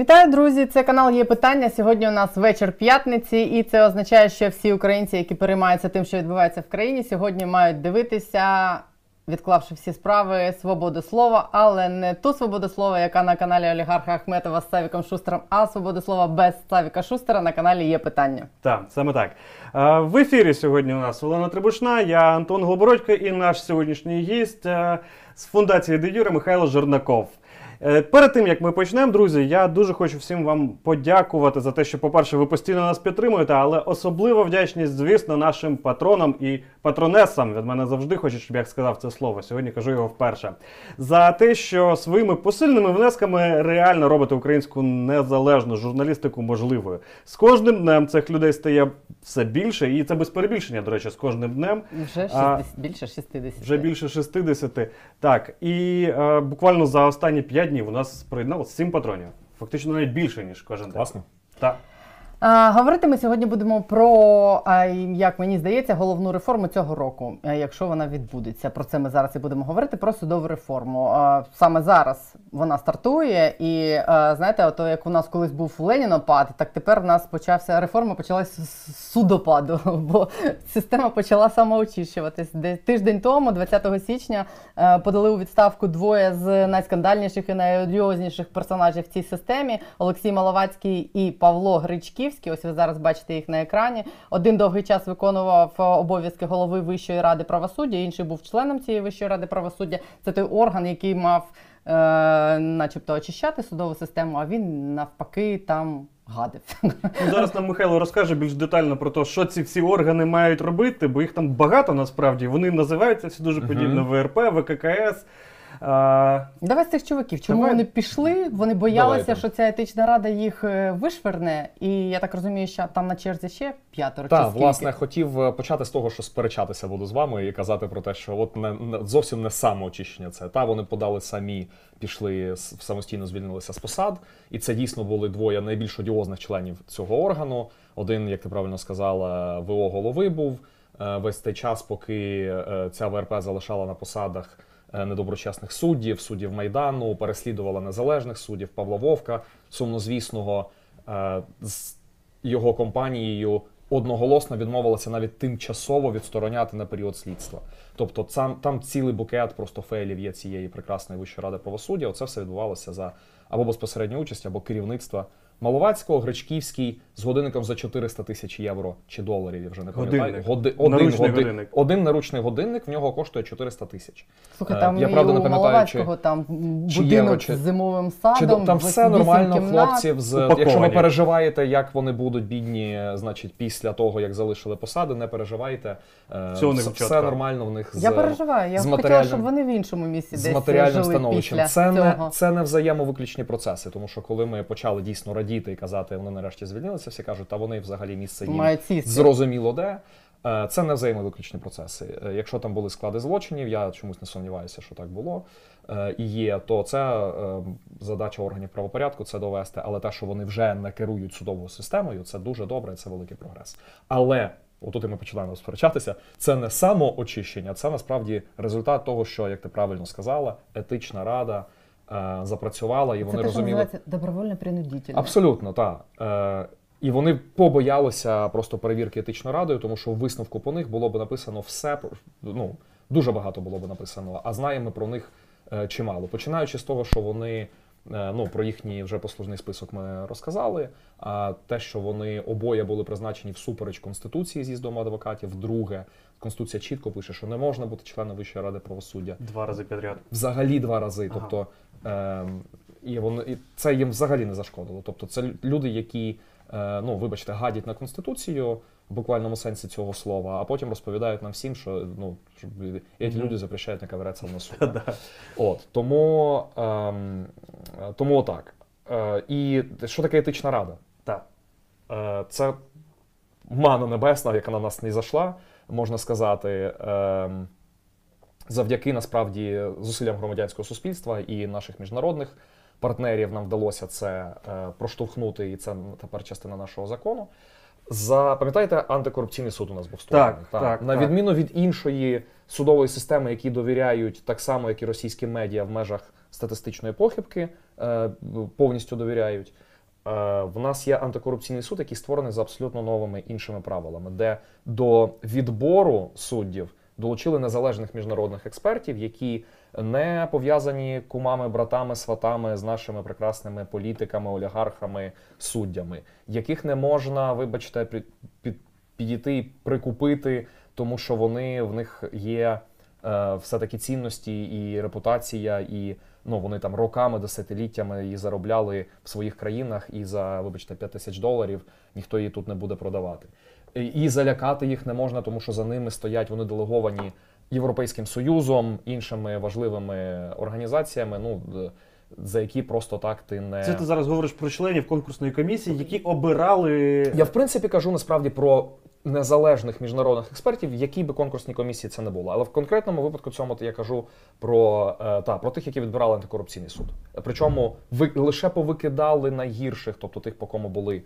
Вітаю, друзі! Це канал є питання. Сьогодні у нас вечір п'ятниці, і це означає, що всі українці, які переймаються тим, що відбувається в країні, сьогодні мають дивитися, відклавши всі справи, свободу слова, але не ту свободу слова, яка на каналі Олігарха Ахметова з Савіком Шустером, а свободу слова без Савіка Шустера на каналі є питання. Так, саме так. Е, В ефірі сьогодні у нас Олена Трибушна, я Антон Голобородько і наш сьогоднішній гість е, з фундації Де Юре Михайло Жернаков. Е, Перед тим як ми почнемо, друзі, я дуже хочу всім вам подякувати за те, що, по-перше, ви постійно нас підтримуєте, але особливо вдячність, звісно, нашим патронам і патронесам. Від мене завжди хочуть, щоб я сказав це слово. Сьогодні кажу його вперше. За те, що своїми посильними внесками реально робите українську незалежну журналістику можливою. З кожним днем цих людей стає все більше, і це без перебільшення, до речі, з кожним днем. Вже 60, А, більше 60. Вже більше 60. Так, і е, буквально за останні 5 днів у нас приєдналося 7 патронів. Фактично навіть більше, ніж кожен день. Класно. Так. А, говорити ми сьогодні будемо про, як мені здається, головну реформу цього року, якщо вона відбудеться. Про це ми зараз і будемо говорити. Про судову реформу. Саме зараз вона стартує, і знаєте, ото як у нас колись був Ленінопад, так тепер в нас почався реформа, почалась з судопаду, бо система почала самоочищуватись. Де тиждень тому, 20 січня, е, подали у відставку двоє з найскандальніших і найодіозніших персонажів в цій системі: Олексій Маловацький і Павло Гречківський. Ось ви зараз бачите їх на екрані. Один довгий час виконував е, обов'язки голови Вищої ради правосуддя, інший був членом цієї Вищої ради правосуддя. Це той орган, який мав, е, начебто, очищати судову систему, а він навпаки там гадив. Ну, зараз нам Михайло розкаже більш детально про те, що ці всі органи мають робити, бо їх там багато насправді. Вони називаються всі дуже подібно ВРП, ВККС. Давай з цих чуваків. Чому Давай. вони пішли? Вони боялися, Давайте. що ця етична рада їх е, вишверне, і я так розумію, що там на черзі ще п'ятеро чи Так, скільки? власне, хотів е, почати з того, що сперечатися буду з вами і казати про те, що от не, не зовсім не самоочищення це. Та вони подали самі, пішли с- самостійно звільнилися з посад, і це дійсно були двоє найбільш одіозних членів цього органу. Один, як ти правильно сказала, ВО голови був е, весь той час, поки е, ця ВРП залишала на посадах. Е, Недоброчесних суддів, суддів Майдану, переслідувала незалежних суддів Павла Вовка, сумнозвісного е, з його компанією одноголосно відмовилася навіть тимчасово відстороняти на період слідства. Тобто там, там цілий букет просто фейлів є цієї прекрасної Вищої ради правосуддя. Оце все відбувалося за або безпосередню участь, або керівництва Маловацького, Гречківський з годинником за 400 тисяч євро чи доларів. Я вже не пам'ятаю. Годинник. Годи- один, Наручний годи- годинник. один наручний годинник в нього коштує 400 тисяч. Слухай, Е, там я і правда у не пам'ятаю, Маловацького чи- там чи будинок євро, чи- з зимовим Чи садом. там все вісім нормально, кімнат. хлопців? З Упаковані. якщо ви переживаєте, як вони будуть бідні, значить, після того як залишили посади, не переживайте. Е, Все у них все, чітко. нормально в них з Я переживаю. Я з б хотіла, матеріальним- щоб вони в іншому місці з десь матеріальним жили становищем. після Це не цього. це не взаємовиключні процеси, тому що коли ми почали дійсно радіти і казати, вони нарешті звільнилися, всі кажуть, та вони взагалі місце їм зрозуміло де. Е, Це не взаємовиключні процеси. Е, Якщо там були склади злочинів, я чомусь не сумніваюся, що так було е, і є, то це задача органів правопорядку це довести. Але те, що вони вже не керують судовою системою, це дуже добре, це великий прогрес. Але отут і ми починаємо сперечатися. Це не самоочищення, це насправді результат того, що, як ти правильно сказала, етична рада запрацювала, і Це вони те, що розуміли. називається добровольно принудительно. Абсолютно, так. Е, і вони побоялися просто перевірки етичною радою, тому що в висновку по них було б написано все, ну, дуже багато було б написано, а знаємо про них е, чимало. Починаючи з того, що вони, е, ну, про їхній вже послужний список ми розказали, а те, що вони обоє були призначені всупереч Конституції з'їздом адвокатів, друге, Конституція чітко пише, що не можна бути членом Вищої ради правосуддя два рази підряд. взагалі два рази. Ага. Тобто, ем, і вони і це їм взагалі не зашкодило. Тобто, це люди, які, е, ну вибачте, гадять на конституцію в буквальному сенсі цього слова, а потім розповідають нам всім, що ну щоб ці Мгм. люди запрещають не ковирятися в носу. От тому, ем, тому отак. Е, і що таке етична рада? Так. Е, це мана небесна, яка на нас не зайшла, можна сказати. Ем, завдяки насправді зусиллям громадянського суспільства і наших міжнародних партнерів нам вдалося це е, проштовхнути, і це тепер частина нашого закону. За пам'ятаєте, антикорупційний суд у нас був створений. Так, так, на так. відміну від іншої судової системи, які довіряють так само, як і російські медіа в межах статистичної похибки, е, повністю довіряють. Е, в нас є антикорупційний суд, який створений за абсолютно новими іншими правилами, де до відбору суддів долучили незалежних міжнародних експертів, які не пов'язані кумами, братами, сватами з нашими прекрасними політиками, олігархами, суддями, яких не можна, вибачте, під, під, підійти прикупити, тому що вони в них є е, все-таки цінності і репутація, і ну вони там роками, десятиліттями її заробляли в своїх країнах, і за, вибачте, 5 тисяч доларів ніхто її тут не буде продавати. І, залякати їх не можна, тому що за ними стоять вони делеговані Європейським Союзом, іншими важливими організаціями. Ну за які просто так ти не Це ти зараз говориш про членів конкурсної комісії, які обирали. я в принципі кажу насправді про незалежних міжнародних експертів, які би конкурсні комісії це не було. Але в конкретному випадку цьому я кажу про, е, та, про тих, які відбирали антикорупційний суд. Причому ви лише повикидали найгірших, тобто тих, по кому були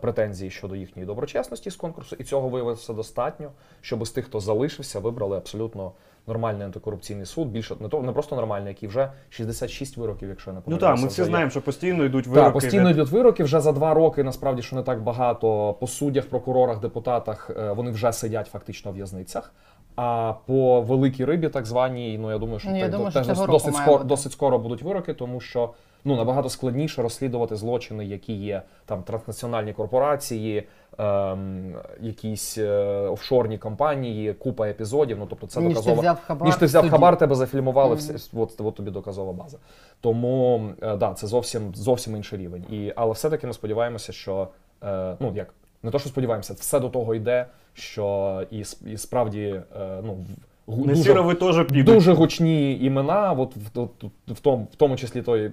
претензії щодо їхньої доброчесності з конкурсу, і цього виявилося достатньо, щоб з тих, хто залишився, вибрали абсолютно нормальний антикорупційний суд. Більше не то не просто нормальний, який вже 66 вироків, якщо я не Ну так, ми всі знаємо, що постійно йдуть вироки. Так, постійно йдуть вироки. Вже за два роки, насправді, що не так багато. По суддях, прокурорах, депутатах е, вони вже сидять фактично в в'язницях. А по великій рибі, так званій, ну я думаю, що Ну, я те- думаю, теж що цього досить, скоро, досить скоро будуть вироки, тому що ну набагато складніше розслідувати злочини, які є там транснаціональні корпорації, ем, якісь е, офшорні компанії, купа епізодів. Ну тобто це Ніж ти доказова взяв хабар ніж ти в взяв суді. хабар, тебе зафільмували, Мгм. все, от, от тобі доказова база. Тому е, да, це зовсім зовсім інший рівень. І, але все-таки ми сподіваємося, що е, ну як не то, що сподіваємося, все до того йде, що і, і справді е, ну, в- гу- Не дуже, сіро ви теж підуть. дуже гучні імена, от в, в, в, тому, в тому числі той,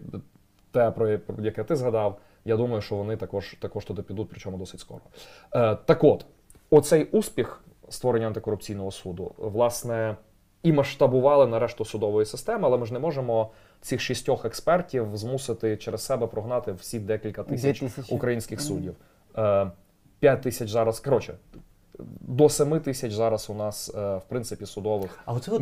те, про, яке ти згадав. Я думаю, що вони також, також туди підуть, причому досить скоро. Е, так от, оцей успіх створення антикорупційного суду, власне, і масштабували на решту судової системи, але ми ж не можемо цих шістьох експертів змусити через себе прогнати всі декілька тисяч українських суддів. Е, П'ять тисяч зараз, коротше, до семи тисяч зараз у нас, е, в принципі, судових. А оце от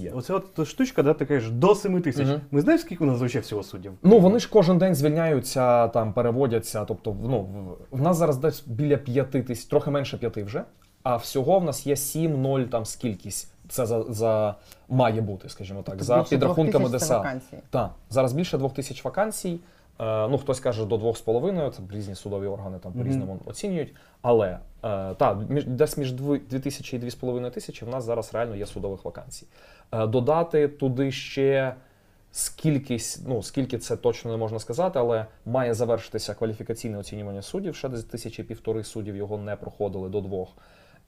є. оце от штучка, да, ти кажеш, до 7 тисяч. Мгм. Ми знаємо, скільки у нас взагалі всього суддів? Ну, вони ж кожен день звільняються, там переводяться. Тобто, ну, в- нас зараз десь біля п'яти тисяч, трохи менше п'яти вже. А всього в нас є 7-0 там скількись. Це за, за має бути, скажімо так, за Тобто двох підрахунками ДСА. Так, зараз більше двох тисяч вакансій. Е, ну, хтось каже до двох з половиною, це різні судові органи там по-різному оцінюють. Але е, так, між, десь між 2 тисячі і 2,5 тисячі в нас зараз реально є судових вакансій. Е, додати туди ще скількись, ну скільки це точно не можна сказати, але має завершитися кваліфікаційне оцінювання суддів. Ще десь тисячі півтори суддів його не проходили до двох.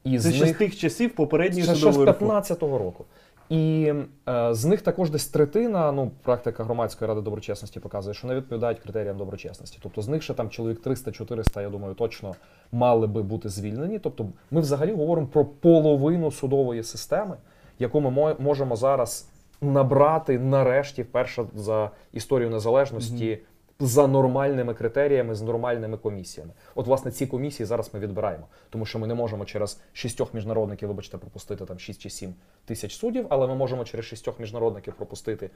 І Це з ще з тих часів попередньої це ще з 15-го року. І е, з них також десь третина, ну, практика громадської ради доброчесності показує, що не відповідають критеріям доброчесності. Тобто з них ще там чоловік 300-400, я думаю, точно мали би бути звільнені. Тобто ми взагалі говоримо про половину судової системи, яку ми можемо зараз набрати нарешті вперше за історію незалежності. За нормальними критеріями, з нормальними комісіями. От, власне, ці комісії зараз ми відбираємо, тому що ми не можемо через шістьох міжнародників, вибачте, пропустити там 6 чи 7 тисяч суддів, але ми можемо через шістьох міжнародників пропустити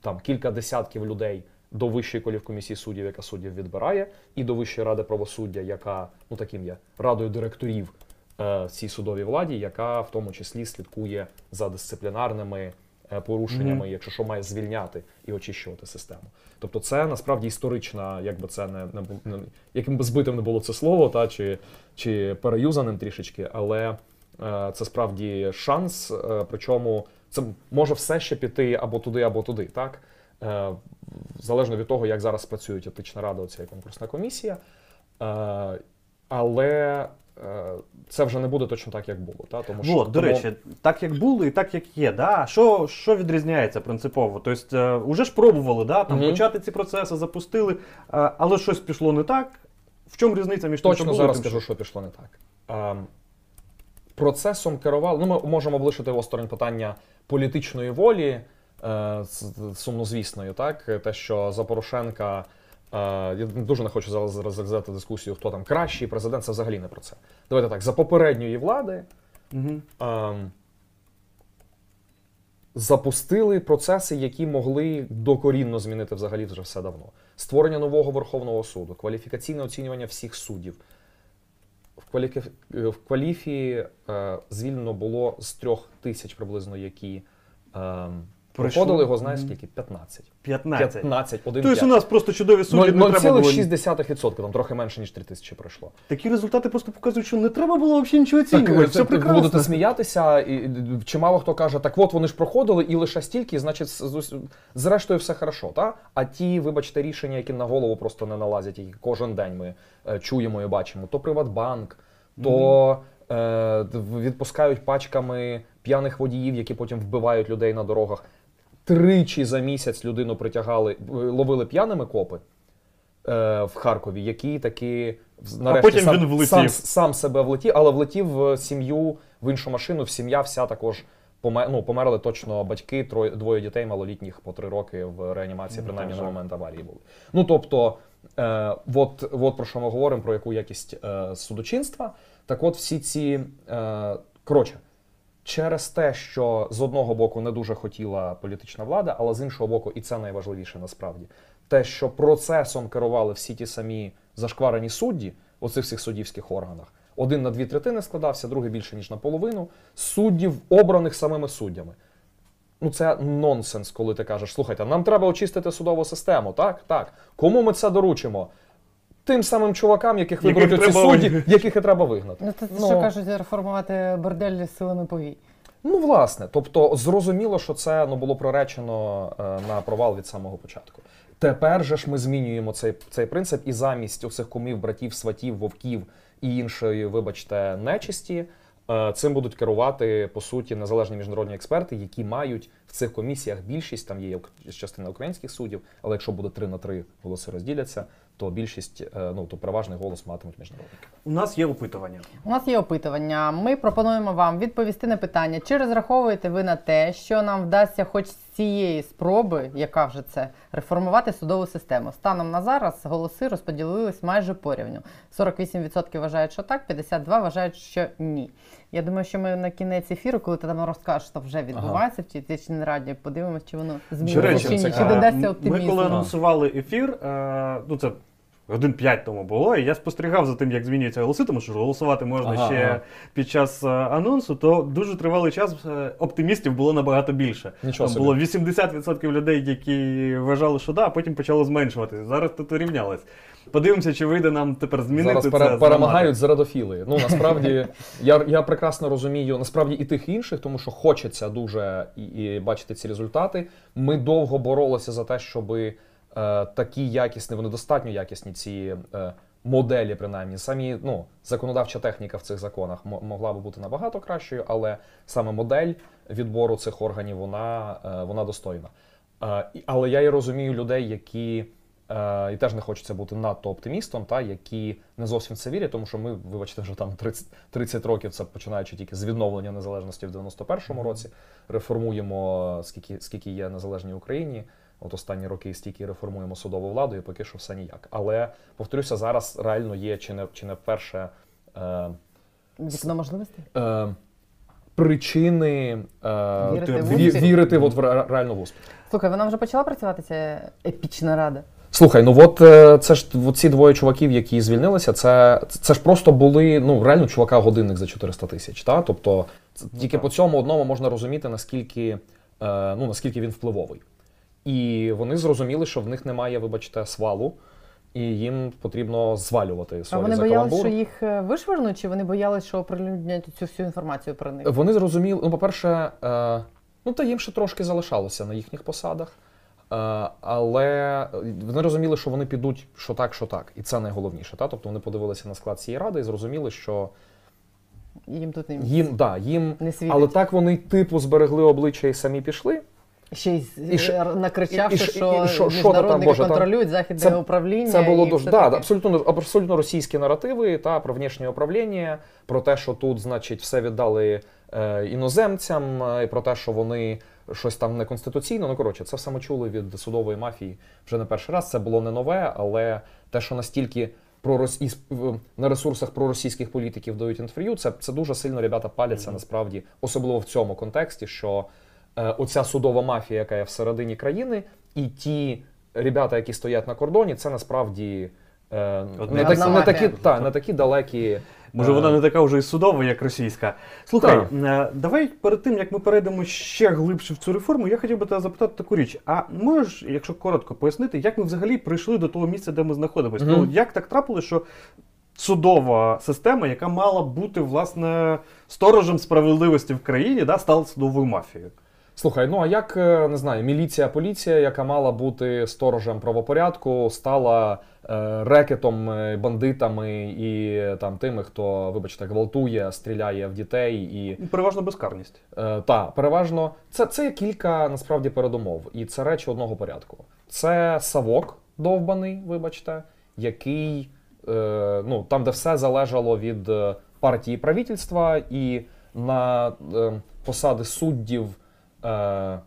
там кілька десятків людей до Вищої колівкомісії суддів, яка суддів відбирає, і до Вищої ради правосуддя, яка ну таким є радою директорів е, цій судовій владі, яка в тому числі слідкує за дисциплінарними е, порушеннями, Мгм. якщо що має звільняти і очищувати систему. Тобто, це насправді історична, якби це не, не, не яким би збитим не було це слово, та чи, чи переюзаним трішечки, але е, це справді шанс. Е, причому це може все ще піти або туди, або туди, так? Е, залежно від того, як зараз працюють етична рада, оця і конкурсна комісія. Е, але це вже не буде точно так, як було. Та? Тому що, Вот, до тому- речі, так як було і так як є. Да? Що, що відрізняється принципово? Тобто, е, уже ж пробували да? Там, Мгм. почати ці процеси, запустили, е, але щось пішло не так. В чому різниця між тим, що Точно було, зараз скажу, що пішло не так. Ем, процесом керували. Ну, ми можемо облишити осторонь питання політичної волі, е, сумнозвісною, так? Те, що за Порошенка. е, Я дуже не хочу зараз розв'язати дискусію, хто там кращий президент, це взагалі не про це. Давайте так, за попередньої влади Мгм. ем, запустили процеси, які могли докорінно змінити взагалі вже все давно. Створення нового Верховного суду, кваліфікаційне оцінювання всіх суддів. В, кваліфі... в кваліфі е, звільнено було з трьох тисяч приблизно, які е. Проходили його, знаєш скільки? 15. 15. 15, 1 Тобто у нас просто чудові судді, не треба було... 0,6%, там трохи менше, ніж 3 тисячі пройшло. Такі результати просто показують, що не треба було взагалі нічого оцінювати. Все це, ви прекрасно. будете сміятися, і чимало хто каже, так от вони ж проходили і лише стільки, значить, зрештою все хорошо. Та? А ті, вибачте, рішення, які на голову просто не налазять, які кожен день ми е, чуємо і бачимо, то Приватбанк, то е, відпускають пачками п'яних водіїв, які потім вбивають людей на дорогах. Тричі за місяць людину притягали, е, ловили п'яними копи е, в Харкові, які таки нарешті потім сам, він влетів. сам, сам себе влетів, але влетів в сім'ю в іншу машину. В сім'я вся також помер, ну, померли точно батьки, троє, двоє дітей малолітніх по три роки в реанімації, Ну, принаймні на момент аварії були. Ну тобто, е, от, от про що ми говоримо, про яку якість е, судочинства. Так от всі ці е, коротше. Через те, що з одного боку не дуже хотіла політична влада, але з іншого боку, і це найважливіше насправді, те, що процесом керували всі ті самі зашкварені судді у цих всіх суддівських органах. Один на дві третини складався, другий більше ніж на половину. Суддів, обраних самими суддями. Ну, це нонсенс, коли ти кажеш: слухайте, нам треба очистити судову систему. Так, так. Кому ми це доручимо? Тим самим чувакам, яких Яких виберуть ці треба судді, вигнати. яких і треба вигнати. Ну, це що кажуть, реформувати бордель силами повій. Ну, власне, тобто зрозуміло, що це ну, було проречено е, на провал від самого початку. Тепер же ж ми змінюємо цей, цей принцип, і замість оцих кумів, братів, сватів, вовків і іншої, вибачте, нечисті. е, Цим будуть керувати по суті незалежні міжнародні експерти, які мають в цих комісіях більшість. Там є ук- частина українських суддів, але якщо буде 3 на 3 голоси розділяться, то більшість, е, ну то переважний голос матимуть міжнародники. У нас є опитування. У нас є опитування. Ми пропонуємо вам відповісти на питання, чи розраховуєте ви на те, що нам вдасться, хоч з цієї спроби, яка вже це, реформувати судову систему. Станом на зараз голоси розподілились майже порівню. 48% вважають, що так, 52% вважають, що ні. Я думаю, що ми на кінець ефіру, коли ти там розкажеш, що вже відбувається в цій раді, подивимося, чи воно зміниться чи чи цікаво. додасться Ми коли анонсували ефір, е, ну це годин 5 тому було, і я спостерігав за тим, як змінюються голоси, тому що голосувати можна Ага, ще ага. під час е, анонсу, то дуже тривалий час е, оптимістів було набагато більше. Нічого Там собі. було 80% людей, які вважали, що да, а потім почало зменшуватися. Зараз тут урівнялось. Подивимося, чи вийде нам тепер змінити Зараз це. пере- перемагають зрадофіли. Ну насправді я, я прекрасно розумію насправді і тих і інших, тому що хочеться дуже і, і бачити ці результати. Ми довго боролися за те, щоб е, такі якісні, вони достатньо якісні ці. Е, Моделі, принаймні, самі ну, законодавча техніка в цих законах мо- могла би бути набагато кращою, але саме модель відбору цих органів вона, е, вона достойна. Е, але я і розумію людей, які Е, і теж не хочеться бути надто оптимістом, та які не зовсім в це вірять, тому що ми, вибачте, вже там 30, 30 років, це починаючи тільки з відновлення незалежності в 91-му році, реформуємо скільки, скільки є незалежній Україні. От останні роки стільки реформуємо судову владу, і поки що все ніяк. Але повторюся, зараз реально є чи не чи не вперше е, Вікно можливостей? е, причини е, Вірити в ві- вірити от в ре- реально в успіх. Слухай, вона вже почала працювати ця епічна рада. Слухай, ну от е, це ж ці двоє чуваків, які звільнилися, це, це ж просто були ну реально чувака годинник за 400 тисяч. Та? Тобто це, тільки так. по цьому одному можна розуміти, наскільки, е, ну, наскільки він впливовий. І вони зрозуміли, що в них немає, вибачте, свалу, і їм потрібно звалювати А вони за боялись, каламбур. що їх е, вишвернуть, чи вони боялись, що оприлюднять цю всю інформацію про них? Вони зрозуміли, ну, по-перше, е, ну та їм ще трошки залишалося на їхніх посадах. Е, але вони розуміли, що вони підуть що так, що так. І це найголовніше. Та? Тобто вони подивилися на склад цієї ради і зрозуміли, що Їм тут не, їм, да, їм не світить. але так вони типу зберегли обличчя і самі пішли. Ще й І ще- накричавши, і- що і що- що там, Боже, там- західне це- управління. Це було дуже да, таке. абсолютно абсолютно російські наративи та про внішнє управління, про те, що тут, значить, все віддали е, іноземцям, е, і про те, що вони щось там неконституційно. Ну коротше, це все ми чули від судової мафії вже не перший раз. Це було не нове, але те, що настільки пророс... із- в- на ресурсах проросійських політиків дають інтерв'ю, це, це дуже сильно ребята паляться насправді, особливо в цьому контексті, що. Е, оця судова мафія, яка є всередині країни, і ті ребята, які стоять на кордоні, це насправді е, не, такі, не, такі, та, не такі далекі. Може, е, вона не така вже і судова, як російська. Слухай, Так. е, давай перед тим, як ми перейдемо ще глибше в цю реформу, я хотів би тебе запитати таку річ. А можеш, якщо коротко пояснити, як ми взагалі прийшли до того місця, де ми знаходимося? Мгм. Ну, як так трапилося, що судова система, яка мала бути власне сторожем справедливості в країні, да, стала судовою мафією? Слухай, ну а як е, не знаю, міліція, поліція, яка мала бути сторожем правопорядку, стала е, рекетом, е, бандитами і там тими, хто, вибачте, гвалтує, стріляє в дітей і Ну, Переважно безкарність. Е, та, переважно, це, це кілька насправді передумов, і це речі одного порядку. Це савок довбаний, вибачте, який е, ну, там, де все залежало від е, партії правительства, і на е, посади суддів, е,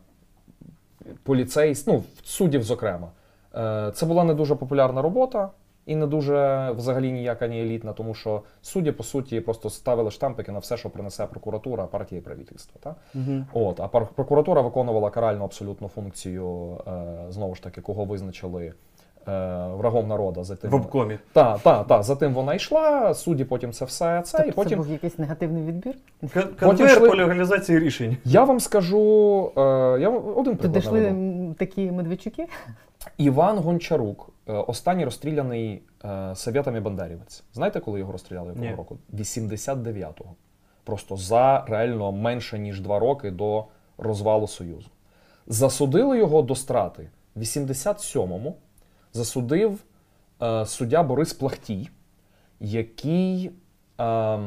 поліцейсь, ну, суддів, зокрема. Е, це була не дуже популярна робота. І не дуже взагалі ніяка ні елітна, тому що судді, по суті, просто ставили штампики на все, що принесе прокуратура, партія і правительство. Та? Угу. От, а прокуратура виконувала каральну абсолютну функцію, е, знову ж таки, кого визначили врагом народу. За тим, В обкомі. та, та, та, за тим вона йшла, судді потім це все це, і Тобто це був якийсь негативний відбір? Кон- Конвейер йшли- по легалізації рішень. Я вам скажу, е, я вам один приклад йшли наведу. такі медведчуки? Іван Гончарук, е, останній розстріляний е, совєтами бандерівець. Знаєте, коли його розстріляли якого Ні. року? 89-го. Просто за реально менше ніж два роки до розвалу Союзу. Засудили його до страти в 87-му. Засудив е, суддя Борис Плахтій, який е,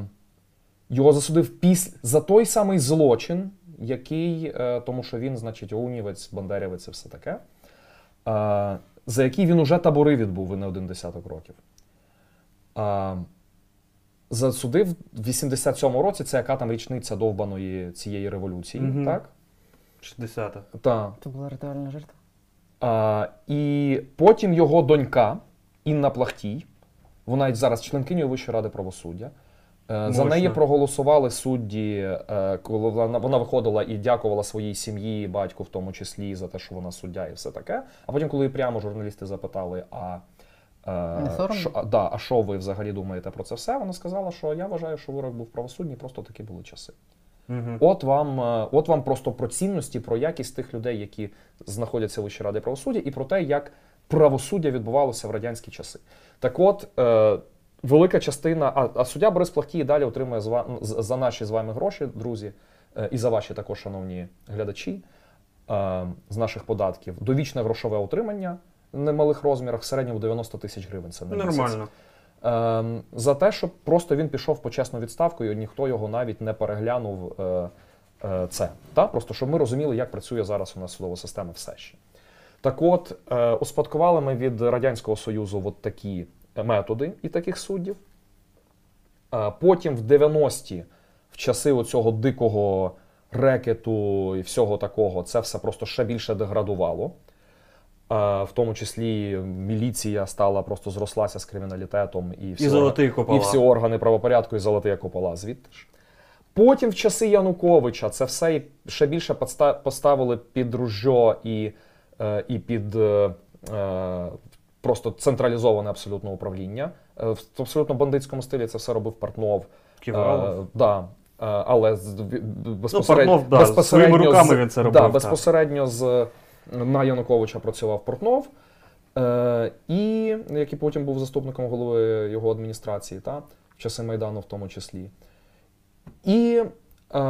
його засудив піс... за той самий злочин, який, е, тому що він, значить, унівець, бандерівець і все таке, е, за який він уже табори відбув і не один десяток років. Е, засудив в 87-му році, це яка там річниця довбаної цієї революції, Мгм. так? 60-та. Та. Це була ритуальна жертва. А, і потім його донька Інна Плахтій, вона й зараз членкинею Вищої ради правосуддя. Е, За неї проголосували судді, е, коли вона, вона виходила і дякувала своїй сім'ї, батьку в тому числі, за те, що вона суддя і все таке. А потім, коли прямо журналісти запитали, а, Не е, що, а, да, а що ви взагалі думаєте про це все? Вона сказала, що я вважаю, що вирок був правосудній, просто такі були часи. Угу. От вам, е, от вам просто про цінності, про якість тих людей, які знаходяться в Вищій раді правосуддя, і про те, як правосуддя відбувалося в радянські часи. Так от, е, велика частина, а, а суддя Борис Плахтій далі отримує з ва- за наші з вами гроші, друзі, е, і за ваші також, шановні глядачі, е, з наших податків, довічне грошове отримання в немалих розмірах, в середньому 90 тисяч гривень. Це місяць. Нормально. Ем, за те, щоб просто він пішов в почесну відставку, і ніхто його навіть не переглянув е, е, це. Та? Просто щоб ми розуміли, як працює зараз у нас судова система все ще. Так от, е, успадкували ми від Радянського Союзу от такі методи і таких суддів. Потім в 90-ті, в часи оцього дикого рекету і всього такого, це все просто ще більше деградувало. В тому числі міліція стала просто зрослася з криміналітетом і всі, І золотий купола. і всі органи правопорядку, і золотий купола звідти ж. Потім в часи Януковича це все ще більше поставили під ружьо і, е, і під е, е, просто централізоване абсолютно управління. В абсолютно бандитському стилі це все робив Портнов. Ківалов. Да. Але безпосередньо, Портнов, да, своїми руками з- він це робив, Да, так. з на Януковича працював Портнов, е, і який потім був заступником голови його адміністрації, та, в часи Майдану в тому числі. І е,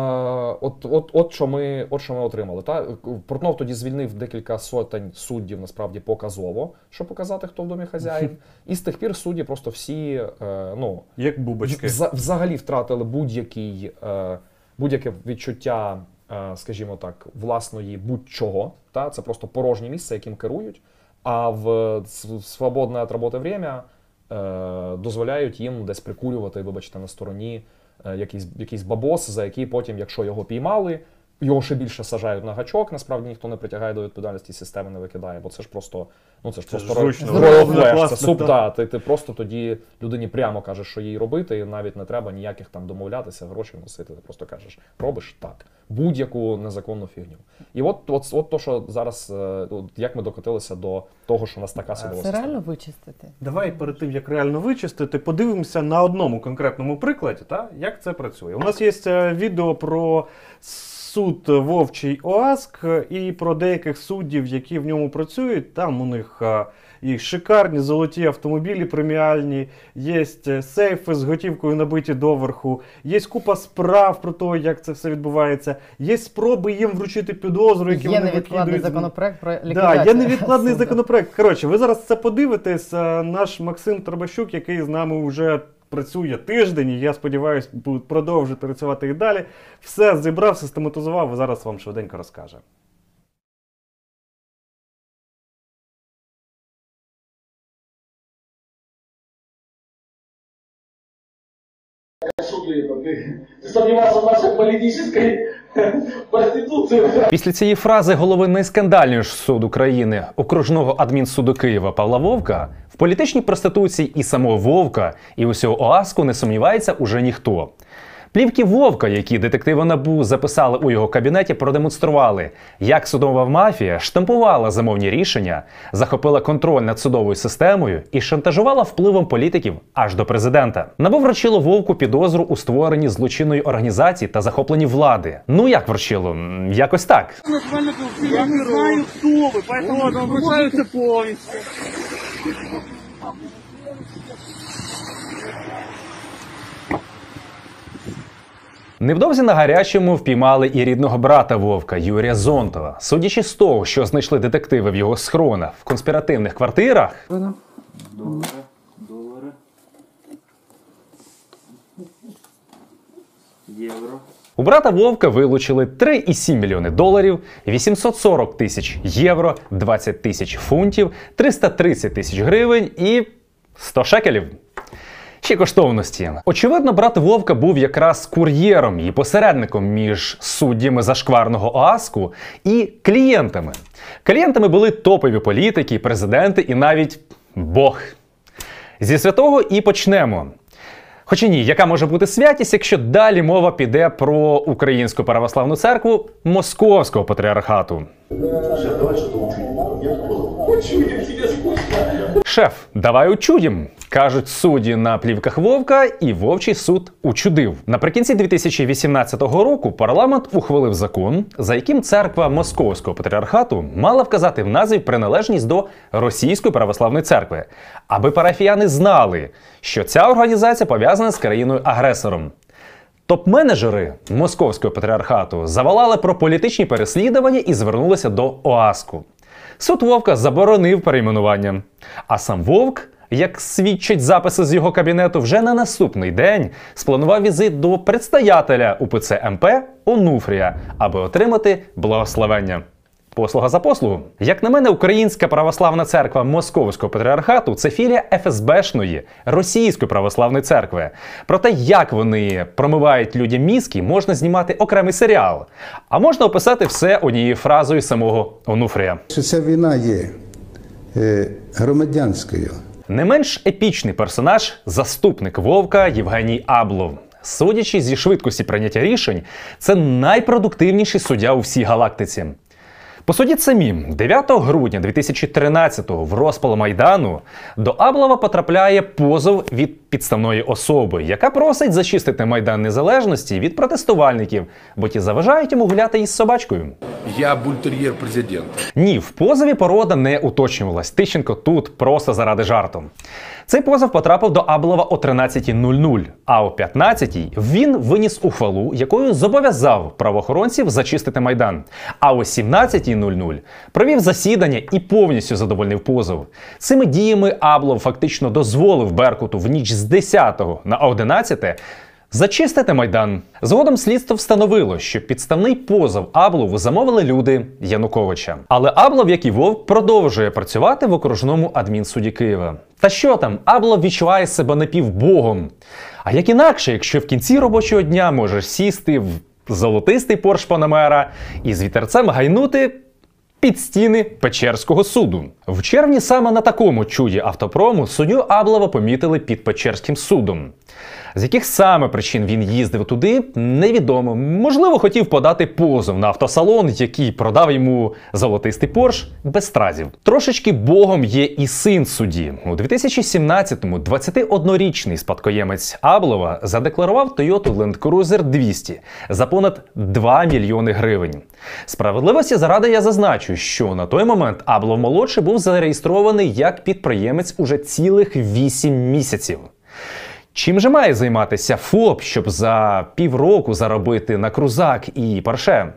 от, от, от, що ми, от що ми отримали. Та? Портнов тоді звільнив декілька сотень суддів, насправді показово, щоб показати, хто в домі хазяїн. І з тих пір судді просто всі е, ну, Як бубочки. Вза- взагалі втратили будь-який, е, будь-яке відчуття, е, скажімо так, власної будь-чого. Та? Це просто порожнє місце, яким керують. А в свободне від роботи время е, дозволяють їм десь прикурювати, вибачте, на стороні е, якийсь, якийсь бабос, за який потім, якщо його піймали, його ще більше саджають на гачок. Насправді ніхто не притягає до відповідальності, системи не викидає, бо це ж просто ну це ж Це просто зручно. Це суп. Да, ти, ти просто тоді людині прямо кажеш, що їй робити, і навіть не треба ніяких там домовлятися, гроші носити. Ти просто кажеш, робиш так, будь-яку незаконну фігню. І от, от, от то, що зараз, е, от як ми докотилися до того, що у нас така судова Це реально вичистити? Давай перед тим, як реально вичистити, подивимося на одному конкретному прикладі, та, як це працює. У нас є е, відео про суд Вовчий ОАСК і про деяких суддів, які в ньому працюють. Там у них е, і шикарні золоті автомобілі преміальні, є е, сейфи з готівкою набиті доверху, є купа справ про те, як це все відбувається, є спроби їм вручити підозру, які Є вони невідкладний викидують. законопроект про Да, ліквідацію. є невідкладний суду. законопроект. Коротше, ви зараз це подивитесь. Е, Наш Максим Трабащук, який з нами вже працює тиждень, і я сподіваюся, буде продовжити працювати і далі. Все зібрав, систематизував, і зараз вам швиденько розкаже. суды это ты, ты сомневался в нашей политической Після цієї фрази голови найскандальнішого суду країни окружного адмінсуду Києва Павла Вовка в політичній проституції і самого Вовка, і усього ОАСКу не сумнівається уже ніхто. Плівки Вовка, які детективи НАБУ записали у його кабінеті, продемонстрували, як судова мафія штампувала замовні рішення, захопила контроль над судовою системою і шантажувала впливом політиків аж до президента. НАБУ вручило Вовку підозру у створенні злочинної організації та захопленні влади. Ну як вручило? Якось так. Я не знаю, кто вы, поэтому повністю. Невдовзі на гарячому впіймали і рідного брата Вовка Юрія Зонтова. Судячи з того, що знайшли детективи в його схронах в конспіративних квартирах, Долари, долари. Євро. у брата Вовка вилучили 3,7 мільйони доларів, 840 тисяч євро, 20 тисяч фунтів, 330 тисяч гривень і 100 шекелів. Ще коштовності. Очевидно, брат Вовка був якраз кур'єром і посередником між суддями зашкварного ОАСКу і клієнтами. Клієнтами були топові політики, президенти і навіть Бог. Зі святого і почнемо. Хоча ні, яка може бути святість, якщо далі мова піде про Українську православну церкву Московського патріархату. Шеф, давай учудім, кажуть судді на плівках Вовка, і Вовчий суд учудив. Наприкінці 2018 року парламент ухвалив закон, за яким церква Московського патріархату мала вказати в назві приналежність до Російської православної церкви, аби парафіяни знали, що ця організація пов'язана з країною-агресором. Топ-менеджери московського патріархату завалали про політичні переслідування і звернулися до ОАСКу. Суд Вовка заборонив перейменування. А сам Вовк, як свідчать записи з його кабінету, вже на наступний день спланував візит до предстоятеля УПЦ МП Онуфрія, аби отримати благословення. Послуга за послугу. Як на мене, Українська православна церква Московського патріархату це філія ФСБшної Російської православної церкви. Про те, як вони промивають людям мізки, можна знімати окремий серіал, а можна описати все однією фразою самого Онуфрія. що ця війна є е, громадянською. Не менш епічний персонаж заступник Вовка Євгеній Аблов. Судячи зі швидкості прийняття рішень, це найпродуктивніший суддя у всій галактиці. Посудіть самі, 9 грудня 2013-го в розпал Майдану до Аблова потрапляє позов від підставної особи, яка просить зачистити Майдан Незалежності від протестувальників, бо ті заважають йому гуляти із собачкою. Я бультер'єр президента. Ні, в позові порода не уточнювалась. Тищенко тут просто заради жарту. Цей позов потрапив до Аблова о 13.00, а о 15.00 він виніс ухвалу, якою зобов'язав правоохоронців зачистити майдан. А о 17.00 провів засідання і повністю задовольнив позов. Цими діями Аблов фактично дозволив Беркуту в ніч з 10 на 11 Зачистити майдан. Згодом слідство встановило, що підставний позов Аблову замовили люди Януковича. Але Аблов, як і Вовк, продовжує працювати в окружному адмінсуді Києва. Та що там, Аблов відчуває себе напівбогом. А як інакше, якщо в кінці робочого дня можеш сісти в золотистий Порш Панамера і з вітерцем гайнути під стіни Печерського суду. В червні саме на такому чуді автопрому суддю Аблова помітили під Печерським судом. З яких саме причин він їздив туди, невідомо. Можливо, хотів подати позов на автосалон, який продав йому золотистий Порш без стразів. Трошечки богом є і син судді. У 2017-му 21-річний спадкоємець Аблова задекларував Toyota Land Cruiser 200 за понад 2 мільйони гривень. Справедливості заради я зазначу, що на той момент Аблов молодший був зареєстрований як підприємець уже цілих 8 місяців. Чим же має займатися ФОП, щоб за півроку заробити на крузак і парше?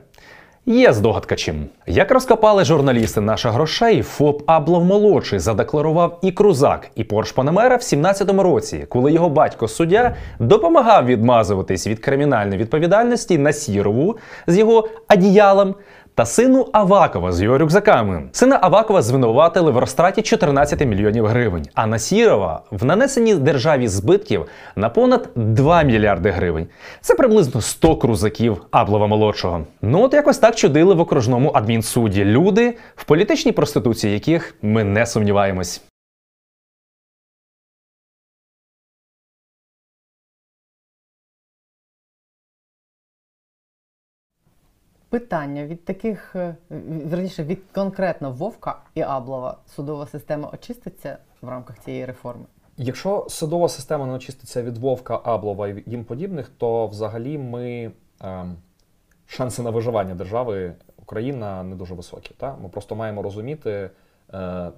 Є здогадка чим. Як розкопали журналісти наша грошей, ФОП Аблов молодший задекларував і крузак, і Порш Панамера в 17-му році, коли його батько суддя допомагав відмазуватись від кримінальної відповідальності на Сірову з його адіялом та сину Авакова з його рюкзаками. Сина Авакова звинуватили в розтраті 14 мільйонів гривень, а Насірова в нанесенні державі збитків на понад 2 мільярди гривень. Це приблизно 100 крузаків Аблова молодшого. Ну от якось так чудили в окружному адмінсуді люди, в політичній проституції яких ми не сумніваємось. Питання від таких, е, верніше, від конкретно Вовка і Аблова судова система очиститься в рамках цієї реформи? Якщо судова система не очиститься від Вовка, Аблова і їм подібних, то взагалі ми ем, шанси на виживання держави Україна не дуже високі. Та? Ми просто маємо розуміти. Е,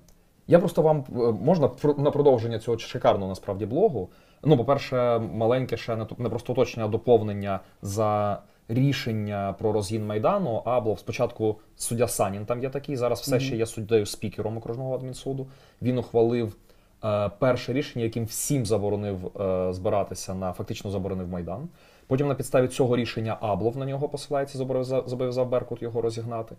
я просто вам е, можна на продовження цього шикарного насправді блогу. Ну, по-перше, маленьке ще не просто уточнення, а доповнення за рішення про розгін Майдану. Аблов спочатку суддя Санін там є такий, зараз все ще є суддею спікером окружного адмінсуду. Він ухвалив е, перше рішення, яким всім заборонив е, збиратися на фактично заборонив Майдан. Потім на підставі цього рішення Аблов на нього посилається, зобов'язав Беркут його розігнати.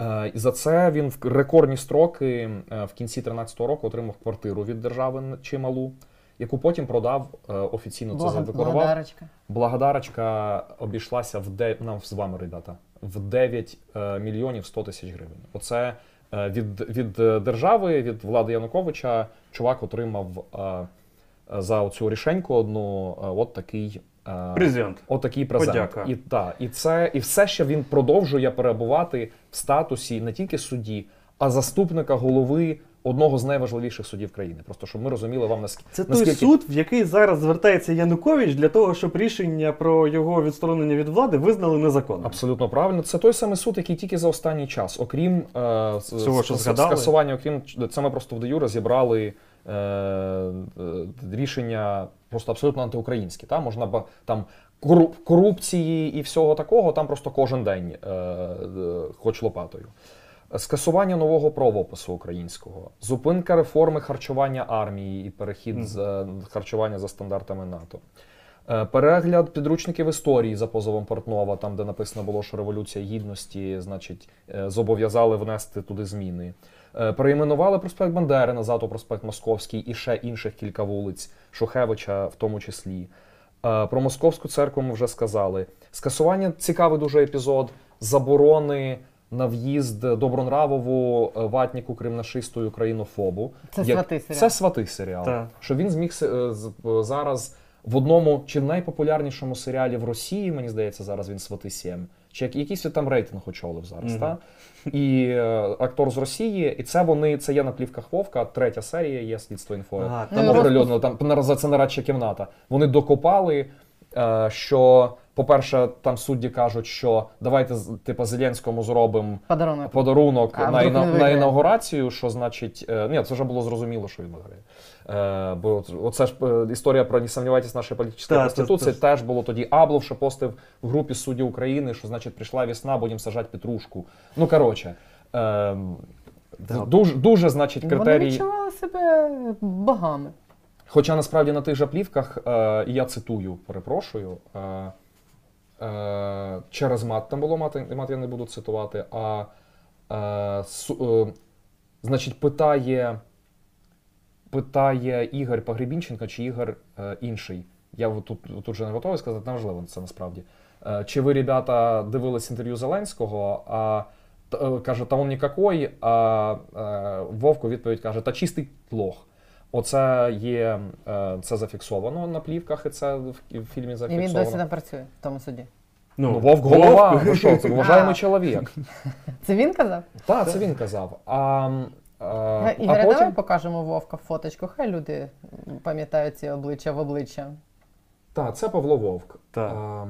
Е, І за це він в рекордні строки е, в кінці 2013 року отримав квартиру від держави чималу, яку потім продав е, офіційно це Блага- задекларував. Благодарочка. Благодарочка обійшлася в де... нам з вами ребята, в 9 е, мільйонів 100 тисяч гривень. Оце е, від, від держави, від влади Януковича, чувак отримав за цю рішеньку одну е, от такий. Презент. От презент. Подяка. І, та, і, це, і все ще він продовжує перебувати в статусі не тільки судді, а заступника голови одного з найважливіших судів країни. Просто щоб ми розуміли вам наскільки Це той наскільки суд, в який зараз звертається Янукович для того, щоб рішення про його відсторонення від влади визнали незаконним. Абсолютно правильно. Це той самий суд, який тільки за останній час, окрім е, Всього, що скасування, окрім це ми просто в де юре зібрали е, е, рішення просто абсолютно антиукраїнські. Та? Можна там кору- корупції і всього такого, там просто кожен день, е, е, хоч лопатою. Скасування нового правопису українського, зупинка реформи харчування армії і перехід з е, харчування за стандартами НАТО. Е, Перегляд підручників історії за позовом Портнова, там де написано було, що революція гідності, значить, е, зобов'язали внести туди зміни. Е, Перейменували проспект Бандери назад у проспект Московський і ще інших кілька вулиць, Шухевича в тому числі. Про московську церкву ми вже сказали. Скасування цікавий дуже епізод, заборони на в'їзд Добронравову, е, ватніку, кримнашисту і українофобу. Це Як- сватий серіал. Це сватий серіал. Так. Що він зміг е, е, зараз в одному чи найпопулярнішому серіалі в Росії, мені здається, зараз він свати 7. Чи як- якийсь там рейтинг очолив зараз, Мгм. та? І е, актор з Росії, і це вони, це є на плівках Вовка, третя серія є слідство інфо. Ага, Ну, Там оприлюднено, там це нарадча кімната. Вони докопали, е, що, по-перше, там судді кажуть, що давайте з- типу, Зеленському зробимо Подарунок. подарунок А, на, іна- на інаугурацію, що значить, е, ні, це вже було зрозуміло, що він виграє. Е, бо оце ж е, історія про не Так, конституція це- це- теж було тоді. Аблов, що постив в групі суддів України, що значить прийшла весна, будемо сажати петрушку. Ну коротше. Е, дуже, дуже, значить, Вони критерії. відчували себе богами. Хоча насправді на тих же плівках, е, я цитую, перепрошую. Е, через мат там було мат, мат я не буду цитувати, а е, су, е, значить, питає, питає Ігор Погребінченко чи Ігор е, інший. Я тут, тут же не готовий сказати, неважливо це насправді. е, чи ви, ребята, дивились інтерв'ю Зеленського? А е, каже, та он нікакой, а е, Вовк відповідь каже, та чистий лох. Оце є, е, це зафіксовано на плівках, і це в, в фільмі І зафіксовано. він досі не працює в тому суді. Ну, Вовк голова, ви що, це А. вважаємий чоловік. Це він казав? Так, це він казав. А, е, а потім... давай покажемо Вовка фоточку, хай люди пам'ятають ці обличчя в обличчя. Так, це Павло Вовк. Так.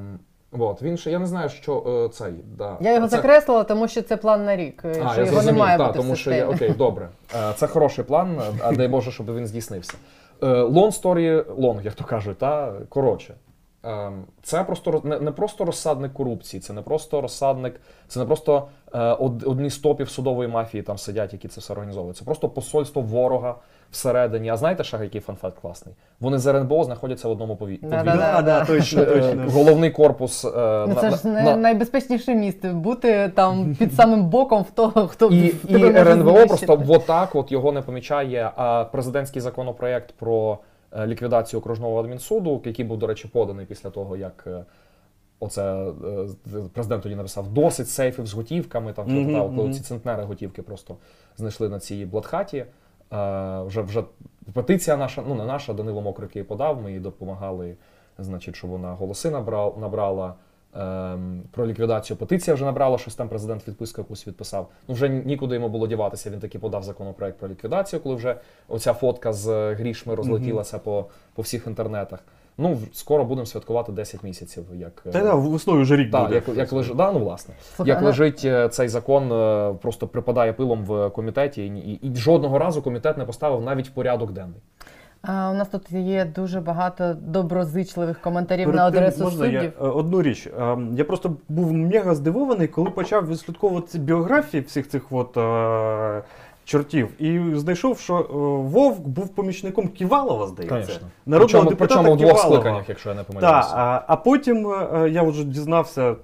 От, він ще, я не знаю, що е, цей. Да. Я його це... закреслила, тому що це план на рік, А, що я його не зрозумів, має та, бути тому в що я, окей, добре. Е, Це хороший план, а дай Боже, щоб він здійснився. Е, story long, як то кажуть, та коротше. Ем, Це просто не, не просто розсадник корупції, це не просто розсадник, це не просто е, одні з топів судової мафії там сидять, які це все організовують. Це просто посольство ворога всередині. А знаєте, ще який фанфакт класний? Вони з РНБО знаходяться в одному пові... Да-да-да. Да, да, точно, точно. Головний корпус. е, Ну, на- це ж на- найбезпечніше місце бути там під самим боком в того, хто І, в і знищити. просто вот так от його не помічає. А президентський законопроект про ліквідацію окружного адмінсуду, який був, до речі, поданий після того, як е, оце е, президент тоді написав досить сейфів з готівками. Там mm коли ці центнери готівки просто знайшли на цій бладхаті. Е, вже вже петиція наша, ну не наша, Данило Мокрик її подав. Ми їй допомагали, значить, щоб вона голоси набрала. Ем, про ліквідацію петиція вже набрала, щось там президент відписку якусь відписав. Ну вже нікуди йому було діватися. Він таки подав законопроект про ліквідацію, коли вже оця фотка з грішми розлетілася по, по всіх інтернетах. Ну, скоро будемо святкувати 10 місяців, як е, Та да, весною вже рік так, буде. як, як лежить, да, ну власне, Слухай, як лежить е, цей закон, е, просто припадає пилом в комітеті, і, і, і жодного разу комітет не поставив навіть в порядок денний. А, у нас тут є дуже багато доброзичливих коментарів Перед на тим, адресу можна суддів. е, одну річ. Е, Я просто був мега здивований, коли почав відслідковувати ці біографії всіх цих от, е, чортів, і знайшов, що е, Вовк був помічником Ківалова, здається. Конечно. Народного Причому, депутата причому в двох Ківалова. скликаннях, якщо я не Так, а, а потім е, я вже дізнався,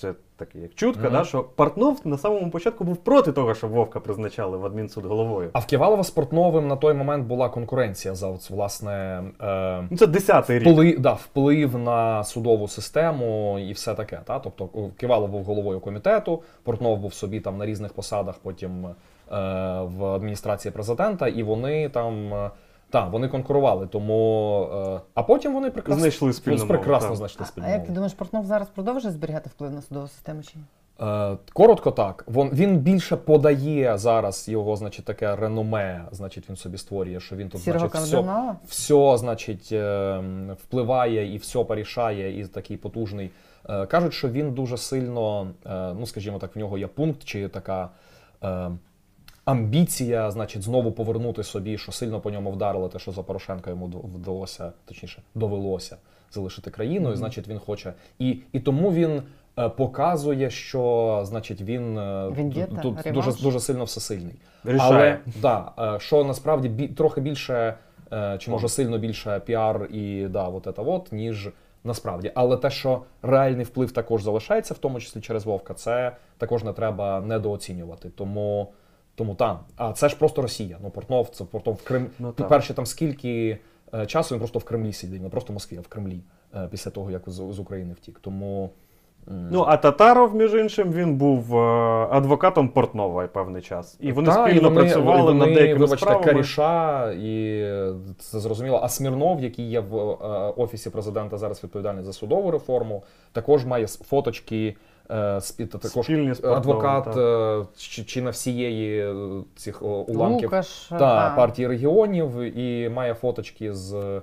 це таке як чутка, Мгм. да, що Портнов на самому початку був проти того, щоб Вовка призначали в адмінсуд головою. А в Ківалова з Портновим на той момент була конкуренція за от, власне е, Ну, це десятий рік. вплив, да, вплив на судову систему і все таке. Та? Тобто Ківалов був головою комітету, Портнов був собі там на різних посадах, потім е, в адміністрації президента, і вони там. е, Так, вони конкурували, тому. Е, а потім вони прекрасно Знайшли спільну мову, прекрасно так. знайшли спільну А як ти думаєш, Портнов зараз продовжує зберігати вплив на судову систему чи ні? Е, коротко так. Вон, він більше подає зараз його, значить, таке реноме, значить, він собі створює, що він тут, Сірого значить, все, кардинала? все, значить, е, впливає і все порішає, і такий потужний. Е, Кажуть, що він дуже сильно, е, ну скажімо так, в нього є пункт чи така. е, Амбіція, значить, знову повернути собі, що сильно по ньому вдарило, те, що за Порошенка йому вдалося, точніше, довелося залишити країну, і значить він хоче. І, і тому він е, показує, що значить він е, тут, тут реванш. дуже, дуже сильно всесильний. Рішає. Але да, е, що насправді бі, трохи більше, е, чи може сильно більше піар і да, от це от, ніж насправді. Але те, що реальний вплив також залишається, в тому числі через Вовка, це також не треба недооцінювати. Тому. Тому там. А це ж просто Росія. Ну, Портнов, це Портнов в Крим. Ну, так. По-перше, там скільки е, часу він просто в Кремлі сидить, не просто в Москві, а в Кремлі е, після того, як з, з України втік. Тому. Ну, а Татаров, між іншим, він був е, адвокатом Портнова певний час. І вони Та, спільно і вони- працювали вони, над деякими вибачте, справами. Каріша, і це зрозуміло. А Смірнов, який є в офісі президента зараз відповідальний за судову реформу, також має фоточки. Е, також Спільні адвокат так. е, чи, чи на всієї е, цих уламків Лукаш, та, ага. партії регіонів і має фоточки з,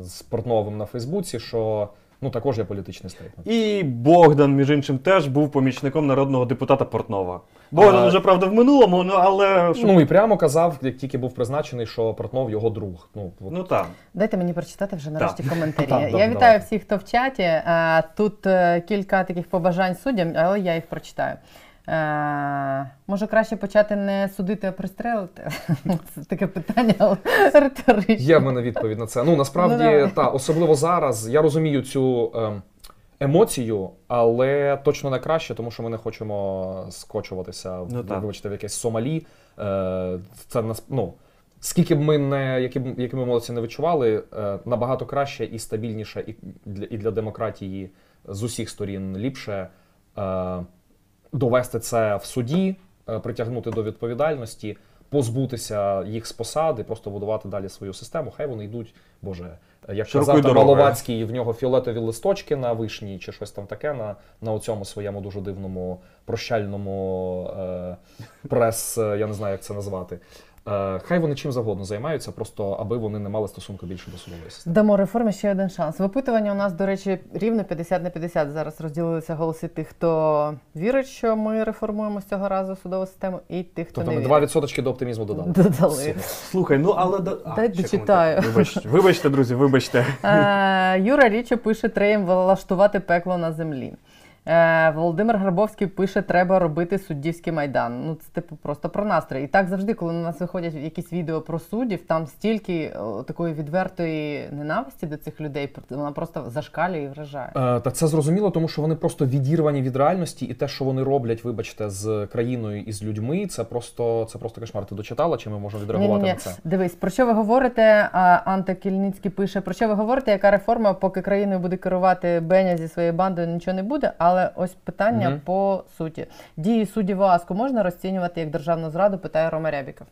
з Портновим на Фейсбуці, що ну також є політичний стейтмент. І Богдан, між іншим, теж був помічником народного депутата Портнова. Богдан А- вже, правда, в минулому, ну але. щоб- Ну і прямо казав, як тільки був призначений, що Портнов його друг. Ну, от. Ну так. Дайте мені прочитати вже нарешті коментарі. Так, я добре, вітаю давайте. всіх, хто в чаті. А, Тут е, кілька таких побажань суддям, але я їх прочитаю. Е, Може краще почати не судити, а пристрелити? Це таке питання, але риторичне. Є в мене відповідь на це. Ну насправді, Ну, та особливо зараз. Я розумію цю ем, емоцію, але точно не краще, тому що ми не хочемо скочуватися Ну, так. вибачте, в якесь Сомалі. Е, це нас ну. Скільки б ми не які б які ми емоції не відчували, е, набагато краще і стабільніше, і для, і для демократії з усіх сторін ліпше е, довести це в суді, притягнути до відповідальності, позбутися їх з посади, просто будувати далі свою систему. Хай вони йдуть, боже, як казав там. Маловацький, в нього фіолетові листочки на вишні чи щось там таке на, на цьому своєму дуже дивному прощальному е, прес, е, я не знаю, як це назвати. Е, хай вони чим завгодно займаються, просто аби вони не мали стосунку більше до судової системи. Дамо реформі ще один шанс. В опитуванні у нас, до речі, рівно 50 на 50. Зараз розділилися голоси тих, хто вірить, що ми реформуємо з цього разу судову систему, і тих, хто Тобто не ми вірить. два відсоточки до оптимізму додали. Додали. Супер. Слухай, ну але а, Дай дочитаю. Вибачте, вибачте, друзі, вибачте. Е, Юра Річо пише, треба влаштувати пекло на землі. Е, Володимир Грабовський пише, треба робити суддівський майдан. Ну, це типу просто про настрій. І так завжди, коли на нас виходять якісь відео про суддів, там стільки о, такої відвертої ненависті до цих людей, вона просто зашкалює і вражає. Е, Та це зрозуміло, тому що вони просто відірвані від реальності, і те, що вони роблять, вибачте, з країною і з людьми, це просто це просто кошмар. Ти дочитала, чи ми можемо відреагувати Ні-ні-ні. на це? Дивись, про що ви говорите? А, Анта Кільницький пише, про що ви говорите, яка реформа, поки країною буде керувати Беня зі своєю бандою, нічого не буде. Але ось питання Мгм. по суті. Дії суддів ОАСКу можна розцінювати як державну зраду, питає Рома Рябіков.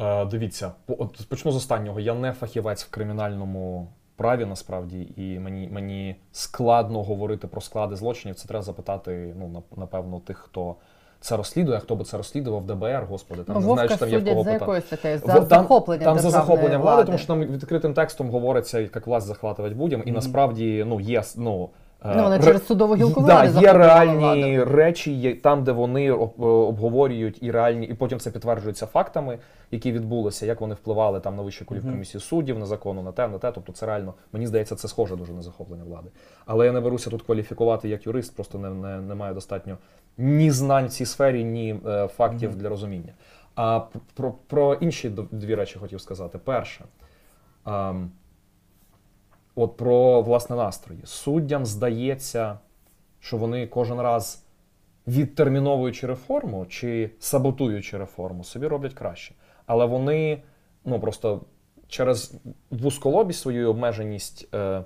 Е, дивіться, от почну з останнього. Я не фахівець в кримінальному праві насправді, і мені, мені складно говорити про склади злочинів. Це треба запитати, ну, нап- напевно, тих, хто це розслідує, хто би це розслідував, ДБР, господи, там не Вовка знаю, чи там є в кого за питати. якою статтею? За там, захоплення там за захоплення влади, влади. тому що там відкритим текстом говориться, як власть захватувати будь-яким, і насправді ну є ну. Е, Ну, вони через судову гілку да, влади є реальні речі, є там, де вони е, обговорюють і реальні, і потім це підтверджується фактами, які відбулися, як вони впливали там на вищу комісію суддів, на закону, на те, на те. Тобто це реально, мені здається, це схоже дуже на захоплення влади. Але я не беруся тут кваліфікувати як юрист, просто не, не, не маю достатньо ні знань в цій сфері, ні е, фактів для розуміння. А про, про інші дві речі хотів сказати. Перше, ем, от про власне настрої. Суддям здається, що вони кожен раз відтерміновуючи реформу чи саботуючи реформу, собі роблять краще. Але вони ну просто через вузколобість свою обмеженість е,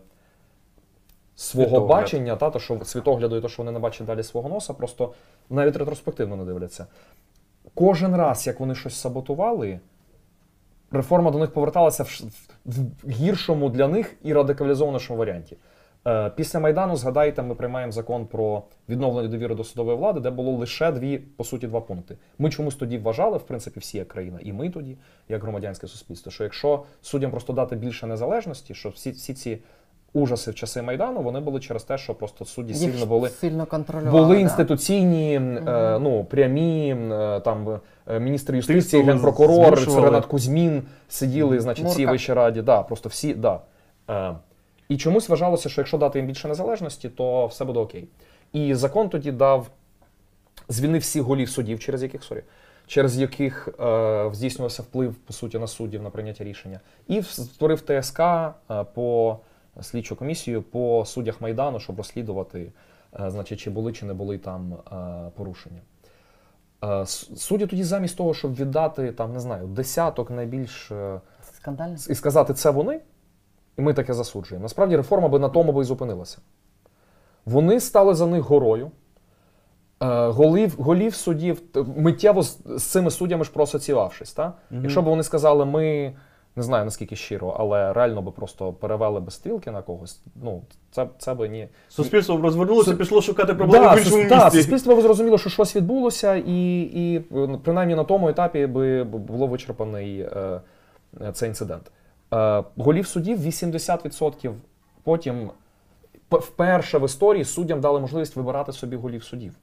свого Світогляд. бачення, та, то, що світогляду і то, що вони не бачать далі свого носа, просто навіть ретроспективно не дивляться. Кожен раз, як вони щось саботували, реформа до них поверталася в, в гіршому для них і радикалізованішому варіанті. Е, Після Майдану, згадайте, ми приймаємо закон про відновлення довіри до судової влади, де було лише дві, по суті, два пункти. Ми чомусь тоді вважали, в принципі, всі як країна, і ми тоді, як громадянське суспільство, що якщо суддям просто дати більше незалежності, що всі, всі ці ужаси в часи Майдану вони були через те, що просто судді Їх сильно були сильно контролювали. були да. інституційні, е, ну прямі е, там е, міністр юстиції, генпрокурор, змушували. Ренат Кузьмін сиділи, значить, всі Мурка. вищій раді. Да, просто всі, да. Е, і чомусь вважалося, що якщо дати їм більше незалежності, то все буде окей. І закон тоді дав, звільнив всіх голів судів, через яких sorry, через яких е, здійснювався вплив по суті на суддів на прийняття рішення, і створив ТСК е, по слідчу комісію по суддях Майдану, щоб розслідувати, е, значить, чи були чи не були там е, порушення. Е, Судді тоді замість того, щоб віддати там, не знаю, десяток найбільш Скандально. і сказати, це вони, і ми таке засуджуємо. Насправді реформа би на тому би і зупинилася. Вони стали за них горою. Голів, голів суддів миттєво з, цими суддями ж проасоціювавшись. Та? Якщо б вони сказали, ми не знаю наскільки щиро, але реально би просто перевели без стрілки на когось, ну це, це би ні. Суспільство розвернулося, Су- пішло шукати проблеми Да, в іншому сус- да, місці. суспільство б зрозуміло, що щось відбулося, і, і е, принаймні на тому етапі би б- було вичерпаний е, цей інцидент. Е, голів судів 80%. Потім вперше в історії суддям дали можливість вибирати собі голів судів.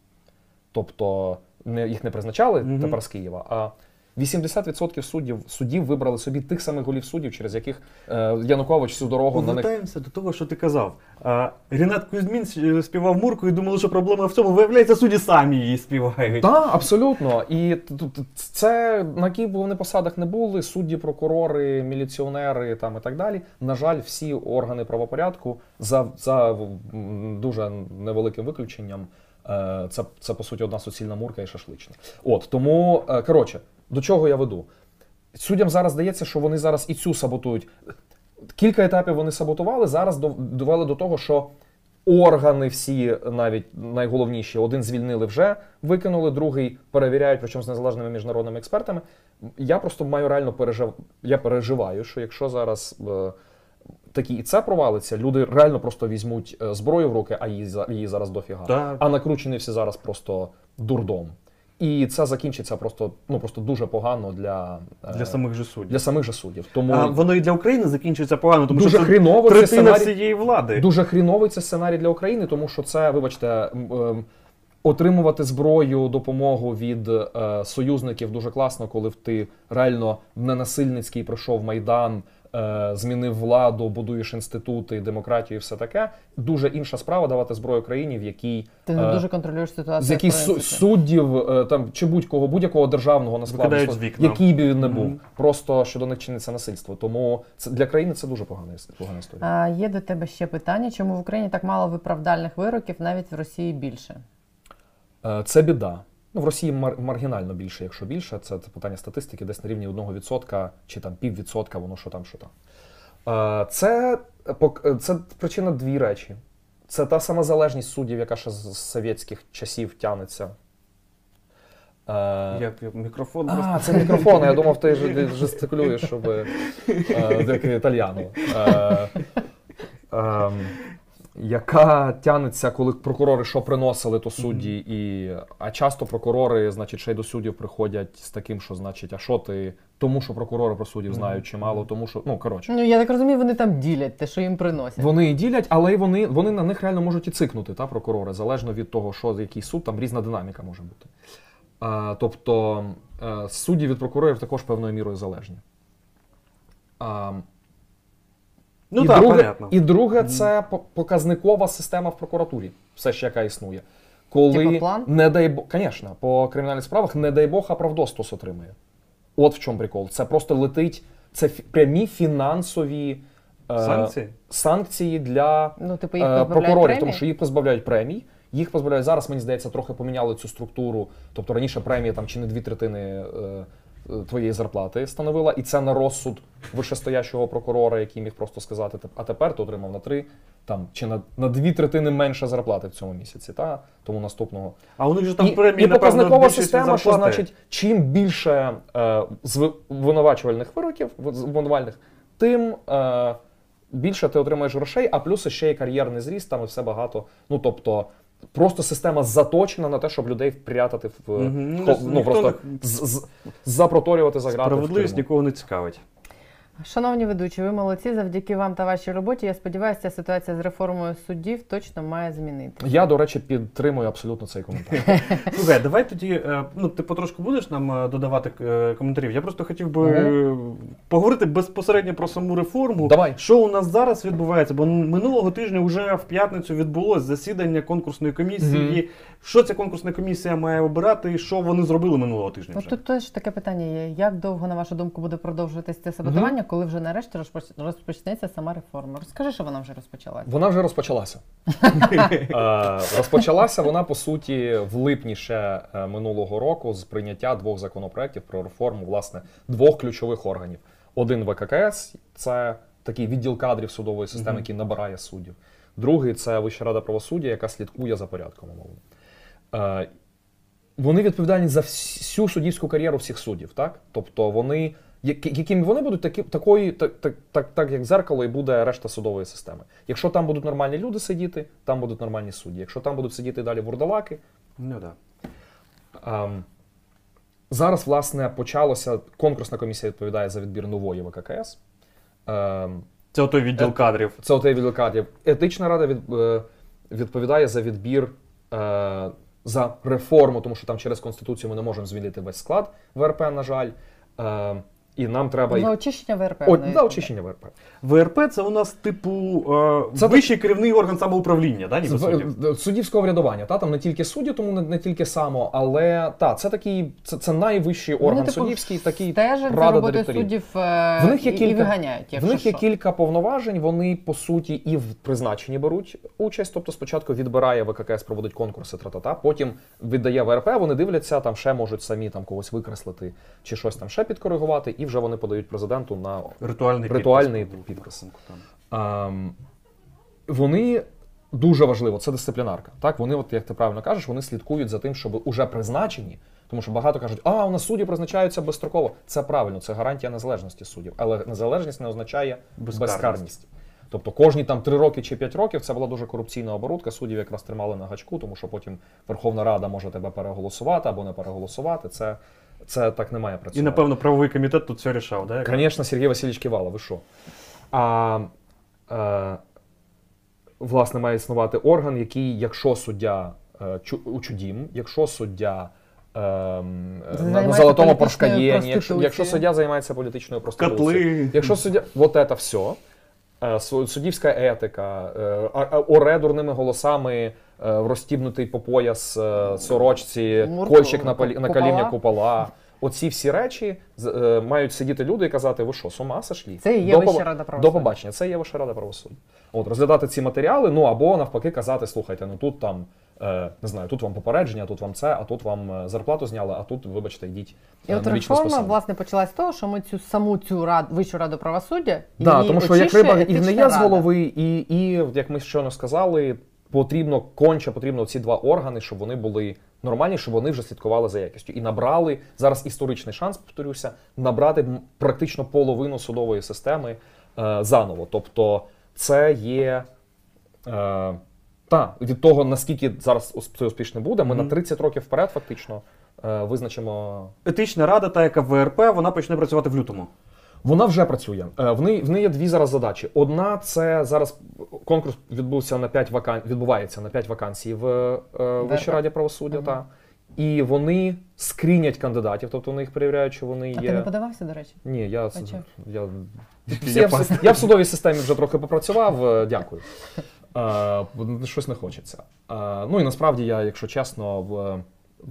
Тобто не, їх не призначали Мгм. тепер з Києва, а 80% суддів, суддів вибрали собі тих самих голів суддів, через яких е, Янукович всю дорогу на них Повертаємося до того, що ти казав. А, Рінат Кузьмін співав мурку і думали, що проблема в цьому. Виявляється, судді самі її співають. Так, абсолютно. І т- т- т- це на яких би вони посадах не були, судді, прокурори, міліціонери там і так далі. На жаль, всі органи правопорядку за, за дуже невеликим виключенням. е, Це, це по суті одна суцільна мурка і шашлична. От тому, е, коротше, до чого я веду? суддям зараз здається, що вони зараз і цю саботують. Кілька етапів вони саботували, зараз довели до того, що органи всі, навіть найголовніші, один звільнили вже, викинули, другий перевіряють, причому з незалежними міжнародними експертами. Я просто маю реально пережив... я переживаю, що якщо зараз е, такі і це провалиться, люди реально просто візьмуть е, зброю в руки, а її, її зараз дофіга. Так. А накручені всі зараз просто дурдом. І це закінчиться просто, ну, просто дуже погано для, е, Для самих же суддів. для самих же суддів. Тому А воно і для України закінчується погано, тому Дуже що це хріново це третина сценарій. всієї влади. Дуже хріновий це сценарій для України, тому що це, вибачте, ем, отримувати зброю, допомогу від е, союзників дуже класно, коли ти реально ненасильницький пройшов майдан, змінив владу, будуєш інститути, демократію, і все таке. Дуже інша справа давати зброю країні, в якій Ти не е, дуже контролюєш ситуацію. з яких суддів е, там чи будь-кого, будь-якого державного насправді, який би він не був, Мгм. просто що до них чиниться насильство. Тому це для країни це дуже погана, погана історія. А, є до тебе ще питання, чому в Україні так мало виправдальних вироків, навіть в Росії більше? Е, Це біда. Ну, в Росії мар- маргінально більше, якщо більше, це, це питання статистики, десь на рівні 1% чи там піввідсотка, воно що там, що там. Е, Це, це причина дві речі. Це та сама залежність суддів, яка ще з совєтських часів тягнеться. Е, Як я- мікрофон А, просто. це мікрофон. Я думав, ти жестикулюєш, щоб е, як італіано. Яка тянеться, коли прокурори що приносили, то судді, і а часто прокурори, значить, ще й до суддів приходять з таким, що значить, а що ти? Тому що прокурори про суддів знають чимало, тому що ну коротше. Ну я так розумію, вони там ділять те, що їм приносять. Вони і ділять, але й вони, вони на них реально можуть і цикнути, та, прокурори, залежно від того, що який суд, там різна динаміка може бути. А, тобто е, судді від прокурорів також певною мірою залежні. А, Ну і, так, друге, понятно. і друге, це показникова система в прокуратурі, все ще яка існує. Коли Типа план? не дай Бог, звісно, по кримінальних справах, не дай Бог, а правдостос отримує. От в чому прикол. Це просто летить, це прямі фінансові е, Санкції? санкції для Ну, типу, їх е, прокурорів, премій? тому що їх позбавляють премій. Їх позбавляють зараз, мені здається, трохи поміняли цю структуру. Тобто раніше премія там чи не дві третини е, е, твоєї зарплати становила, і це на розсуд вищестоящого прокурора, який міг просто сказати, «Теп- а тепер ти отримав на три там чи на, на дві третини менше зарплати в цьому місяці, та тому наступного. А у них же там і, премії, і напевно, показникова система, що значить, чим більше е, звинувачувальних вироків, в- тим е, більше ти отримаєш грошей, а плюс ще й кар'єрний зріст, там і все багато. Ну тобто. Просто система заточена на те, щоб людей впрятати в угу. Ну, ну, просто не- з, з, запроторювати заграти. Справедливість нікого не цікавить. Шановні ведучі, ви молодці. Завдяки вам та вашій роботі. Я сподіваюся, ця ситуація з реформою суддів точно має змінити. Я, до речі, підтримую абсолютно цей коментар. Слухай, давай тоді, е, ну ти потрошку будеш нам е, додавати е, коментарів. Я просто хотів би поговорити безпосередньо про саму реформу. Давай. Що у нас зараз відбувається? Бо минулого тижня вже в п'ятницю відбулось засідання конкурсної комісії. Що ця конкурсна комісія має обирати, і що вони зробили минулого тижня? От Вже? тут теж таке питання є. Як довго, на вашу думку, буде продовжуватись це саботування, коли вже нарешті розпоч- розпочнеться сама реформа? Розкажи, що вона вже розпочалася. Вона вже розпочалася. Е, Розпочалася вона, по суті, в липні ще е, минулого року з прийняття двох законопроєктів про реформу власне двох ключових органів. Один ВККС це такий відділ кадрів судової системи, який набирає суддів. Другий це Вища рада правосуддя, яка слідкує за порядком умовно. Е, Вони відповідальні за всю суддівську кар'єру всіх суддів, так? Тобто вони, якими вони будуть, такі, такої, так, так, так, так як зеркало, і буде решта судової системи. Якщо там будуть нормальні люди сидіти, там будуть нормальні судді. Якщо там будуть сидіти далі вурдалаки, Ну да. Ем, зараз, власне, почалося. Конкурсна комісія відповідає за відбір нової ВККС. Ем, Це отой відділ Е, кадрів. це отой відділ кадрів. Етична рада від, е, відповідає за відбір е, за реформу, тому що там через конституцію ми не можемо звільнити весь склад ВРП, на жаль. Е, і нам треба їх. Очищення ВРП. О, да, очищення ВРП. ВРП це у нас, типу, е, Це вищий керівний орган самоуправління, да, ніби суддів? Суддівського врядування, та там не тільки судді, тому не, не тільки само, але та це такий, це, це найвищий орган Вони, типу, суддівський, такий Стежать за рада роботою директорів. суддів е, В них є і, і кілька- виганяють. В них є що. кілька повноважень. Вони по суті і в призначенні беруть участь. Тобто, спочатку відбирає ВККС, проводить конкурси, тра-та-та, потім віддає ВРП. Вони дивляться, там ще можуть самі там когось викреслити чи щось там ще підкоригувати, і вже вони подають президенту на Ритуальний, Ритуальний підпис. підпис. Там. Ем, вони дуже важливо, це дисциплінарка. Так, вони, от як ти правильно кажеш, вони слідкують за тим, щоб уже призначені. Тому що багато кажуть, а у нас судді призначаються безстроково. Це правильно, це гарантія незалежності суддів. Але незалежність не означає Безкарність. безкарність. Тобто кожні там 3 роки чи 5 років це була дуже корупційна оборудка. Суддів якраз тримали на гачку, тому що потім Верховна Рада може тебе переголосувати або не переголосувати. Це, це так не має працювати. І, напевно, правовий комітет тут все рішав, да? Звісно, Сергій Васильович Ківала, ви що? А, е, власне, має існувати орган, який, якщо суддя е, чу- учудім, якщо суддя е, е, на, золотому поршкаєні, якщо, якщо суддя займається політичною проституцією, Котли. якщо суддя, вот это все, суддівська етика, е, а- а- оре дурними голосами, розтібнутий розстібнутий по пояс е, сорочці, кольчик на, на коління купола. Оці всі речі е, мають сидіти люди і казати, ви що, з ума сошли? Це і є До Вища рада До побачення, це є Вища рада правосуддя. От, розглядати ці матеріали, ну або навпаки казати, слухайте, ну тут там, е, не знаю, тут вам попередження, тут вам це, а тут вам е, зарплату зняли, а тут, вибачте, йдіть І е, от реформа власне почалась з того, що ми цю саму цю рад вищу раду правосуддя Да, тому що як риба і етична гниє з голови, і, і як ми щойно сказали, потрібно конче потрібно ці два органи, щоб вони були нормальні, щоб вони вже слідкували за якістю. І набрали зараз історичний шанс, повторюся, набрати практично половину судової системи е, заново. Тобто, це є. Е, та, від того, наскільки зараз це успішно буде, ми на 30 років вперед фактично е, визначимо Етична рада, та яка ВРП, вона почне працювати в лютому. Вона вже працює. Е, В неї, в неї є дві зараз задачі. Одна це зараз конкурс відбувся на 5 вакан... відбувається на 5 вакансій в е, Вищій раді правосуддя. Та. І вони скрінять кандидатів, тобто вони їх перевіряють, чи вони А є. ти не подавався, до речі? Ні, я, А чого? я, я, в, я в судовій системі вже трохи попрацював. е, Дякую. Е, щось не хочеться. Е, ну і насправді я, якщо чесно, в-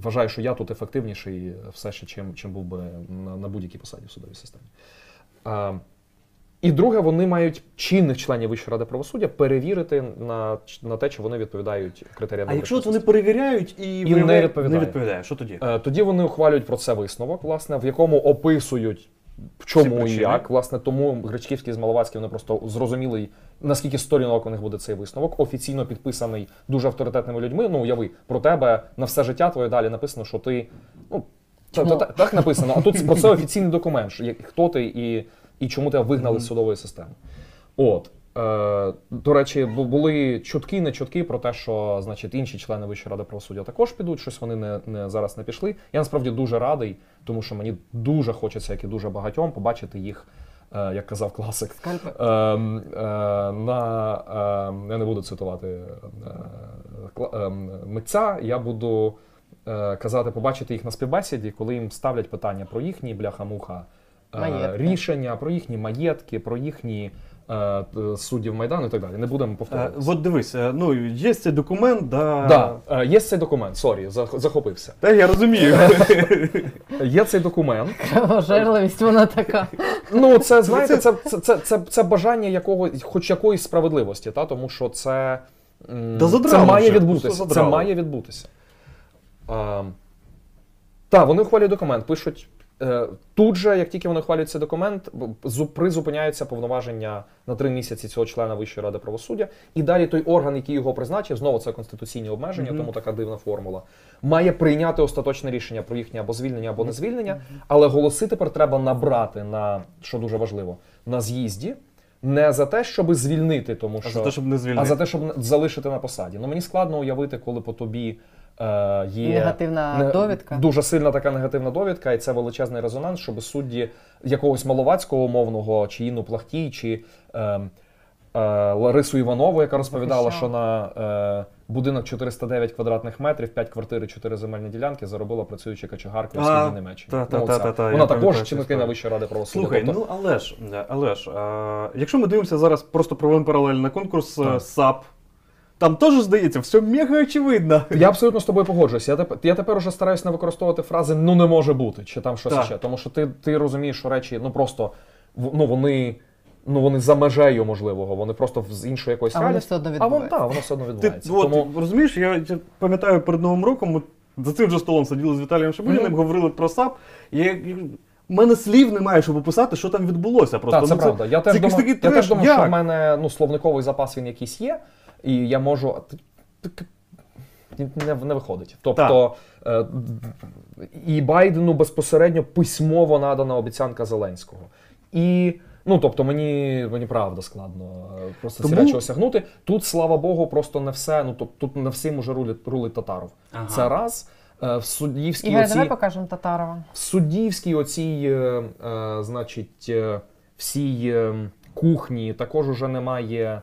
вважаю, що я тут ефективніший все ще, чим, чим був би на, на будь-якій посаді в судовій системі. І друге, вони мають чинних членів Вищої ради правосуддя перевірити на, на те, чи вони відповідають критеріям. А якщо от вони перевіряють і, І не відповідає. не відповідає, що тоді? Е, Тоді вони ухвалюють про це висновок, власне, в якому описують, в чому і як. Власне, тому Гречківський з Маловацьким вони просто зрозуміли, наскільки сторінок у них буде цей висновок, офіційно підписаний дуже авторитетними людьми. Ну, уяви, про тебе на все життя твоє далі написано, що ти. Ну, та- та- та- так написано, а тут про це офіційний документ, що як- хто ти і, і чому тебе вигнали з судової системи. От. Е, до речі, бу- були чутки, не чутки про те, що значить, інші члени Вищої ради правосуддя також підуть, щось вони не, не, зараз не пішли. Я насправді дуже радий, тому що мені дуже хочеться, як і дуже багатьом, побачити їх, е, як казав класик. Скальпи. Е, е, на, е, я не буду цитувати е, кла- е, митця, я буду казати, побачити їх на співбесіді, коли їм ставлять питання про їхні бляха-муха е, рішення, про їхні маєтки, про їхні е, суддів Майдану і так далі. Не будемо Е, повторюватися. от дивись, е, ну є цей документ, да. Да, е, є цей документ, sorry, захопився. Та я розумію. Є цей документ. Одержимість вона така. Ну, це знаєте, це, це, це, це, це бажання якого, хоч якоїсь справедливості, та? тому що це, це має вже, відбутися. Це має відбутися. А, так, вони ухвалюють документ, пишуть. е, Тут же, як тільки вони ухвалюють цей документ, призупиняються повноваження на три місяці цього члена Вищої ради правосуддя. І далі той орган, який його призначив, знову це конституційні обмеження, тому така дивна формула, має прийняти остаточне рішення про їхнє або звільнення, або не звільнення. Але голоси тепер треба набрати на що дуже важливо, на з'їзді. Не за те, щоб звільнити, тому А що за те, щоб не а за те, щоб залишити на посаді. Ну мені складно уявити, коли по тобі є Негативна довідка. Дуже сильна така негативна довідка, і це величезний резонанс, щоб судді якогось маловацького умовного, чи Інну Плахтій, чи е, е, Ларису Іванову, яка розповідала, що на е, будинок 409 квадратних метрів, 5 квартир і 4 земельні ділянки заробила працююча качегарка у А, східній Німеччині. та- та- Ну, та- та- та, Вона також історію. Вищої ради правосуддя. Слухай, Тобто- ну але ж, але ж, а, якщо ми дивимося зараз просто проводимо паралельно конкурс е, Так. САП, там теж здається, все мега очевидно. Я абсолютно з тобою погоджуюся. Я тепер, я тепер уже стараюсь не використовувати фрази ну не може бути, чи там щось Так. ще. Тому що ти, ти розумієш, що речі ну просто ну, вони, ну, вони за межею можливого, вони просто з іншої якоїсь А воно все одно А воно, відбувається. так, воно все одно Ти, відбувається. от, розумієш, я, я пам'ятаю перед Новим роком, ми за цим же столом сиділи з Віталієм Шабуніним, говорили про САП. І я, У мене слів немає, щоб описати, що там відбулося. Просто Так, це ну, правда. Я теж це якийсь думаю, такий я теж думаю, що в мене ну, словниковий запас він якийсь є, і я можу. Не, не виходить. Тобто е, і Байдену безпосередньо письмово надана обіцянка Зеленського. І ну тобто мені, мені правда складно е, просто ці речі осягнути. Тут, слава Богу, просто не все. Ну тобто тут не всім уже рулить, рулить Татаров. Ага. Це раз. Е, В суддівській Ігор, оцій, давай покажемо Татарова. в суддівській оцій, е, е, значить, всій кухні також уже немає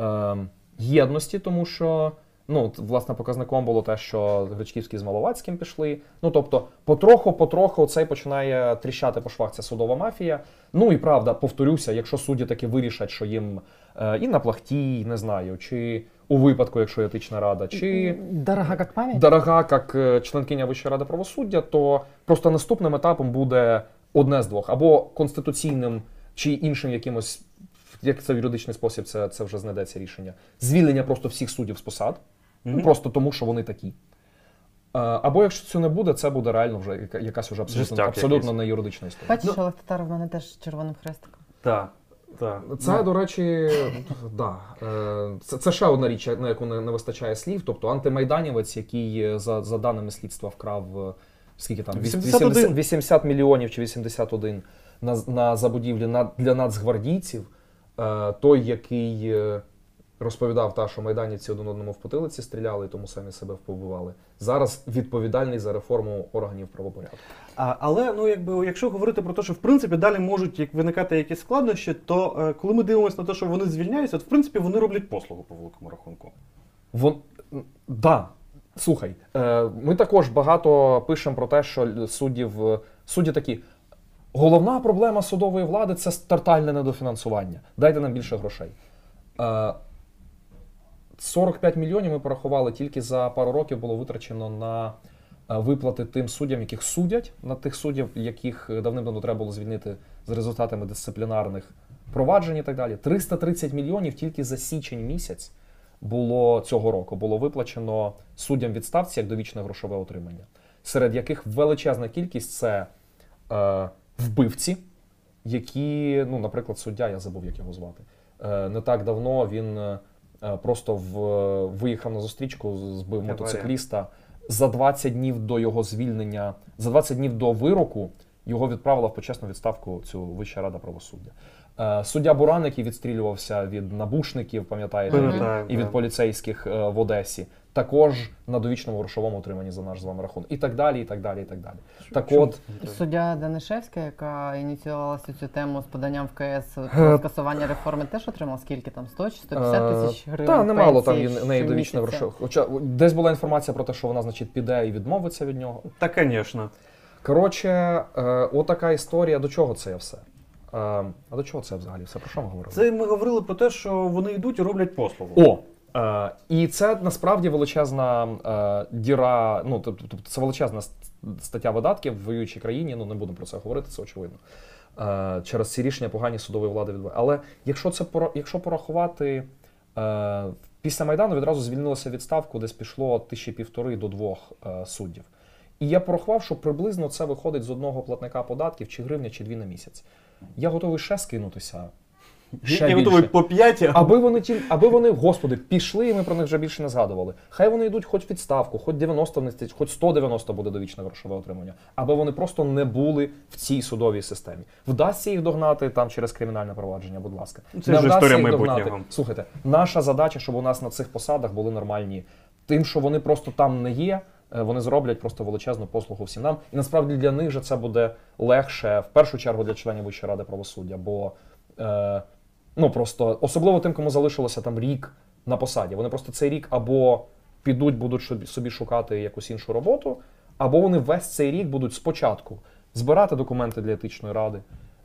е, єдності, тому що. Ну, власне, показником було те, що Гречківський з Маловацьким пішли. Ну, тобто, потроху, потроху цей починає тріщати по швах ця судова мафія. Ну і правда, повторюся, якщо судді таки вирішать, що їм е, і на плахті, не знаю, чи у випадку, якщо етична рада, чи Дорога як пам'ять. дорога як е, членкиня Вищої ради правосуддя, то просто наступним етапом буде одне з двох: або конституційним чи іншим якимось, як це в юридичний спосіб, це, це вже знайдеться рішення. Звільнення просто всіх суддів з посад, ну, просто тому, що вони такі. Е, Або якщо цього не буде, це буде реально вже якась вже абсолютно, Жестяк абсолютно якийсь. не юридична історія. Бачиш, Олег Татаров в мене теж червоним хрестиком. Так, так. Це, до речі, да. е, це, це ще одна річ, на яку не, не вистачає слів. Тобто антимайданівець, який е, за, за даними слідства вкрав скільки там 80, 80 мільйонів чи 81 на, на забудівлі на, для нацгвардійців. Е, Той, який е, розповідав, та, що майданівці один одному в потилиці стріляли і тому самі себе впобивали. Зараз відповідальний за реформу органів правопорядку. А, але ну якби якщо говорити про те, що в принципі далі можуть як виникати якісь складнощі, то е, коли ми дивимося на те, що вони звільняються, то в принципі вони роблять послугу по великому рахунку. Вон да. Слухай, е, ми також багато пишемо про те, що суддів е, судді такі. Головна проблема судової влади це тотальне недофінансування. Дайте нам більше грошей. Е, 45 мільйонів ми порахували тільки за пару років було витрачено на е, виплати тим суддям, яких судять, на тих суддів, яких е, давним-давно треба було звільнити з результатами дисциплінарних проваджень і так далі. 330 мільйонів тільки за січень місяць було цього року було виплачено суддям відставці як довічне грошове отримання, серед яких величезна кількість це е, вбивці, які, ну, наприклад, суддя, я забув, як його звати. Е, не так давно він е, просто в, виїхав на зустрічку, збив мотоцикліста. За 20 днів до його звільнення, за 20 днів до вироку його відправила в почесну відставку цю Вища рада правосуддя. Е, Суддя Буран, який відстрілювався від набушників, пам'ятаєте, і від поліцейських в Одесі, також на довічному грошовому отриманні за наш з вами рахунок. І так далі, і так далі, і так далі. Так от, Суддя Данишевська, яка ініціювала всю цю тему з поданням в КС Е, про скасування реформи, теж отримала скільки там? 100 чи 150 тисяч гривень? Та немало там пенсії є в неї довічне грошове. Хоча десь була інформація про те, що вона, значить, піде і відмовиться від нього. Та, звісно. Коротше, е, отака історія. До чого це все? Е, а до чого це взагалі? Все про що ми говорили? Це ми говорили про те, що вони йдуть і роблять послугу. О! Е, і це насправді величезна е, діра, ну тобто це величезна стаття видатків в воюючій країні. Ну не будемо про це говорити, це очевидно. Е, через ці рішення погані судової влади відбувають. Але якщо це якщо порахувати, після Майдану відразу звільнилося відставку, десь пішло тисячі півтори до двох е, суддів. І я порахував, що приблизно це виходить з одного платника податків, чи гривня, чи дві на місяць. Я готовий ще скинутися. Ще я готовий більше. по п'яті. Аби вони ті, аби вони, господи, пішли, і ми про них вже більше не згадували. Хай вони йдуть хоч відставку, хоч 90 внести, хоч 190 буде довічне грошове отримання, аби вони просто не були в цій судовій системі. Вдасться їх догнати там через кримінальне провадження, будь ласка. Ну, Це Не вже історія майбутнього. Слухайте, наша задача, щоб у нас на цих посадах були нормальні. Тим, що вони просто там не є, е, вони зроблять просто величезну послугу всім нам. І насправді для них же це буде легше, в першу чергу для членів Вищої ради правосуддя, бо е, ну просто особливо тим, кому залишилося там рік на посаді. Вони просто цей рік або підуть, будуть собі- шукати якусь іншу роботу, або вони весь цей рік будуть спочатку збирати документи для етичної ради.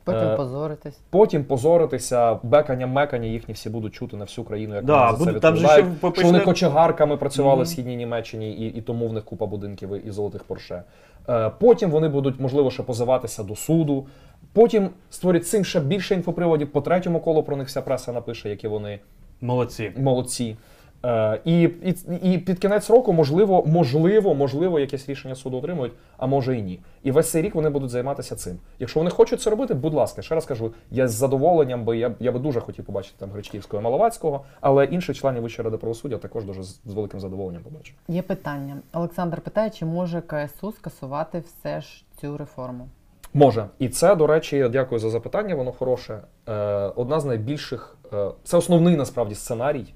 Потім Е, позоритись. Потім позоритися, бекання, мекання їхні всі будуть чути на всю країну, як Да, вони за це там же відповідають. ще що вони кочегарками працювали Мгм. в східній Німеччині, і, і тому в них купа будинків і- і золотих порше. Е, потім вони будуть, можливо, ще позиватися до суду. Потім створять цим ще більше інфоприводів. По третьому колу про них вся преса напише, які вони Молодці. молодці. Е, і, і, і під кінець року, можливо, можливо, можливо, якесь рішення суду отримують, а може і ні. І весь цей рік вони будуть займатися цим. Якщо вони хочуть це робити, будь ласка, ще раз кажу, я з задоволенням би я, я би дуже хотів побачити там Гречківського і Маловацького, але інших членів Вищої ради правосуддя також дуже з, з великим задоволенням побачу. Є питання. Олександр питає, чи може КСУ скасувати все ж цю реформу? Може, і це, до речі, дякую за запитання. Воно хороше. Е, одна з найбільших, е, це основний насправді сценарій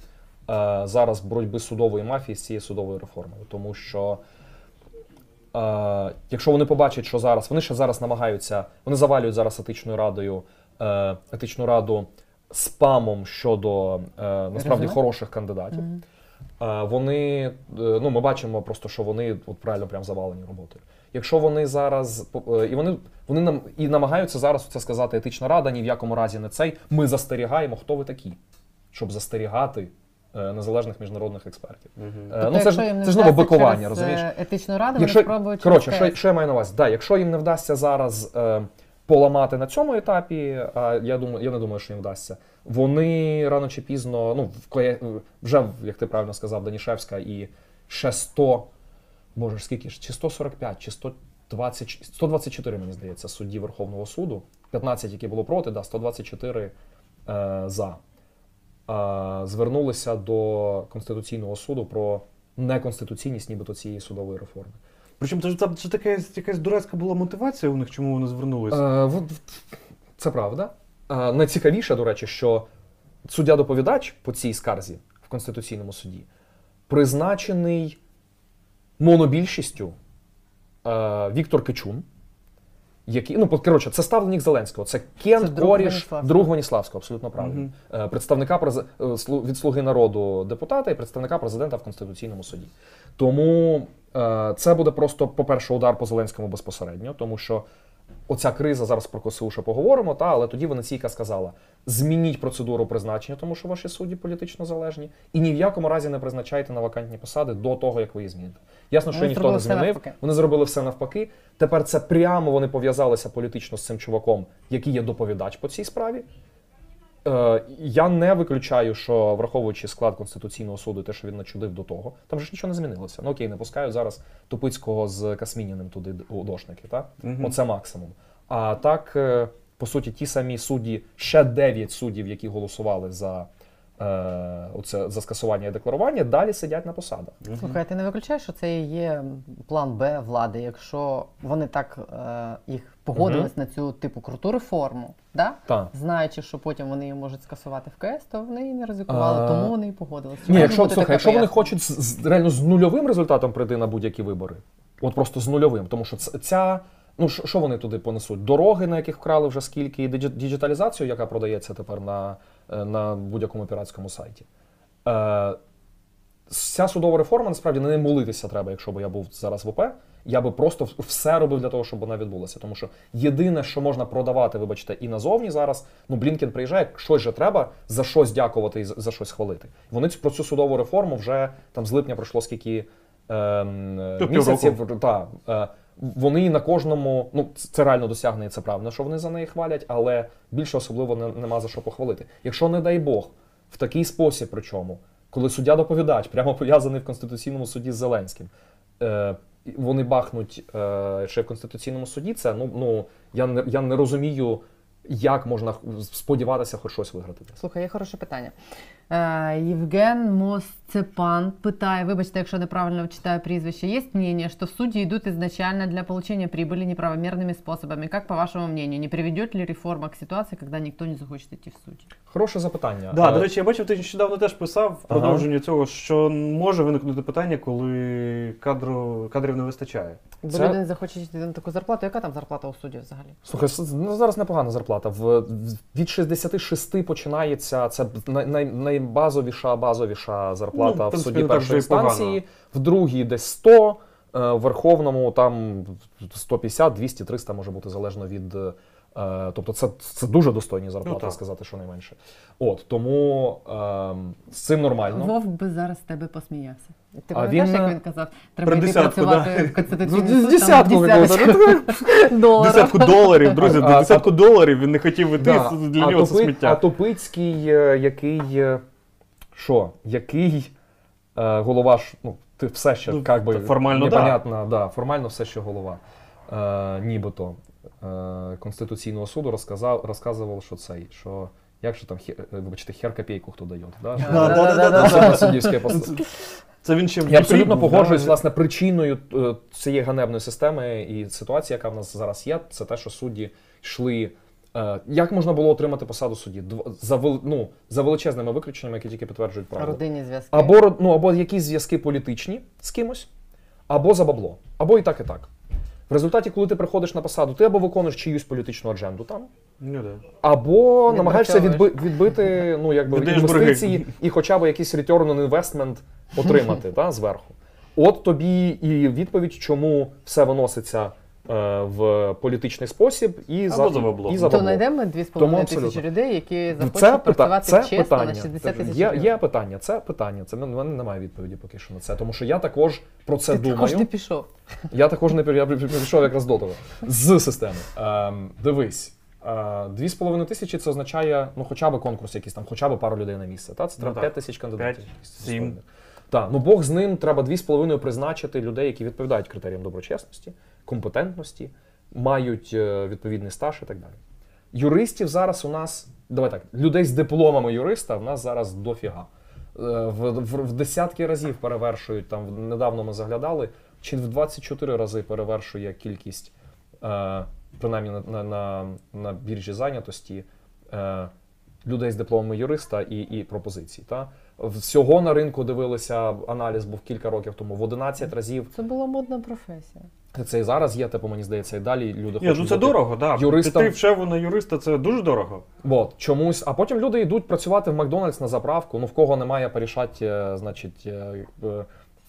зараз боротьби судової мафії з цією судовою реформою. Тому що е, якщо вони побачать, що зараз вони ще зараз намагаються, вони завалюють зараз етичною радою, е, етичну раду спамом щодо е, насправді хороших кандидатів. Е, Вони, е, ну ми бачимо просто, що вони от правильно прям завалені роботою. Якщо вони зараз е, і вони, вони нам і намагаються зараз це сказати етична рада, ні в якому разі не цей. Ми застерігаємо, хто ви такі, щоб застерігати е, незалежних міжнародних експертів. Е, Тобто, ну це ж це ж нове бикування, розумієш? е, Етичну раду, Якщо, вони спробують коротше, що, що я маю на увазі? Да, якщо їм не вдасться зараз е, поламати на цьому етапі, а я думаю, я не думаю, що їм вдасться. Вони рано чи пізно, ну вже, як ти правильно сказав, Данішевська і ще 100, боже скільки ж, чи 145, чи 120, 124, мені здається, судді Верховного суду, 15, які було проти, да, 124 е, за. Е, звернулися до Конституційного суду про неконституційність нібито цієї судової реформи. Причому це ж там це така якась дурацька була мотивація у них, чому вони звернулися. Е, це правда. Е, найцікавіше, до речі, що суддя-доповідач по цій скарзі в Конституційному суді призначений монобільшістю е, Віктор Кичун. Який, ну, коротше, це ставленик Зеленського. Це друг Коріш, друг Ваніславського, абсолютно правильно. Угу. Представника е, від Слуги народу депутата і представника президента в Конституційному суді. Тому е, це буде просто, по-перше, удар по Зеленському безпосередньо, тому що оця криза зараз про КСУ ще поговоримо, та, але тоді Венеційка сказала: змініть процедуру призначення, тому що ваші судді політично залежні, і ні в якому разі не призначайте на вакантні посади до того, як ви її зміните. Ясно, що Вони ніхто не змінив. навпаки. Вони зробили все навпаки. Тепер це прямо вони пов'язалися політично з цим чуваком, який є доповідач по цій справі. Е, я не виключаю, що враховуючи склад Конституційного суду, те, що він начудив до того, там же ж нічого не змінилося. Ну окей, не пускаю зараз Тупицького з Касмініним туди у дошники, угу. Оце максимум. А так, е, по суті, ті самі судді, ще дев'ять суддів, які голосували за, оце, за скасування і декларування, далі сидять на посадах. Слухай, ти не виключаєш, що це і є план Б влади, якщо вони так е, їх погодились на цю типу круту реформу, да? Так. знаючи, що потім вони її можуть скасувати в КС, то вони і не ризикували, А, тому вони і погодились. Ні, якщо, слухай, якщо вони хочуть з, з- реально з нульовим результатом прийти на будь-які вибори, от просто з нульовим, тому що ц- ця. Ну, що вони туди понесуть? Дороги, на яких вкрали вже скільки, і діджиталізацію, яка продається тепер на, е, на будь-якому піратському сайті. Е, ця судова реформа насправді на неї молитися треба, якщо б я був зараз в ОП. Я би просто все робив для того, щоб вона відбулася. Тому що єдине, що можна продавати, вибачте, і назовні зараз, ну Блінкен приїжджає, щось же треба за щось дякувати і за, щось хвалити. Вони про цю судову реформу вже там з липня пройшло скільки е, місяців. Та, е, вони на кожному, ну це реально досягнення, це правда, що вони за неї хвалять, але більше особливо не, нема за що похвалити. Якщо, не дай Бог, в такий спосіб, причому, коли суддя-доповідач прямо пов'язаний в Конституційному суді з Зеленським, е, вони бахнуть е, ще в Конституційному суді, це ну, ну я, не, я не розумію, як можна сподіватися хоч щось виграти. Слухай, є хороше питання. Е, Євген Мосцепан питає, вибачте, якщо неправильно читаю прізвище, есть мнение, что судьи идут изначально для получения прибыли неправомерными способами. Как, по вашему мнению, не приведет ли реформа к ситуации, когда никто не захочет идти в суд? Хороше запитання. Да, Е, до речі, я бачив, ти нещодавно теж писав в продовження цього, що може виникнути питання, коли кадру, кадрів не вистачає. Бо Це- люди не захочуть йти на таку зарплату. Яка там зарплата у суддів взагалі? Слухай, ну, зараз непогана зарплата. В, в- від 66 починається це най, най, найбазовіша базовіша зарплата Ну, в в принципі, суді першої станції, погано. в другій десь 100, е, в Верховному там 150, 200, 300 може бути залежно від. е, Тобто це, це дуже достойні зарплати, Ну, сказати, що найменше. От тому е, з цим нормально. Вов би зараз тебе посміявся. Ти А пам'ятаєш, він, як він казав, треба про йти десятку, працювати да. в Конституційний Ну, десятку доларів. Десятку доларів, друзі, а- десятку доларів він не хотів іти, для нього це сміття. а Тупицький, е, який. е, Що? Який Е, голова ж, ну, ти все ще Ну, як би, формально, да. непонятно, да. формально все ще голова. Нібито Конституційного суду розказав, розказував, що цей, що як же там, хер, вибачте, хер копійку хто дає. Да? Суддівське пост- Це він ще в я абсолютно погоджуюсь, да? власне, причиною е, цієї ганебної системи і ситуації, яка в нас зараз є, це те, що судді йшли. е, Як можна було отримати посаду судді? Дв- За, вел- ну, за величезними виключеннями, які тільки підтверджують правду. Родинні зв'язки. Або, ну, або якісь зв'язки політичні з кимось, або за бабло, або і так, і так. В результаті, коли ти приходиш на посаду, ти або виконуєш чиюсь політичну адженду там, Ну, да. або Не намагаєшся відби, відбити ну, якби, Віддаєш інвестиції і хоча б якийсь return on investment отримати та, зверху. От тобі і відповідь, чому все виноситься в політичний спосіб і за бабло. І за То бабло. знайдемо 2,5 тисячі людей, які захочуть Це, працювати це чесно питання. на 60 тисяч Є, є питання, це питання. Це в мене немає відповіді поки що на це. Тому що я також про це Ти думаю. також не пішов. Я також не я пішов якраз до того. З системи. Ем, дивись. е, Дві з половиною тисячі це означає ну, хоча б конкурс якийсь там, хоча б пару людей на місце. Та? Це Ну треба. 5 тисяч кандидатів. П'ять, сім. Так, ну Бог з ним треба дві з половиною призначити людей, які відповідають критеріям доброчесності, компетентності, мають е, відповідний стаж і так далі. Юристів зараз у нас, давай так, людей з дипломами юриста в нас зараз дофіга. Е, В, в, в десятки разів перевершують, там недавно ми заглядали, чи в 24 рази перевершує кількість, е, принаймні на, на, на, на біржі зайнятості, е, людей з дипломами юриста і, і пропозицій. Та? Всього на ринку дивилися, аналіз був кілька років тому, в 11 разів. Це була модна професія. Це і зараз є, типу, мені здається, і далі люди Ні, ну це бути дорого. Да. юристом. Піти в шефу на юриста це дуже дорого. От, чомусь, а потім люди йдуть працювати в Макдональдс на заправку. Ну в кого немає порішати, е, значить, е, е, в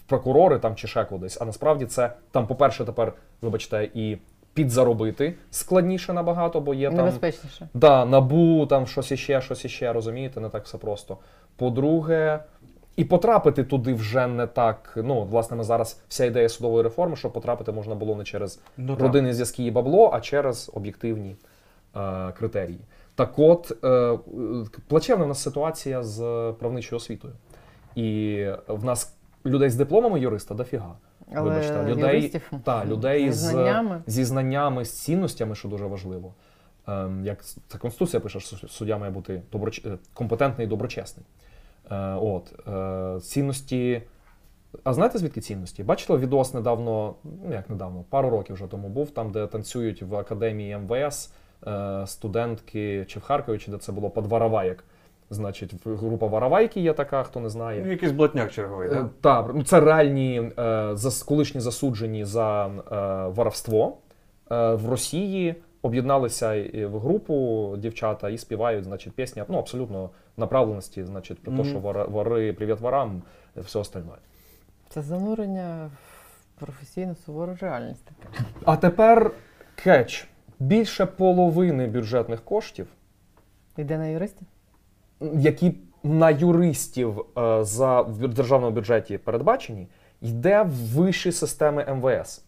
прокурори там чи ще кудись. А насправді це там, по-перше, тепер, вибачте, і підзаробити складніше набагато, бо є там Небезпечніше. да, набу, там щось іще, щось іще, розумієте, не так все просто. По-друге, і потрапити туди вже не так. Ну, власне, ми зараз вся ідея судової реформи, що потрапити можна було не через Ну, родинні зв'язки і бабло, а через об'єктивні е, критерії. Так от, е, е, плачевна в нас ситуація з правничою освітою. І в нас людей з дипломами юриста дофіга. Але Вибачте, людей, юристів та, людей зі з, знаннями. зі знаннями, з цінностями, що дуже важливо. Ем, як це Конституція пише, що суддя має бути доброч... е, компетентний і доброчесний. Е, от, е, цінності. А знаєте звідки цінності? Бачили відос недавно, ну як недавно, пару років вже тому був, там, де танцюють в академії МВС е, студентки чи в Харкові, чи де це було, під Вараваєк. Значить, група Варавайки є така, хто не знає. Ну, Якийсь блатняк черговий, так? Так, ну це реальні колишні засуджені за воровство в Росії. Об'єдналися в групу дівчата і співають, значить, пісня ну, абсолютно направленості, значить, про те, що вора- вори, привіт ворам, все остальне. Це занурення в професійну сувору реальність. таке. А тепер кетч. Більше половини бюджетних коштів, Іде на юристів? які на юристів е, за в державному бюджеті передбачені, йде в вищі системи МВС.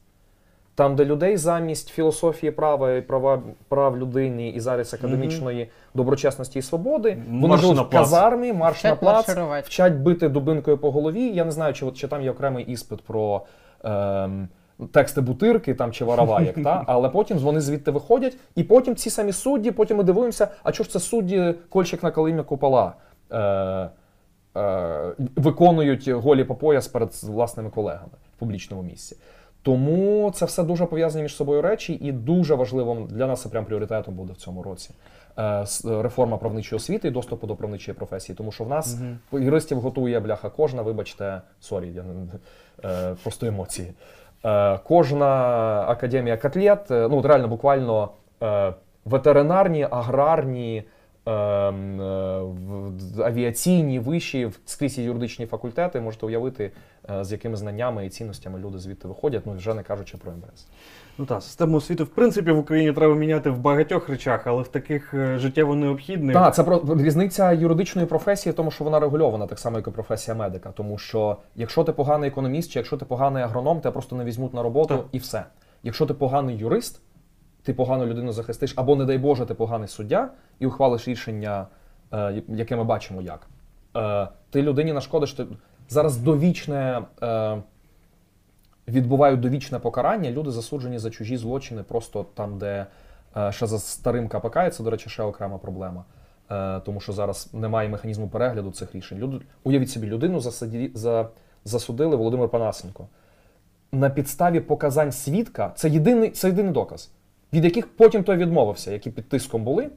Там, де людей замість філософії права і права прав людини і зараз академічної доброчесності і свободи, вони живуть на в плац. казармі, марш Вчать на плац, вчать бити дубинкою по голові. Я не знаю, чи, чи там є окремий іспит про ем, тексти бутирки там, чи вараваєк, та? але потім вони звідти виходять, і потім ці самі судді, потім ми дивуємося, а чого ж це судді кольчик на калимі купола е, е, виконують голі по пояс перед власними колегами в публічному місці. Тому це все дуже пов'язані між собою речі, і дуже важливим для нас це прям пріоритетом буде в цьому році. е, Реформа правничої освіти і доступу до правничої професії, тому що в нас юристів готує бляха кожна, вибачте, sorry, я не е, просто емоції. Е, Кожна академія котлет, е, ну от реально буквально е, ветеринарні, аграрні, авіаційні, вищі, скрізь юридичні факультети. Можете уявити, е, з якими знаннями і цінностями люди звідти виходять, ну вже не кажучи про МВС. Ну так, систему освіти, в принципі, в Україні треба міняти в багатьох речах, але в таких е, життєво необхідних. Так, це про різниця юридичної професії, тому що вона регульована так само, як і професія медика. Тому що якщо ти поганий економіст, чи якщо ти поганий агроном, тебе просто не візьмуть на роботу Так. і все. Якщо ти поганий юрист, ти погану людину захистиш, або, не дай Боже, ти поганий суддя і ухвалиш рішення, е, яке ми бачимо як. Е, ти людині нашкодиш. Ти... зараз довічне е, відбувають довічне покарання. Люди засуджені за чужі злочини, просто там, де е, ще за старим КПК, це, до речі, ще окрема проблема. Е, тому що зараз немає механізму перегляду цих рішень. Люди, уявіть собі, людину засаді, за, засудили Володимир Панасенко. На підставі показань свідка це єдиний, це єдиний доказ, від яких потім той відмовився, які під тиском були.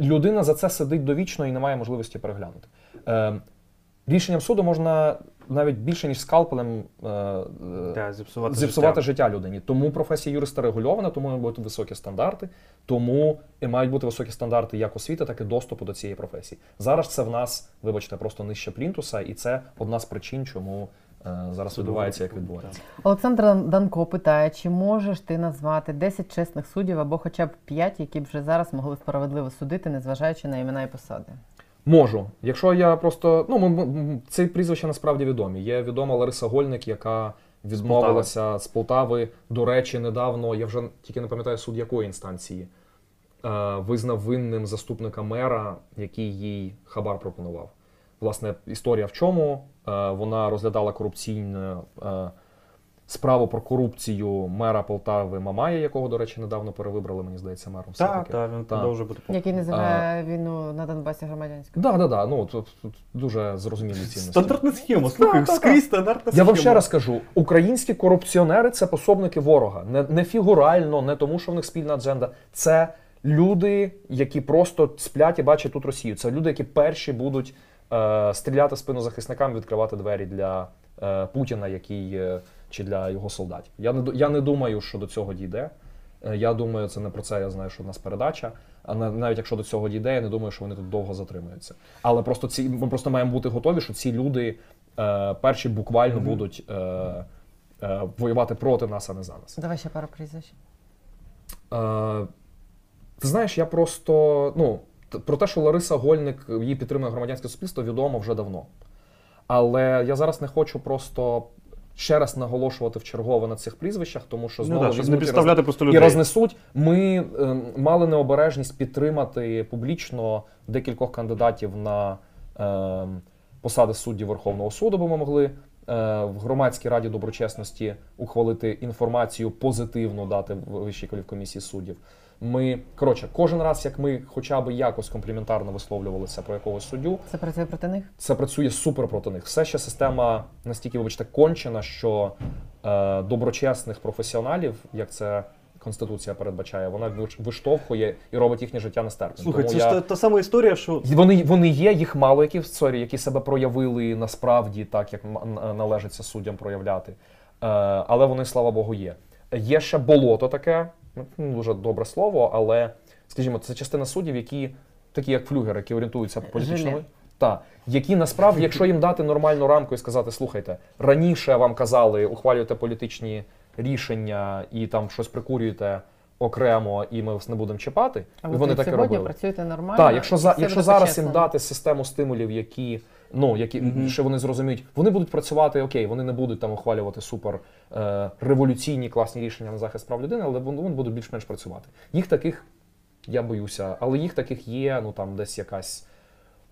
Людина за це сидить довічно і не має можливості переглянути. Е, рішенням суду можна навіть більше, ніж скалпелем е, е, Да, зіпсувати, зіпсувати життя. життя людині. Тому професія юриста регульована, тому мають бути високі стандарти, тому і мають бути високі стандарти як освіти, так і доступу до цієї професії. Зараз це в нас, вибачте, просто нижче плінтуса, і це одна з причин, чому е, зараз відбувається, як відбувається. Олександр Данко питає, чи можеш ти назвати 10 чесних суддів або хоча б 5, які б вже зараз могли справедливо судити, незважаючи на імена і посади? Можу. Якщо я просто. Ну, ці прізвища насправді відомі. Є відома Лариса Гольник, яка відмовилася з Полтави. До речі, недавно, я вже тільки не пам'ятаю суд якої інстанції, е, визнав винним заступника мера, який їй хабар пропонував. Власне, історія в чому? Е, Вона розглядала корупційну е, справу про корупцію мера Полтави Мамая, якого, до речі, недавно перевибрали, мені здається, мером. Так, так, він Так. продовжує бути Який називає війну на Донбасі громадянською? Да, да, да. Ну тут, тут дуже зрозумілі цінності. Стандартна схема, слухай, скрізь стандартна Я вам ще раз кажу: українські корупціонери це пособники ворога. Не, не фігурально, не тому, що в них спільна адженда. Це люди, які просто сплять і бачать тут Росію. Це люди, які перші будуть стріляти в спину захисникам, відкривати двері для е, Путіна, який е, чи для його солдатів. Я не я не думаю, що до цього дійде. Е, Я думаю, це не про це. Я знаю, що в нас передача. А навіть якщо до цього дійде, я не думаю, що вони тут довго затримаються. Але просто ці ми просто маємо бути готові, що ці люди е, перші буквально будуть е, е, воювати проти нас, а не за нас. Давай ще пару прізвищ. Е, ти знаєш, я просто ну про те, що Лариса Гольник її підтримує громадянське суспільство, відомо вже давно. Але я зараз не хочу просто ще раз наголошувати в чергове на цих прізвищах, тому що Ну знову да, щоб не і підставляти роз- просто і рознесуть. Ми е, мали необережність підтримати публічно декількох кандидатів на е, посади суддів Верховного суду, бо ми могли. е, В громадській раді доброчесності ухвалити інформацію позитивну дати в Вищій кваліфкомісії суддів. Ми коротше, кожен раз, як ми хоча б якось компліментарно висловлювалися про якогось суддю, Це працює проти них? це працює супер проти них. Все ще система настільки, вибачте, кончена, що е, доброчесних професіоналів, як це конституція передбачає, вона виштовхує і робить їхнє життя нестерпним. Слухай, Тому це я... ж та, та сама історія, що Вони, вони є, їх мало, які sorry, які себе проявили насправді так, як належиться суддям проявляти. Е, але вони, слава Богу, є. Є ще болото таке, ну, дуже добре слово, але, скажімо, це частина суддів, які такі, як флюгер, які орієнтуються по політичному. Желе. Так, які насправді, якщо їм дати нормальну рамку і сказати, слухайте, раніше вам казали, ухвалюєте політичні рішення і там щось прикурюєте окремо, і ми вас не будемо чіпати. А і вони так і робили. працюєте нормально? Так, якщо, за, якщо зараз по-чесному? їм дати систему стимулів, які, ну, які що вони зрозуміють, вони будуть працювати окей, вони не будуть там ухвалювати супер е, революційні класні рішення на захист прав людини, але вони, вони будуть більш-менш працювати. Їх таких, я боюся, але їх таких є, ну там десь якась.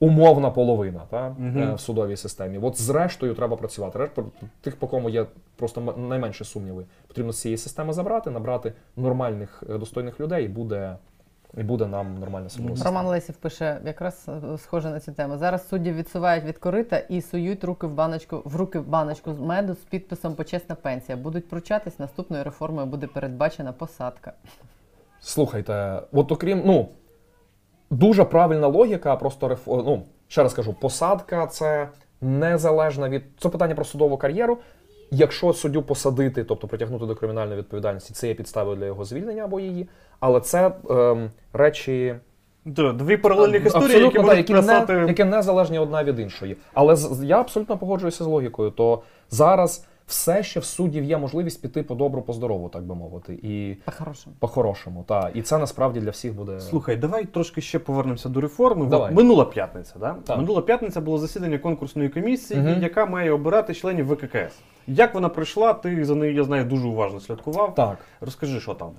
Умовна половина та, е, в судовій системі. От зрештою треба працювати. Решт- Тих, по кому є просто найменші сумніви, потрібно з цієї системи забрати, набрати нормальних е, достойних людей, і буде, і буде нам нормальна судова. Роман Лесів пише якраз е, схоже на цю тему. Зараз суддів відсувають від корита і сують руки в баночку в руки в баночку з меду з підписом почесна пенсія. Будуть пручатись, наступною реформою буде передбачена посадка. Слухайте, от окрім, ну, дуже правильна логіка, просто реф... ну, ще раз кажу, посадка це незалежна від. Це питання про судову кар'єру. Якщо суддю посадити, тобто притягнути до кримінальної відповідальності, це є підставою для його звільнення або її. Але це ем, речі дві паралельних історії, які будуть які, писати... не, які не залежні одна від іншої. Але з- я абсолютно погоджуюся з логікою. То зараз все ще в суддів є можливість піти по добру, по здорову, так би мовити, і По-хорошому. по-хорошому. Та. І це насправді для всіх буде. Слухай, давай трошки ще повернемося до реформи. Давай. Минула п'ятниця, да? Так. Минула п'ятниця було засідання конкурсної комісії, угу. яка має обирати членів ВККС. Як вона пройшла? Ти за нею, я знаю, дуже уважно слідкував. Так. Розкажи, що там.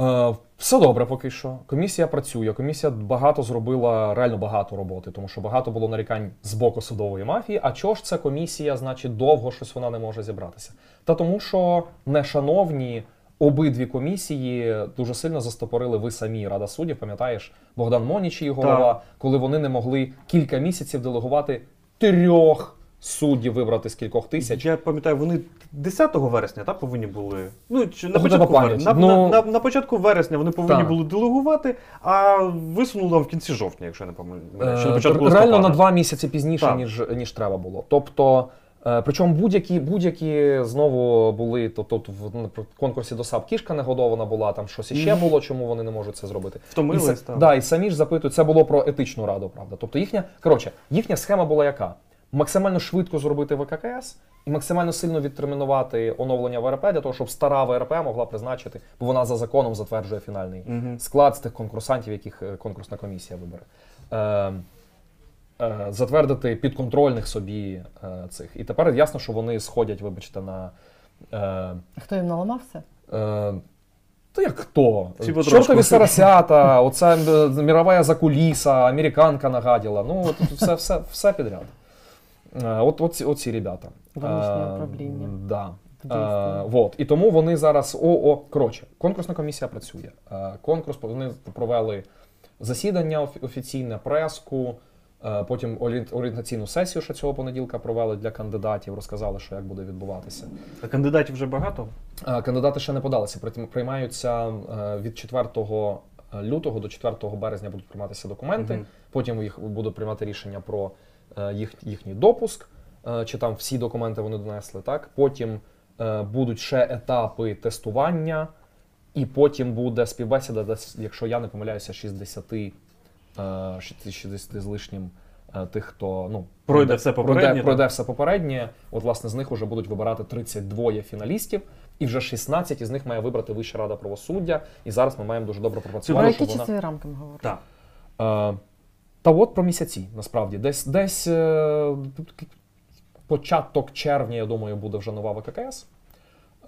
Е, Все добре поки що. Комісія працює. Комісія багато зробила, реально багато роботи, тому що багато було нарікань з боку судової мафії. А чого ж це комісія, значить, довго щось вона не може зібратися? Та тому, що нешановні обидві комісії дуже сильно застопорили ви самі Рада суддів. Пам'ятаєш, Богдан Моніч, її голова, коли вони не могли кілька місяців делегувати трьох суддів вибрати з кількох тисяч. Я пам'ятаю, вони 10 вересня та, повинні були. Ну, чи на Ну, початку, вересня, на, пам'ять. на, Ну, на, на початку вересня вони повинні так. були делегувати, а висунули там в кінці жовтня, якщо я не помиляю. Е, Реально на два місяці пізніше, Так. ніж, ніж треба було. Тобто, е, причому будь-які, будь-які знову були, то тут в конкурсі до САП кішка негодована була, там щось іще було, чому вони не можуть це зробити. Втомились, І, так. да, і самі ж запитують, це було про етичну раду, правда. Тобто їхня, коротше, їхня схема була яка? Максимально швидко зробити ВККС і максимально сильно відтермінувати оновлення ВРП для того, щоб стара ВРП могла призначити, бо вона за законом затверджує фінальний Мгм. склад з тих конкурсантів, яких е, конкурсна комісія вибере. Е, е, затвердити підконтрольних собі е, цих. І тепер ясно, що вони сходять, вибачте, на. Е, Хто їм наламався? е, та як хто? Чортові сарасята, оця е, мірова закуліса, американка нагаділа. Ну, от все, все, все підряд. Е, От, от, ці- от ці ребята. Е, управління. Да. Е, вот. І тому вони зараз. О, о, коротше, конкурсна комісія працює. Е, конкурс вони провели засідання офіційне, преску. е, Потім орієнт- орієнтаційну сесію ще цього понеділка провели для кандидатів, розказали, що як буде відбуватися. А кандидатів вже багато? Е, Кандидати ще не подалися, притім приймаються е, від 4 лютого до 4 березня будуть прийматися документи. Мгм. Потім їх будуть приймати рішення про е, їх, їхній допуск, е, чи там всі документи вони донесли. Так потім е, будуть ще етапи тестування, і потім буде співбесіда, десь, якщо я не помиляюся, 60, е, 60 з лишнім. е, Тих, хто ну Пройде все попереднє, пройде, пройде все попереднє. От власне з них вже будуть вибирати 32 фіналістів, і вже 16 із них має вибрати Вища рада правосуддя. І зараз ми маємо дуже добре Про пропрацювати. які щоб вона... часові рамки ми говоримо? Так. Та от про місяці, насправді. Десь десь е, початок червня, я думаю, буде вже нова ВККС.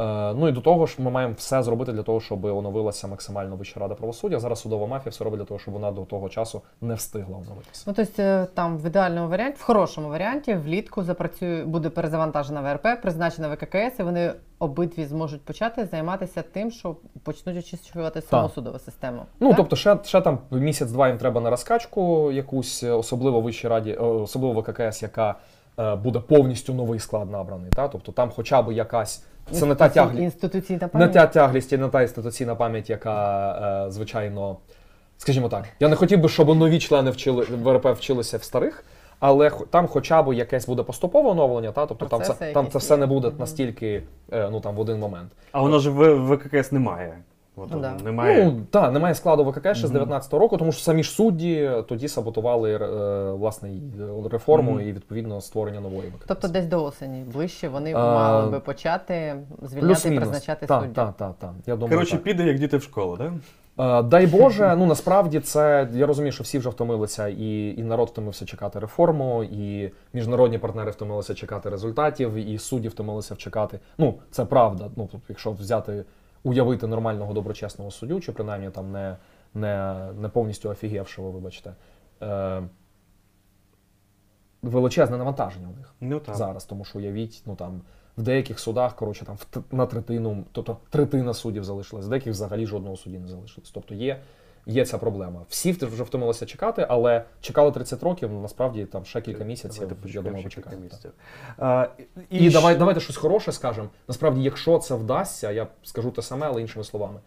Е, Ну і до того ж, ми маємо все зробити для того, щоб оновилася максимально Вища рада правосуддя. Зараз судова мафія все робить для того, щоб вона до того часу не встигла оновитися. Ну, тобто е, там в ідеальному варіанті, в хорошому варіанті, влітку запрацює, буде перезавантажена ВРП, призначена ВККС, і вони обидві зможуть почати займатися тим, що почнуть очищувати саму судову систему. Ну, Так? тобто, ще, ще там місяць-два їм треба на розкачку якусь, е, особливо Вищій раді, особливо ВККС, яка буде повністю новий склад набраний. Та? Тобто там хоча б якась. Це не та тяглість. Інституційна Не та тяглість і не та інституційна пам'ять, яка, е, звичайно, скажімо так, я не хотів би, щоб нові члени вчили, ВРП вчилися в старих, але хо- там хоча б якесь буде поступове оновлення, та? тобто там Процеси це, там якісь це все не буде настільки е, ну, там, в один момент. А воно ж в ВККС немає. От, Ну, да. Немає. Ну, так, немає складу ВКК ще з 19-го року, тому що самі ж судді тоді саботували е, власне й реформу Мгм. і відповідно створення нової ВККС. Тобто десь до осені ближче вони А, мали би почати звільняти і призначати Так, суддів. так, так, так. Я думаю, Коротше, так. піде як діти в школу, так? Е, Дай Боже, ну насправді це я розумію, що всі вже втомилися, і, і народ втомився чекати реформу, і міжнародні партнери втомилися чекати результатів, і судді втомилися чекати. Ну, це правда. Ну, тобто, якщо взяти, уявити нормального доброчесного суддю, чи принаймні там не, не, не повністю офігевшого, вибачте. Е, величезне навантаження у них Ну так. зараз, тому що уявіть, ну там в деяких судах, коротше, там на третину, тобто третина суддів залишилась, в деяких взагалі жодного судді не залишилось. Тобто є, є ця проблема. Всі вже втомилися чекати, але чекали 30 років, насправді там ще кілька місяців, Давайте я думаю, ще кілька місяців. А, І, щ- давай, давайте щось хороше скажемо. Насправді, якщо це вдасться, я скажу те саме, але іншими словами.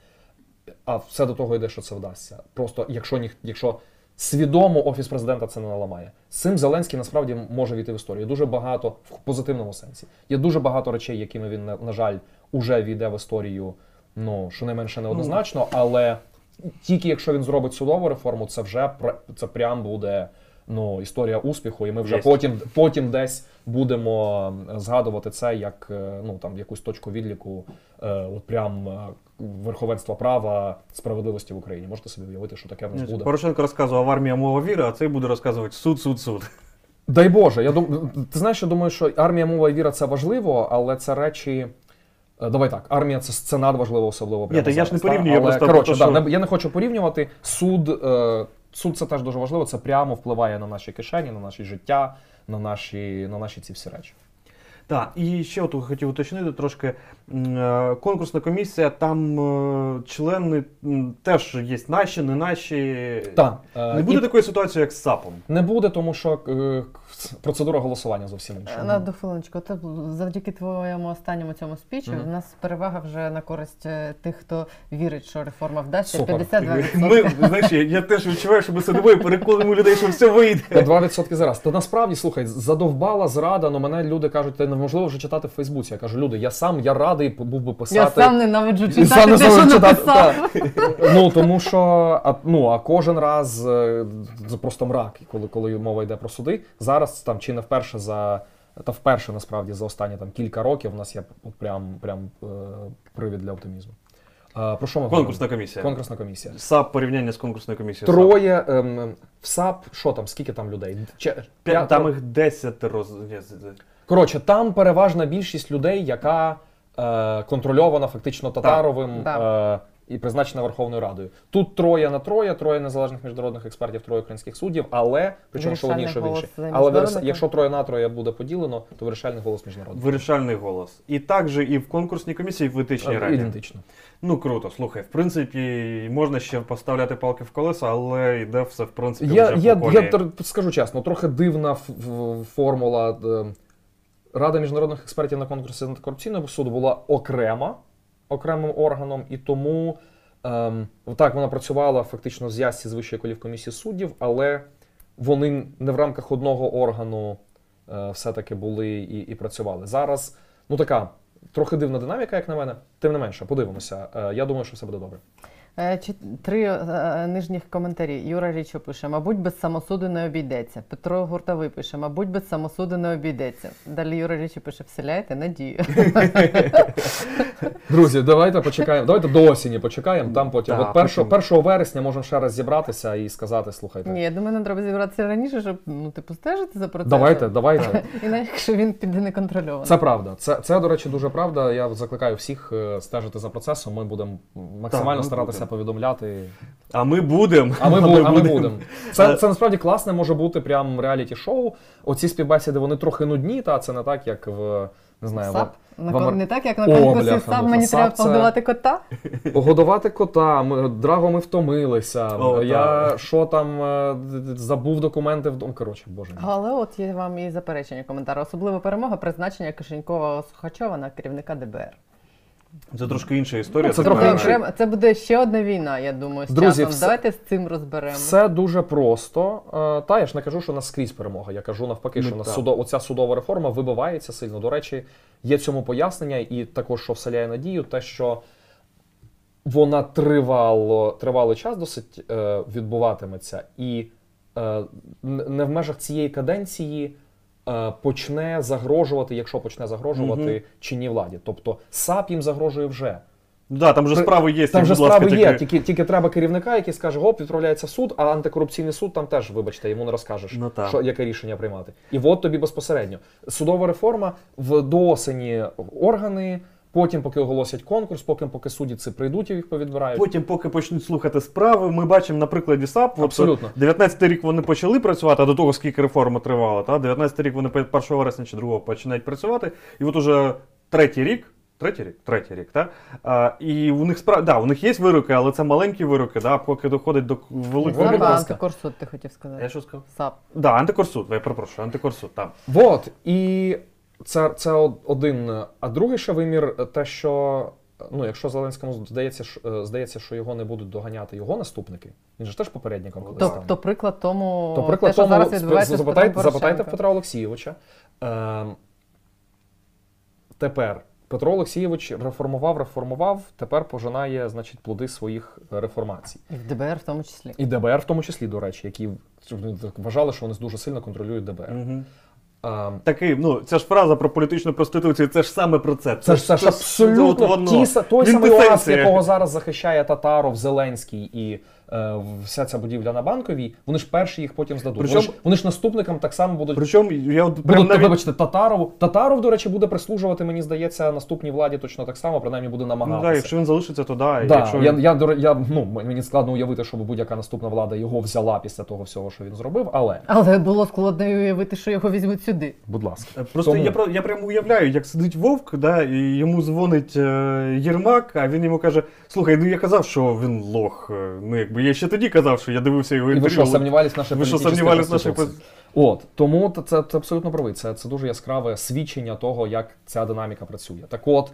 А все до того йде, що це вдасться. Просто якщо ніх, якщо свідомо офіс президента це не наламає. З цим Зеленський насправді може війти в історію. Дуже багато в позитивному сенсі. Є дуже багато речей, якими він, на, на жаль, уже війде в історію. Ну щонайменше неоднозначно, але тільки якщо він зробить судову реформу, це вже це прям буде ну, історія успіху, і ми вже Єсть. потім, потім десь будемо згадувати це як е, ну там якусь точку відліку, е, от прям е, верховенства права, справедливості в Україні. Можете собі уявити, що таке в нас буде. Порошенко розказував армія мова віра, а цей буде розказувати суд, суд, суд. Дай Боже, я дум... ти знаєш, я думаю, що армія мова і віра це важливо, але це речі. Е, Давай так, армія це, це надважливо, особливо прямо Ні, та я ж не зараз, порівнюю, я просто коротше, да, що- не- я не хочу порівнювати. Суд, е, суд це теж дуже важливо, це прямо впливає на наші кишені, на наше життя, на наші, на наші ці всі речі. Так, і ще от хотів уточнити трошки. Е, Конкурсна комісія, там члени теж є наші, не наші. Так, Не буде і- такої ситуації, як з САПом. Не буде, тому що процедура голосування зовсім інша. На одну хвилиночку, то завдяки твоєму останньому цьому спічу Мгм. в нас перевага вже на користь е, тих, хто вірить, що реформа вдасться. Супер. 52%. Ми, знаєш, я, я теж відчуваю, що ми сидимо і переконуємо людей, що все вийде. Та 2% зараз. Та насправді, слухай, задовбала зрада, але мене люди кажуть, це неможливо вже читати в Фейсбуці. Я кажу, люди, я сам я радий був би писати. Я сам ненавиджу читати сам те, не що читати, написав. Ну тому що а, ну, а кожен раз е, це просто мрак, коли, коли мова йде про суди. Зараз там чи не вперше за. Та вперше насправді за останні там кілька років у нас є прям, прям е, привід для оптимізму. Е, про що ми Конкурсна говоримо? комісія. Конкурсна комісія. САП порівняння з конкурсною комісією. Троє ем, в САП, що там, скільки там людей? Че- П'я- п'ятеро? Там їх 10 роз... Коротше, там переважна більшість людей, яка е, контрольована фактично Татаровим Так. е, і призначена Верховною Радою. Тут троє на троє, троє незалежних міжнародних експертів, троє українських суддів, але причому що одніше голос більше. Але вирис- якщо троє на троє буде поділено, то вирішальний голос міжнародний. Вирішальний голос. І також і в конкурсній комісії, і в етичній раді. Ідентично. Ну круто, слухай, в принципі, можна ще поставляти палки в колеса, але йде все в принципі Є, вже по я колії. тр- скажу чесно, трохи дивна формула. е, Рада міжнародних експертів на конкурсі антикорупційного суду була окрема, окремим органом, і тому ем, так вона працювала фактично з ясці з Вищої колівкомісії суддів, але вони не в рамках одного органу е, все-таки були і, і працювали. Зараз, ну така трохи дивна динаміка, як на мене. Тим не менше, подивимося. Е, я думаю, що все буде добре. Е, чи- Три е, нижніх коментарі. Юра Річо пише: мабуть, без самосуду не обійдеться. Петро Гуртовий пише: мабуть, без самосуду не обійдеться. Далі Юра Річо пише: вселяйте надію. Друзі, давайте почекаємо. Давайте до осені почекаємо. Там потім. Так, От 1, 1 вересня можемо ще раз зібратися і сказати: слухайте. Ні, я думаю, нам треба зібратися раніше, щоб ну, типу, стежити за процесом. Давайте, давайте. Інакше він піде неконтрольовано. Це правда. Це, це, до речі, дуже правда. Я закликаю всіх е, стежити за процесом. Ми будемо максимально старатися будемо. повідомляти. А ми будемо. А ми будемо. А ми будемо. Це, це насправді класне може бути прям реаліті-шоу. Оці співбесіди вони трохи нудні, та це не так, як в не знаю, в- САП? На в Амер- Не так, як на О, конкурсі бляха, САП, мені треба це- погодувати кота. Погодувати кота, ми, драго ми втомилися. О, я так. що там е, д- д- забув документи вдома. Коротше, боже мій. Але от є вам і заперечення коментарі. Особлива перемога призначення Кишенькова Сухачова на керівника ДБР. Це трошки інша історія. Ну, це це трохи Це, інше. окремо- це буде ще одна війна, я думаю, з Друзі, часом. все- Давайте з цим розберемо. Все дуже просто. Е, Та я ж не кажу, що у нас скрізь перемога. Я кажу навпаки, Ну, що у нас так. судо, оця судова реформа вибивається сильно. До речі, є цьому пояснення, і також, що вселяє надію, те, що вона тривало, тривалий час досить е, відбуватиметься, і е, н- не в межах цієї каденції. Е, Почне загрожувати, якщо почне загрожувати угу. чинній владі. Тобто САП їм загрожує вже. Да, там вже справи є. Там вже справи ласка, є, тільки- тільки, тільки треба керівника, який скаже, гоп, відправляється в суд, а антикорупційний суд там теж, вибачте, йому не розкажеш, Ну, що, яке рішення приймати. І от тобі безпосередньо. Судова реформа в до осені органи, потім, поки оголосять конкурс, поки, поки судді це прийдуть і їх повідбирають. Потім, поки почнуть слухати справи, ми бачимо на прикладі САП. Абсолютно. 19 рік вони почали працювати, а до того, скільки реформа тривала. Та? 19 рік вони 1 вересня чи 2 починають працювати. І от уже третій рік. Третій рік, третій рік, так? А, і у них справ... да, у них є вироки, але це маленькі вироки, да, поки доходить до великого. САП, антикорсуд, ти хотів сказати. Я що сказав? САП. Да, антикорсуд, я перепрошую, антикорсуд, там. Вот. І це, це один. А другий ще вимір, те, що. Ну, якщо Зеленському здається, що, е, здається, що його не будуть доганяти його наступники, він же ж теж попередником колись То, став. то приклад тому, То приклад те, що зараз відбувається запитайте, запитайте. Петра Олексійовича. Ем, тепер Петро Олексійович реформував, реформував, тепер пожинає значить, плоди своїх е, реформацій. І в ДБР в тому числі. І ДБР в тому числі, до речі, які вважали, що вони дуже сильно контролюють ДБР. Угу. Такий, ну, ця ж фраза про політичну проституцію, це ж саме про це. Це ж, це ж абсолютно ті, той самий ОАС, Квінтесенція. якого зараз захищає Татаров, Зеленський і вся ця будівля на банковій, вони ж перші їх потім здадуть. Причому- вони, ж, вони ж наступникам так само будуть. Причому я от Будуть, навіть... вибачте, Татаров. Татаров, до речі, буде прислужувати, мені здається, наступній владі точно так само, принаймні буде Ну, намагатися. да, якщо він залишиться, то да. Да, якщо... я, я, до ре- я, ну, мені складно уявити, щоб будь-яка наступна влада його взяла після того всього, що він зробив, але, Але було складно уявити, що його візьмуть сюди. будь ласка. Е, Просто Тому- я, про- я прямо уявляю, як сидить Вовк, да, і йому дзвонить е, Єрмак, а він йому каже: Слухай, ну я казав, що він лох. Е, Ну, якби я ще тоді казав, що я дивився його І ви що, сумнівались в нашій Ви що, сумнівались в нашій? От тому це, це абсолютно правий. Це, це дуже яскраве свідчення того, як ця динаміка працює. Так от,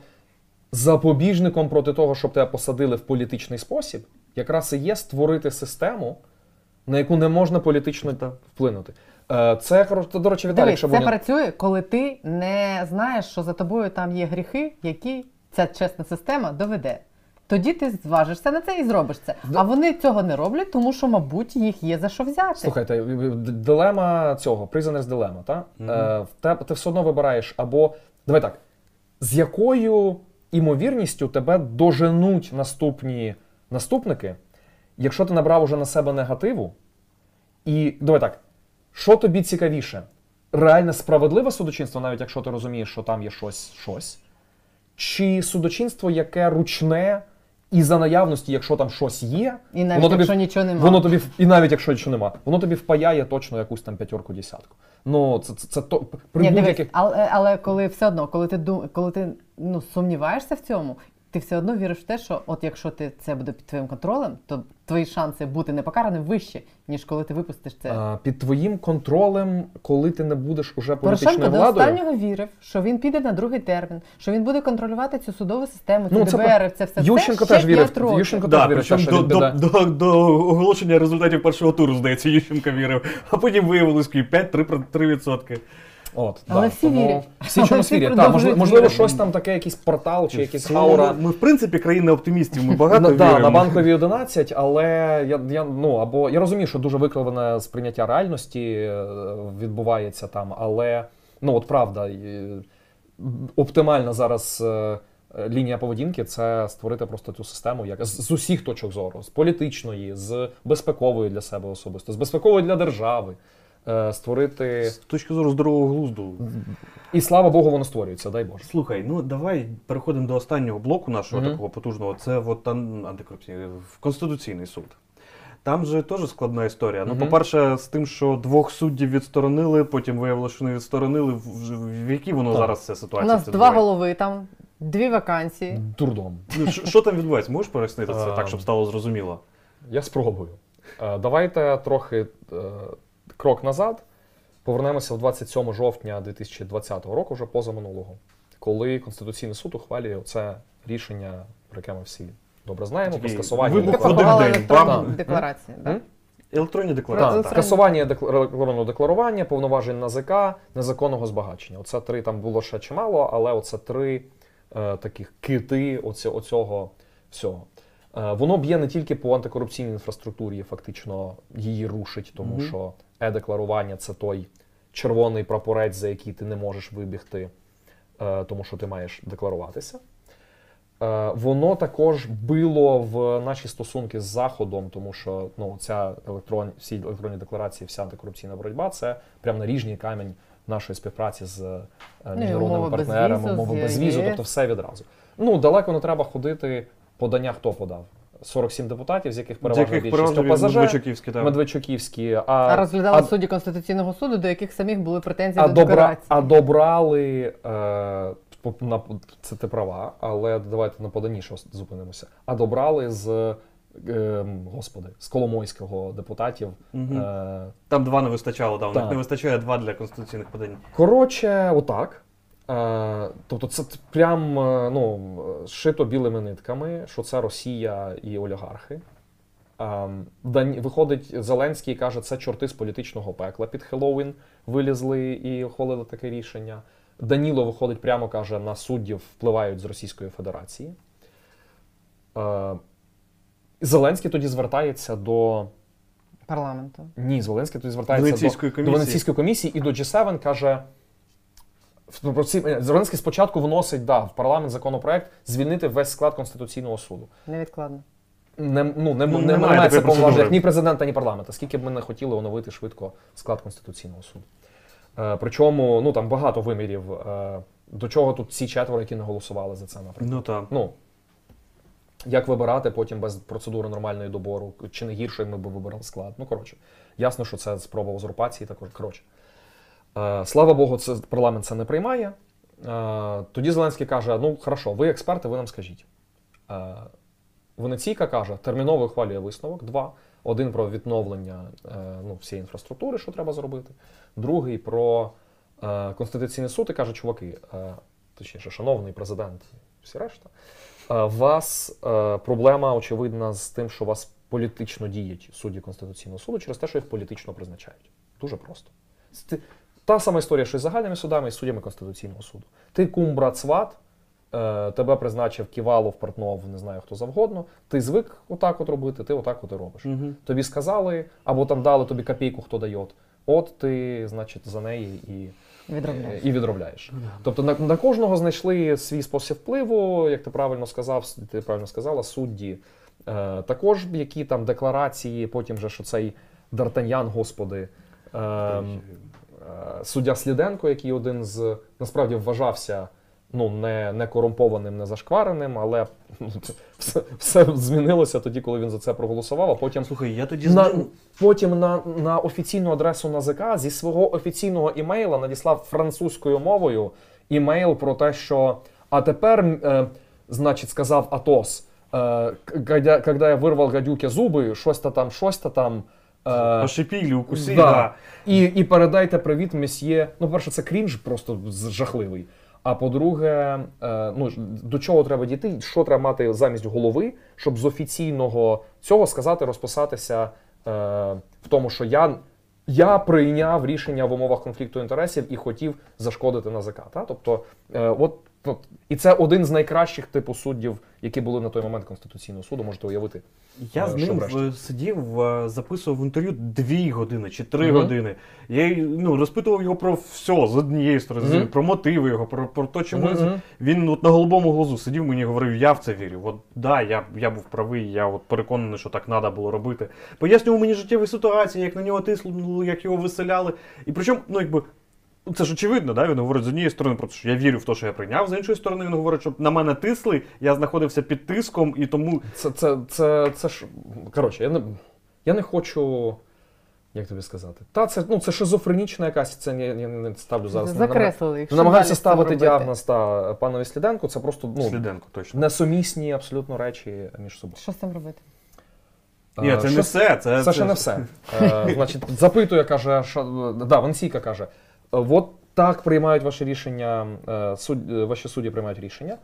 запобіжником проти того, щоб тебе посадили в політичний спосіб, якраз і є створити систему, на яку не можна політично вплинути. Е, Це до речі, Віталій це Шабунін. працює, коли ти не знаєш, що за тобою там є гріхи, які ця чесна система доведе. Тоді ти зважишся на це і зробиш це. А вони цього не роблять, тому що, мабуть, їх є за що взяти. Слухайте, дилема цього, prisoners dilemma, та? Е, в те, ти все одно вибираєш або. Давай так. З якою імовірністю тебе доженуть наступні наступники, якщо ти набрав уже на себе негативу? І давай так. Що тобі цікавіше? Реальне справедливе судочинство, навіть якщо ти розумієш, що там є щось, щось, чи судочинство, яке ручне, і за наявності, якщо там щось є, І навіть воно тобі- якщо нічого нема. Воно тобі і навіть якщо нічого нема, воно тобі впаяє точно якусь там п'ятерку десятку. Ну це, це, це то при Ні, будь-яких. але, але коли все одно, коли ти дум, коли ти ну, сумніваєшся в цьому, ти все одно віриш в те, що от якщо ти це буде під твоїм контролем, то твої шанси бути непокараним вищі, ніж коли ти випустиш це. А, під твоїм контролем, коли ти не будеш уже політичною Порошенко до останнього вірив, що він піде на другий термін, що він буде контролювати цю судову систему, ці Ну, це ДБР, це все Ющенко це теж ще вірив. 5 років. Ющенко Да, теж вірив, причому що до, він до, до, до оголошення результатів першого туру, здається, Ющенка вірив, а потім виявилось 5-3%. От, Але да, всі тому вірять. Всі чомусь всі вірять. Так, можливо, можливо, щось там таке, якийсь портал чи якийсь Ну, аура. Ми, в принципі, країна оптимістів, ми багато на, да, віримо. на банковій 11, але я, я, ну, або, я розумію, що дуже викривлене сприйняття реальності е, відбувається там, але ну, от правда, е, оптимальна зараз е, лінія поведінки це створити просто цю систему як, з, з усіх точок зору: з політичної, з безпекової для себе особисто, з безпекової для держави. Е, Створити. З точки зору здорового глузду. І слава Богу, воно створюється, дай Боже. Слухай, ну давай переходимо до останнього блоку нашого Мгм. такого потужного. Це от антикорупційний в Конституційний суд. Там же теж складна історія. Ну, по-перше, з тим, що двох суддів відсторонили, потім виявилося, що не відсторонили. В, в- в якій воно Так. зараз ця У ситуація? нас Це два двоє? голови, там дві вакансії. Дурдом. Ну, що- там відбувається? Можеш пояснити це Ем. так, щоб стало зрозуміло? Я спробую. Е, Давайте трохи е, крок назад. Повернемося в 27 жовтня 2020 року, вже позаминулого, коли Конституційний суд ухвалює це рішення, про яке ми всі добре знаємо, про скасування один електронні декларації. да? Електронні декларації. Так. скасування електронного декларування, повноважень НАЗК, незаконного збагачення. Оце три там було ще чимало, але оце три е, таких кити оця- оцього всього. Е, воно б'є не тільки по антикорупційній інфраструктурі, фактично її рушить, тому Мгм. що е-декларування це той червоний прапорець, за який ти не можеш вибігти, е, тому що ти маєш декларуватися. Е, Воно також било в наші стосунки з Заходом, тому що ну, ця електрон, всі електронні декларації, вся антикорупційна боротьба це прям наріжний камінь нашої співпраці з е, міжнародними умови партнерами, безвізу, умови з без візу, тобто все відразу. Ну, далеко не треба ходити. Подання хто подав? 47 депутатів, з яких З переважно яких більшість ОПЗЖ, Медведчуківські, так. Медведчуківські, а, А розглядали а- судді Конституційного суду, до яких самих були претензії а, до добра, декларації. а добрали е, на, це ти права, але давайте на поданні що зупинимося. А добрали з е, господи, з Коломойського депутатів. Мгм. Е, Там два не вистачало, да, у них не вистачає два для конституційних подань. коротше, отак. Е, тобто, це прям е, ну, шито білими нитками, що це Росія і олігархи. Ем, Виходить Зеленський і каже, це чорти з політичного пекла під Хеллоуін вилізли і ухвалили таке рішення. Даніло виходить прямо каже, на суддів впливають з Російської Федерації. Е, Зеленський тоді звертається до. парламенту. Ні, Зеленський тоді звертається Венеційської до, комісії. до Венеційської комісії і до G7 каже. Ці- е, Зеленський спочатку вносить да, в парламент законопроект звільнити весь склад Конституційного суду. Невідкладно. не, ну, не, Ну, не, немає не має це повноважень ні президента, ні парламента, скільки б ми не хотіли оновити швидко склад Конституційного суду. Е, причому ну, там багато вимірів. Е, до чого тут ці четверо, які не голосували за це, наприклад. Ну так. Ну, як вибирати потім без процедури нормальної добору, чи не гірше, ми б вибирали склад. Ну, коротше, ясно, що це спроба узурпації також. Коротше. Е, слава Богу, це, парламент це не приймає. Е, тоді Зеленський каже: ну, хорошо, ви експерти, ви нам скажіть. Е, Венеційка каже, терміново ухвалює висновок. Два. Один про відновлення ну, всієї інфраструктури, що треба зробити. Другий про Конституційний суд і каже, чуваки, точніше, шановний президент, всі решта. У вас проблема очевидна з тим, що вас політично діють судді Конституційного суду через те, що їх політично призначають. Дуже просто. Та сама історія, що і з загальними судами, і з суддями Конституційного суду. Ти кум, брат, сват, е, тебе призначив Ківалов, Портнов, не знаю хто завгодно. Ти звик отак от робити, ти отак от і робиш. Угу. Тобі сказали, або там дали тобі копійку, хто дає. От ти, значить, за неї і Відробляєш. і відробляєш. Тобто на, на кожного знайшли свій спосіб впливу, як ти правильно сказав, ти правильно сказала, судді. Е, також які там декларації, потім же що цей Д'Артаньян, господи, е, е, суддя Сліденко, який один з насправді вважався ну, не, не корумпованим, не зашквареним, але ну, все, все змінилося тоді, коли він за це проголосував, а потім Слухай, я тоді на, потім на, на офіційну адресу НАЗК зі свого офіційного імейла надіслав французькою мовою імейл про те, що а тепер, е, значить, сказав Атос, е, когда, когда я вирвав гадюки зуби, щось та там, щось та там. Е, Пошипілі, укусі, да. да. І, і передайте привіт месьє. Ну, перше, це крінж просто жахливий. А по-друге, е, ну, до чого треба дійти, що треба мати замість голови, щоб з офіційного цього сказати, розписатися е, в тому, що я, я прийняв рішення в умовах конфлікту інтересів і хотів зашкодити НАЗК. Та? Тобто, от, і це один з найкращих типу суддів, які були на той момент Конституційного суду, можете уявити. Я Е, з ним врешті? сидів, е, записував інтерв'ю дві години чи три Мгм. години. Я ну, розпитував його про все з однієї сторони, іншої, про мотиви його, про, про те, чому Мгм, він- от на голубому глазу сидів мені говорив, я в це вірю. От да, я, я був правий, я от переконаний, що так треба було робити. Пояснював мені життєві ситуації, як на нього тиснули, як його виселяли. І причому, ну якби. Ну, Це ж очевидно, да? він говорить з однієї сторони, про те, що я вірю в те, що я прийняв, з іншої сторони, він говорить, що на мене тисли, я знаходився під тиском, і тому Це, це, це, це ж. Коротше, я не, я не хочу. Як тобі сказати? Та це, ну, це шизофренічна якась, це я, я не ставлю зараз. Закреслили їх. Намагаюся ставити діагноз та панові Сліденко, це просто ну, Сліденко точно. несумісні абсолютно речі між собою. Що з цим робити? Ні, Е, це що не все. Це, Це ще не все. Е, значить, запитує, каже, що, да, Венційка каже: «Е, от так приймають ваші рішення, е, суд, е, ваші судді приймають рішення.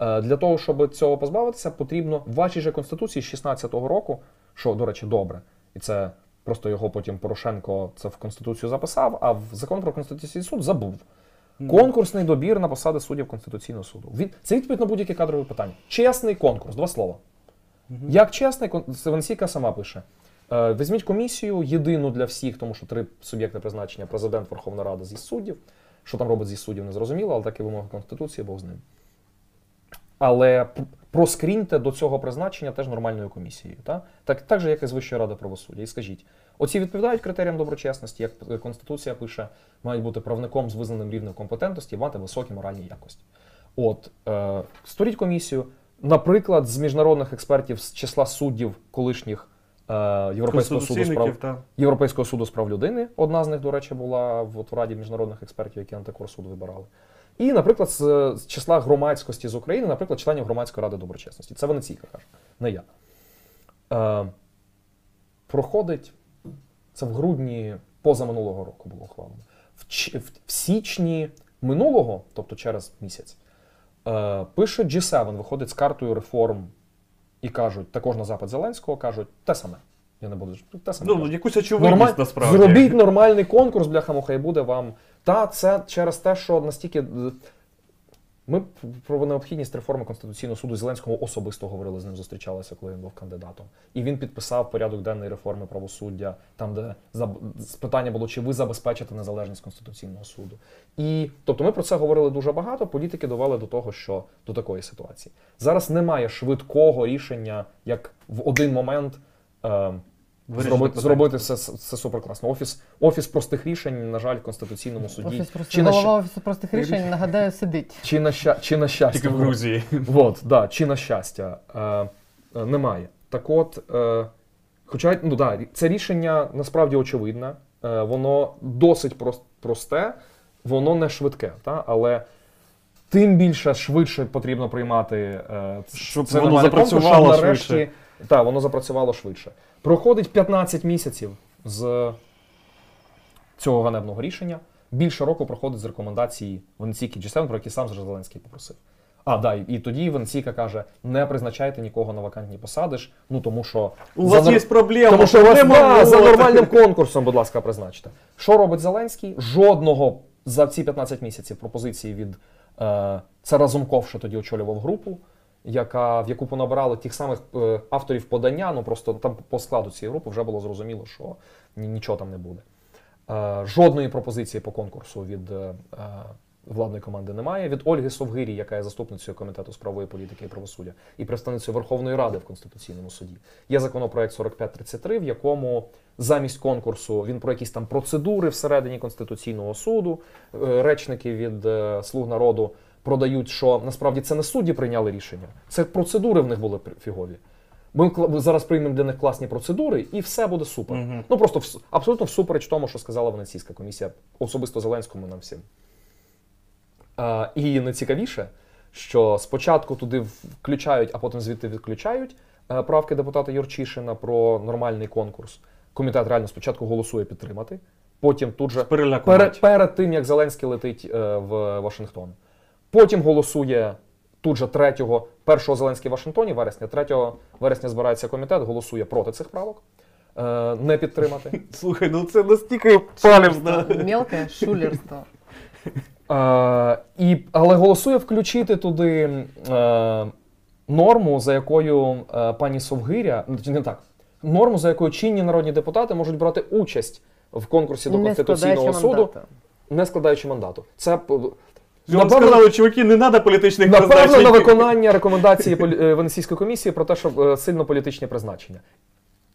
Е, Для того, щоб цього позбавитися, потрібно в вашій же конституції з 16-го року, що, до речі, добре, і це просто його потім Порошенко це в конституцію записав, а в закон про конституційний суд забув. Конкурсний добір на посади суддів Конституційного суду. Це відповідь на будь-яке кадрове питання. Чесний конкурс, два слова. Як чесний, це сама пише. Е, Візьміть комісію єдину для всіх, тому що три суб'єкти призначення президент, Верховна Рада зі суддів. Що там робить зі суддів, не зрозуміло, але такі вимоги Конституції, Бог з ним. Але проскріньте до цього призначення теж нормальною комісією. Та? Так, так же, як і з Вищої ради правосуддя. І скажіть, оці відповідають критеріям доброчесності, як Конституція пише, мають бути правником з визнаним рівнем компетентності і мати високі моральні якості. От, е, створіть комісію, наприклад, з міжнародних експертів з числа суддів колишніх Європейського суду з прав та. Європейського суду з прав людини. Одна з них, до речі, була в, от в Раді міжнародних експертів, які антикорсуд вибирали. І, наприклад, з, з числа громадськості з України, наприклад, членів громадської ради доброчесності. Це Венеційка каже, не я. Е, проходить це в грудні позаминулого року було ухвалено. В, в, в січні минулого, тобто через місяць, е, пише G7, виходить з картою реформ і кажуть, також на запит Зеленського кажуть, те саме. Я не буду те саме. Ну, якусь очевидність Нормаль... насправді. Зробіть нормальний конкурс, бляха муха, і буде вам. Та це через те, що настільки. Ми про необхідність реформи Конституційного суду Зеленського особисто говорили з ним, зустрічалися, коли він був кандидатом. І він підписав порядок денної реформи правосуддя, там, де питання було, чи ви забезпечите незалежність Конституційного суду. І тобто ми про це говорили дуже багато. Політики довели до того, що до такої ситуації. Зараз немає швидкого рішення, як в один момент. Е, Вирішити Зробити, зробити все, все суперкласно. Офіс, офіс простих рішень, на жаль, в Конституційному суді. Офіс просто чи, на, голова ща- офісу простих рішень, нагадаю, сидить. чи, на, ща- чи на щастя. Тільки в Грузії. Вот, да, чи на щастя. Е, е, немає. Так от, е, хоча ну, да, це рішення насправді очевидне, е, воно досить просте, воно не швидке, та? але тим більше швидше потрібно приймати е, Щоб це воно нормальний конкурс, запрацювало щоб нарешті, швидше. Так, воно запрацювало швидше. Проходить 15 місяців з цього ганебного рішення. Більше року проходить з рекомендації Венеційки G7, про які сам Зеленський попросив. А, да, і, тоді Венеційка каже: не призначайте нікого на вакантні посади ж, ну тому що У вас є проблема. тому що у вас да, за нормальним конкурсом, будь ласка, призначте. Що робить Зеленський? Жодного за ці 15 місяців пропозиції від е, це Разумков, що тоді очолював групу, яка, в яку понабирали тих самих е, авторів подання. Ну просто там по складу цієї групи вже було зрозуміло, що ні- нічого там не буде. Е, жодної пропозиції по конкурсу від е, владної команди немає. Від Ольги Совгирі, яка є заступницею комітету з правової політики і правосуддя, і представницею Верховної Ради в Конституційному суді. Є законопроект 4533, в якому замість конкурсу він про якісь там процедури всередині Конституційного суду. Речники від слуг народу продають, що насправді це не судді прийняли рішення, це процедури в них були фігові. Ми зараз приймемо для них класні процедури, і все буде супер. Ну просто вс- абсолютно всупереч тому, що сказала Венеційська комісія, особисто Зеленському нам всім. А, і найцікавіше, що спочатку туди включають, а потім звідти відключають е, правки депутата Юрчишина про нормальний конкурс. Комітет реально спочатку голосує підтримати, потім тут же перед, перед тим, як Зеленський летить е, в Вашингтон. Потім голосує тут же 3 першого Зеленський в Вашингтоні, вересня, 3 вересня збирається комітет, голосує проти цих правок, е, не підтримати. Слухай, ну це настільки палівно. Мілке шулерство. Е, і, але голосує включити туди е, норму, за якою е, пані Совгиря, ну, не так, норму, за якою чинні народні депутати можуть брати участь в конкурсі до Не Конституційного суду, мандата. не складаючи мандату. Це Вам сказали, чуваки, не треба політичних Напевно, призначень. на виконання рекомендації е, Венеційської комісії про те, що е, сильно політичні призначення.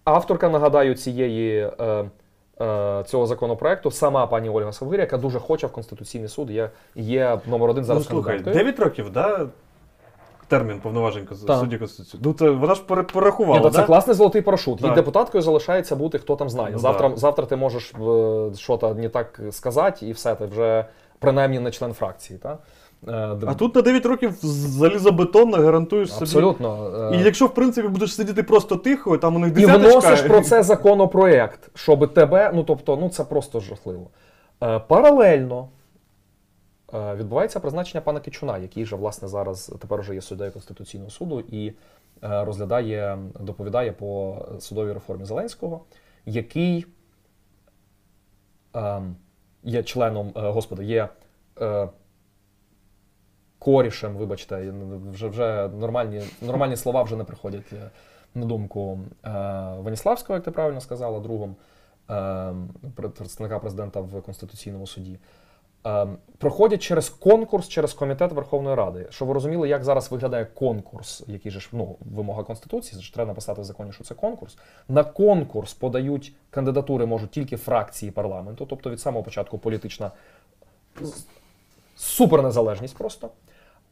Авторка, нагадаю, цієї, е, цього законопроекту, сама пані Ольга Совгиря, яка дуже хоче в Конституційний суд, є, є номер один Ну, зараз слухай, 9 років, да? Термін повноважень судді Конституції. Ну, це вона ж порахувала, Ні, то це класний золотий парашут. Їй депутаткою залишається бути, хто там знає. Ну, завтра, да. завтра ти можеш що то не так сказати, і все, ти вже принаймні не член фракції. Та? Е, А тут на 9 років залізобетонно гарантуєш собі. Абсолютно. е, І якщо, в принципі, будеш сидіти просто тихо, там у них І десяточка... вносиш про це законопроект, щоб тебе, ну тобто, ну це просто жахливо. Е, паралельно е, відбувається призначення пана Кичуна, який же, власне, зараз тепер вже є суддею Конституційного суду і е, розглядає, доповідає по судовій реформі Зеленського, який е, є членом, е, господи, є. Е, корішем, вибачте, вже, вже нормальні, нормальні слова вже не приходять е, на думку е, Веніславського, як ти правильно сказала, другом е, представника президента в Конституційному суді. Е, проходять через конкурс, через комітет Верховної Ради. Щоб ви розуміли, як зараз виглядає конкурс, який же ж ну, вимога Конституції, ж треба написати в законі, що це конкурс. На конкурс подають кандидатури можуть тільки фракції парламенту, тобто від самого початку політична супернезалежність просто.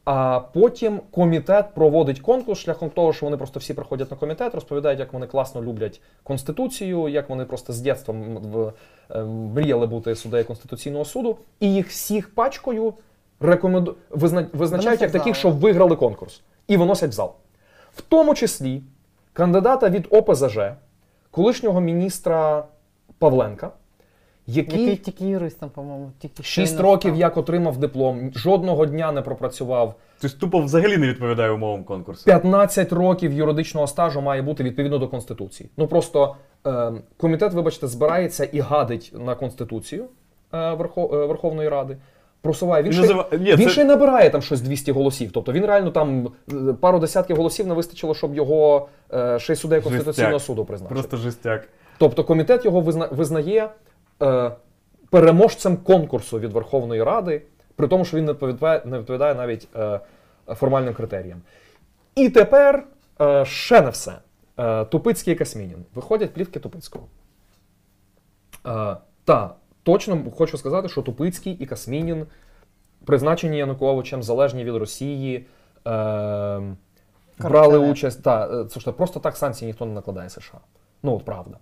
А потім комітет проводить конкурс шляхом того, що вони просто всі приходять на комітет, розповідають, як вони класно люблять конституцію, як вони просто з дитинства в- е, мріяли бути суддею Конституційного суду, і їх всіх пачкою рекоменду... визна... визначають як таких, що виграли конкурс, і виносять в зал. В тому числі кандидата від ОПЗЖ, колишнього міністра Павленка, Який тільки юристом, по-моєму, тільки Шість років став. як отримав диплом, жодного дня не пропрацював. Тобто тупо взагалі не відповідає умовам конкурсу. 15 років юридичного стажу має бути відповідно до Конституції. Ну просто е, комітет, вибачте, збирається і гадить на Конституцію е, Верхо- е, Верховної Ради. просуває. Він, ще, Ні, він це- ще й набирає там щось 200 голосів. Тобто він реально там е, пару десятків голосів не вистачило, щоб його е, ще й суддею Конституційного Жестяк. суду призначити. Просто жестяк. Тобто комітет його визна, визнає е, переможцем конкурсу від Верховної Ради, при тому, що він не відповідає, не відповідає навіть е, формальним критеріям. І тепер е, ще не все. Е, Тупицький і Касмінін. Виходять плівки Тупицького. Е, та, точно хочу сказати, що Тупицький і Касмінін призначені Януковичем, залежні від Росії. Е, брали участь. Та, це ж просто так санкції ніхто не накладає США. Ну, от правда.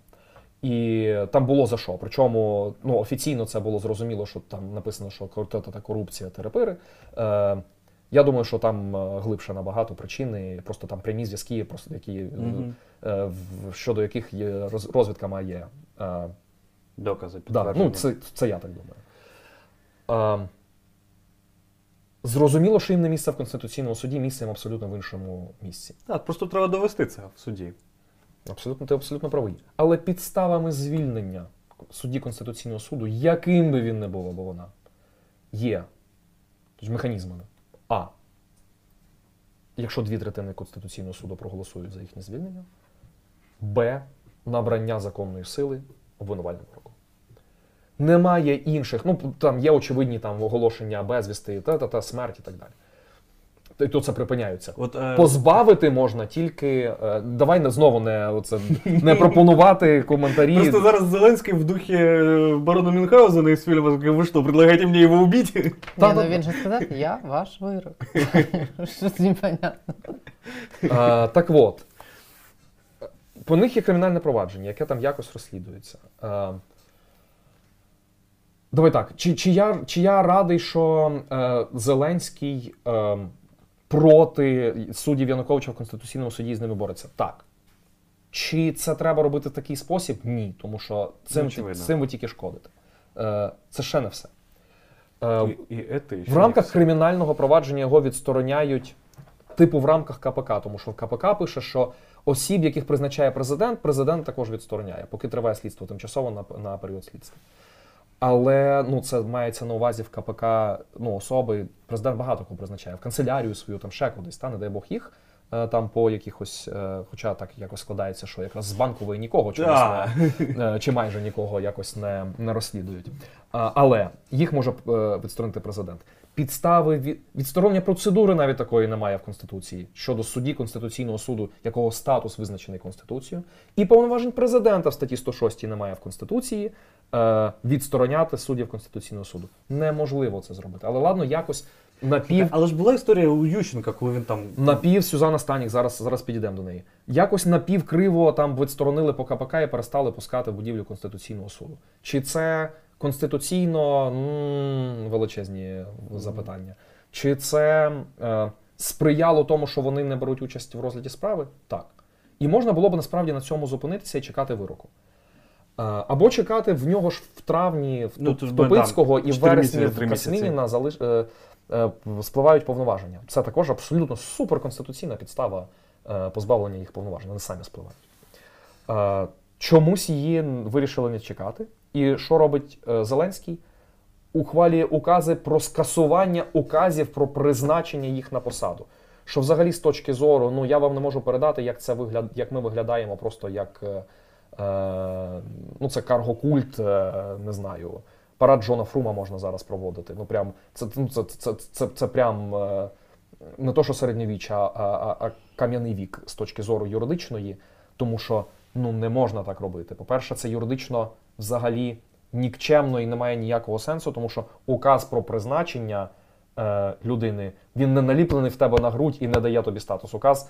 І там було за що. Причому ну, офіційно це було зрозуміло, що там написано, що та корупція терапири. Е, я думаю, що там е, глибше набагато причини, просто там прямі зв'язки, просто які, е, Мгм. е, в- щодо яких є роз- розвідка має. Е, Докази. Да, ну, це, це я так думаю. Е, зрозуміло, що їм не місце в Конституційному суді, місце їм абсолютно в іншому місці. Так, просто треба довести це в суді. Абсолютно, ти абсолютно правий. Але підставами звільнення судді Конституційного суду, яким би він не був або вона, є Тож механізмами. А. Якщо дві третини Конституційного суду проголосують за їхнє звільнення. Б. Набрання законної сили обвинувальним вироком. Немає інших. Ну, там є очевидні там оголошення безвісти, та-та-та, смерть і так далі. І то це припиняються. От, е, Позбавити можна тільки. е, давай не знову не, оце, не пропонувати коментарі. Просто зараз Зеленський в духе э, барона Мюнхгаузена из фильма «Вы что, предлагаете мне его убить?» Ні, Та- ну він же сказав, я ваш вирок. Щось непонятно. Е, так от. По них є кримінальне провадження, яке там якось розслідується. Е, давай так. Чи, чи, я, чи я радий, що е, Зеленський е, проти суддів Януковича в Конституційному суді і з ними бореться? Так. Чи це треба робити в такий спосіб? Ні. Тому що цим, Очевидно. цим ви тільки шкодите. Е, це ще не все. Е, І, і это в рамках все. кримінального провадження його відстороняють, типу, в рамках КПК, тому що в КПК пише, що осіб, яких призначає президент, президент також відстороняє, поки триває слідство тимчасово на, на період слідства. Але ну, це мається на увазі в КПК ну, особи. Президент багато кого призначає в канцелярію свою, там ще кудись, та, не дай Бог їх. е, Там по якихось, е, хоча так якось складається, що якраз з банкової нікого чомусь не, е, чи майже нікого якось не, не розслідують. Але їх може відсторонити президент. Підстави від, відсторонення процедури навіть такої немає в Конституції щодо судді Конституційного суду, якого статус визначений Конституцією, і повноважень президента в статті 106 немає в Конституції е, відстороняти суддів Конституційного суду. Неможливо це зробити. Але ладно, якось напів Але ж була історія у Ющенка, коли він там. Напів Сюзанна Станік, зараз, зараз підійдемо до неї. Якось напівкриво там відсторонили по КПК і перестали пускати в будівлю Конституційного суду. Чи це конституційно м, величезні запитання? Чи це е, сприяло тому, що вони не беруть участь в розгляді справи? Так. І можна було б насправді на цьому зупинитися і чекати вироку. Е, Або чекати в нього ж в травні в, Ну, в би, Топицького і в вересні в три. Касмініна залиш, е, е, спливають повноваження. Це також абсолютно суперконституційна підстава е, позбавлення їх повноважень. Вони самі спливають. Е, чомусь її вирішили не чекати. І що робить е, Зеленський? Ухвалює укази про скасування указів про призначення їх на посаду. Що взагалі з точки зору, ну я вам не можу передати, як це вигляд, як ми виглядаємо просто як е, е, ну, це каргокульт, е, не знаю. Парад Джона Фрума можна зараз проводити. Ну прям це, ну, це, це, це, це прям е, не то, що середньовіччя, а, а, а кам'яний вік з точки зору юридичної, тому що ну не можна так робити. По-перше, це юридично взагалі нікчемно і не має ніякого сенсу, тому що указ про призначення е, людини він не наліплений в тебе на грудь і не дає тобі статус. Указ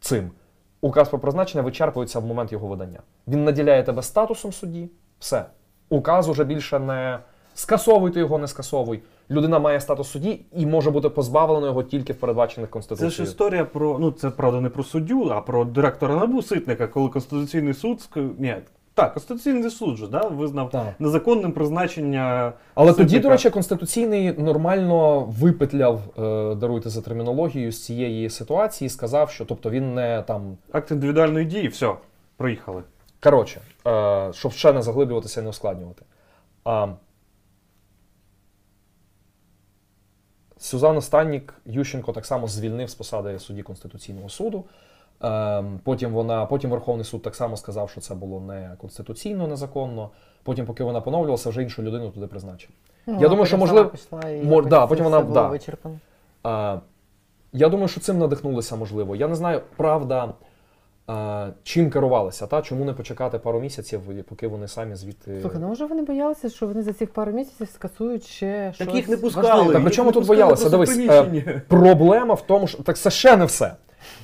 цим. Указ про призначення вичерпується в момент його видання. Він наділяє тебе статусом судді. Все. Указ уже більше не скасовуйте його, не скасовуй. Людина має статус судді і може бути позбавлена його тільки в передбачених Це ж історія про. Ну, це правда не про суддю, а про директора НАБУ Ситника, коли Конституційний суд. Ні, так, Конституційний суд же, да, визнав Так. незаконним призначення. Але тоді, до речі, конституційний нормально випетляв, е, даруйте за термінологію, з цієї ситуації, сказав, що тобто він не там. Акт індивідуальної дії, все, проїхали. Коротше, е, щоб ще не заглиблюватися і не ускладнювати. А, Сюзанну Станнік Ющенко так само звільнив з посади судді Конституційного суду. Ем, Потім вона, потім Верховний суд так само сказав, що це було не конституційно, незаконно. Потім, поки вона поновлювалася, вже іншу людину туди призначив. Ну, Я думаю, що, можливо, мож... да, потім вона- да. вичерпана. Я думаю, що цим надихнулися, можливо. Я не знаю, правда, чим керувалися, та? чому не почекати пару місяців, поки вони самі звідти. Слухай, ну може вони боялися, що вони за цих пару місяців скасують ще щось Так їх не важливе? пускали. Так при чому тут боялися? Дивись, е, проблема в тому, що так це ще не все.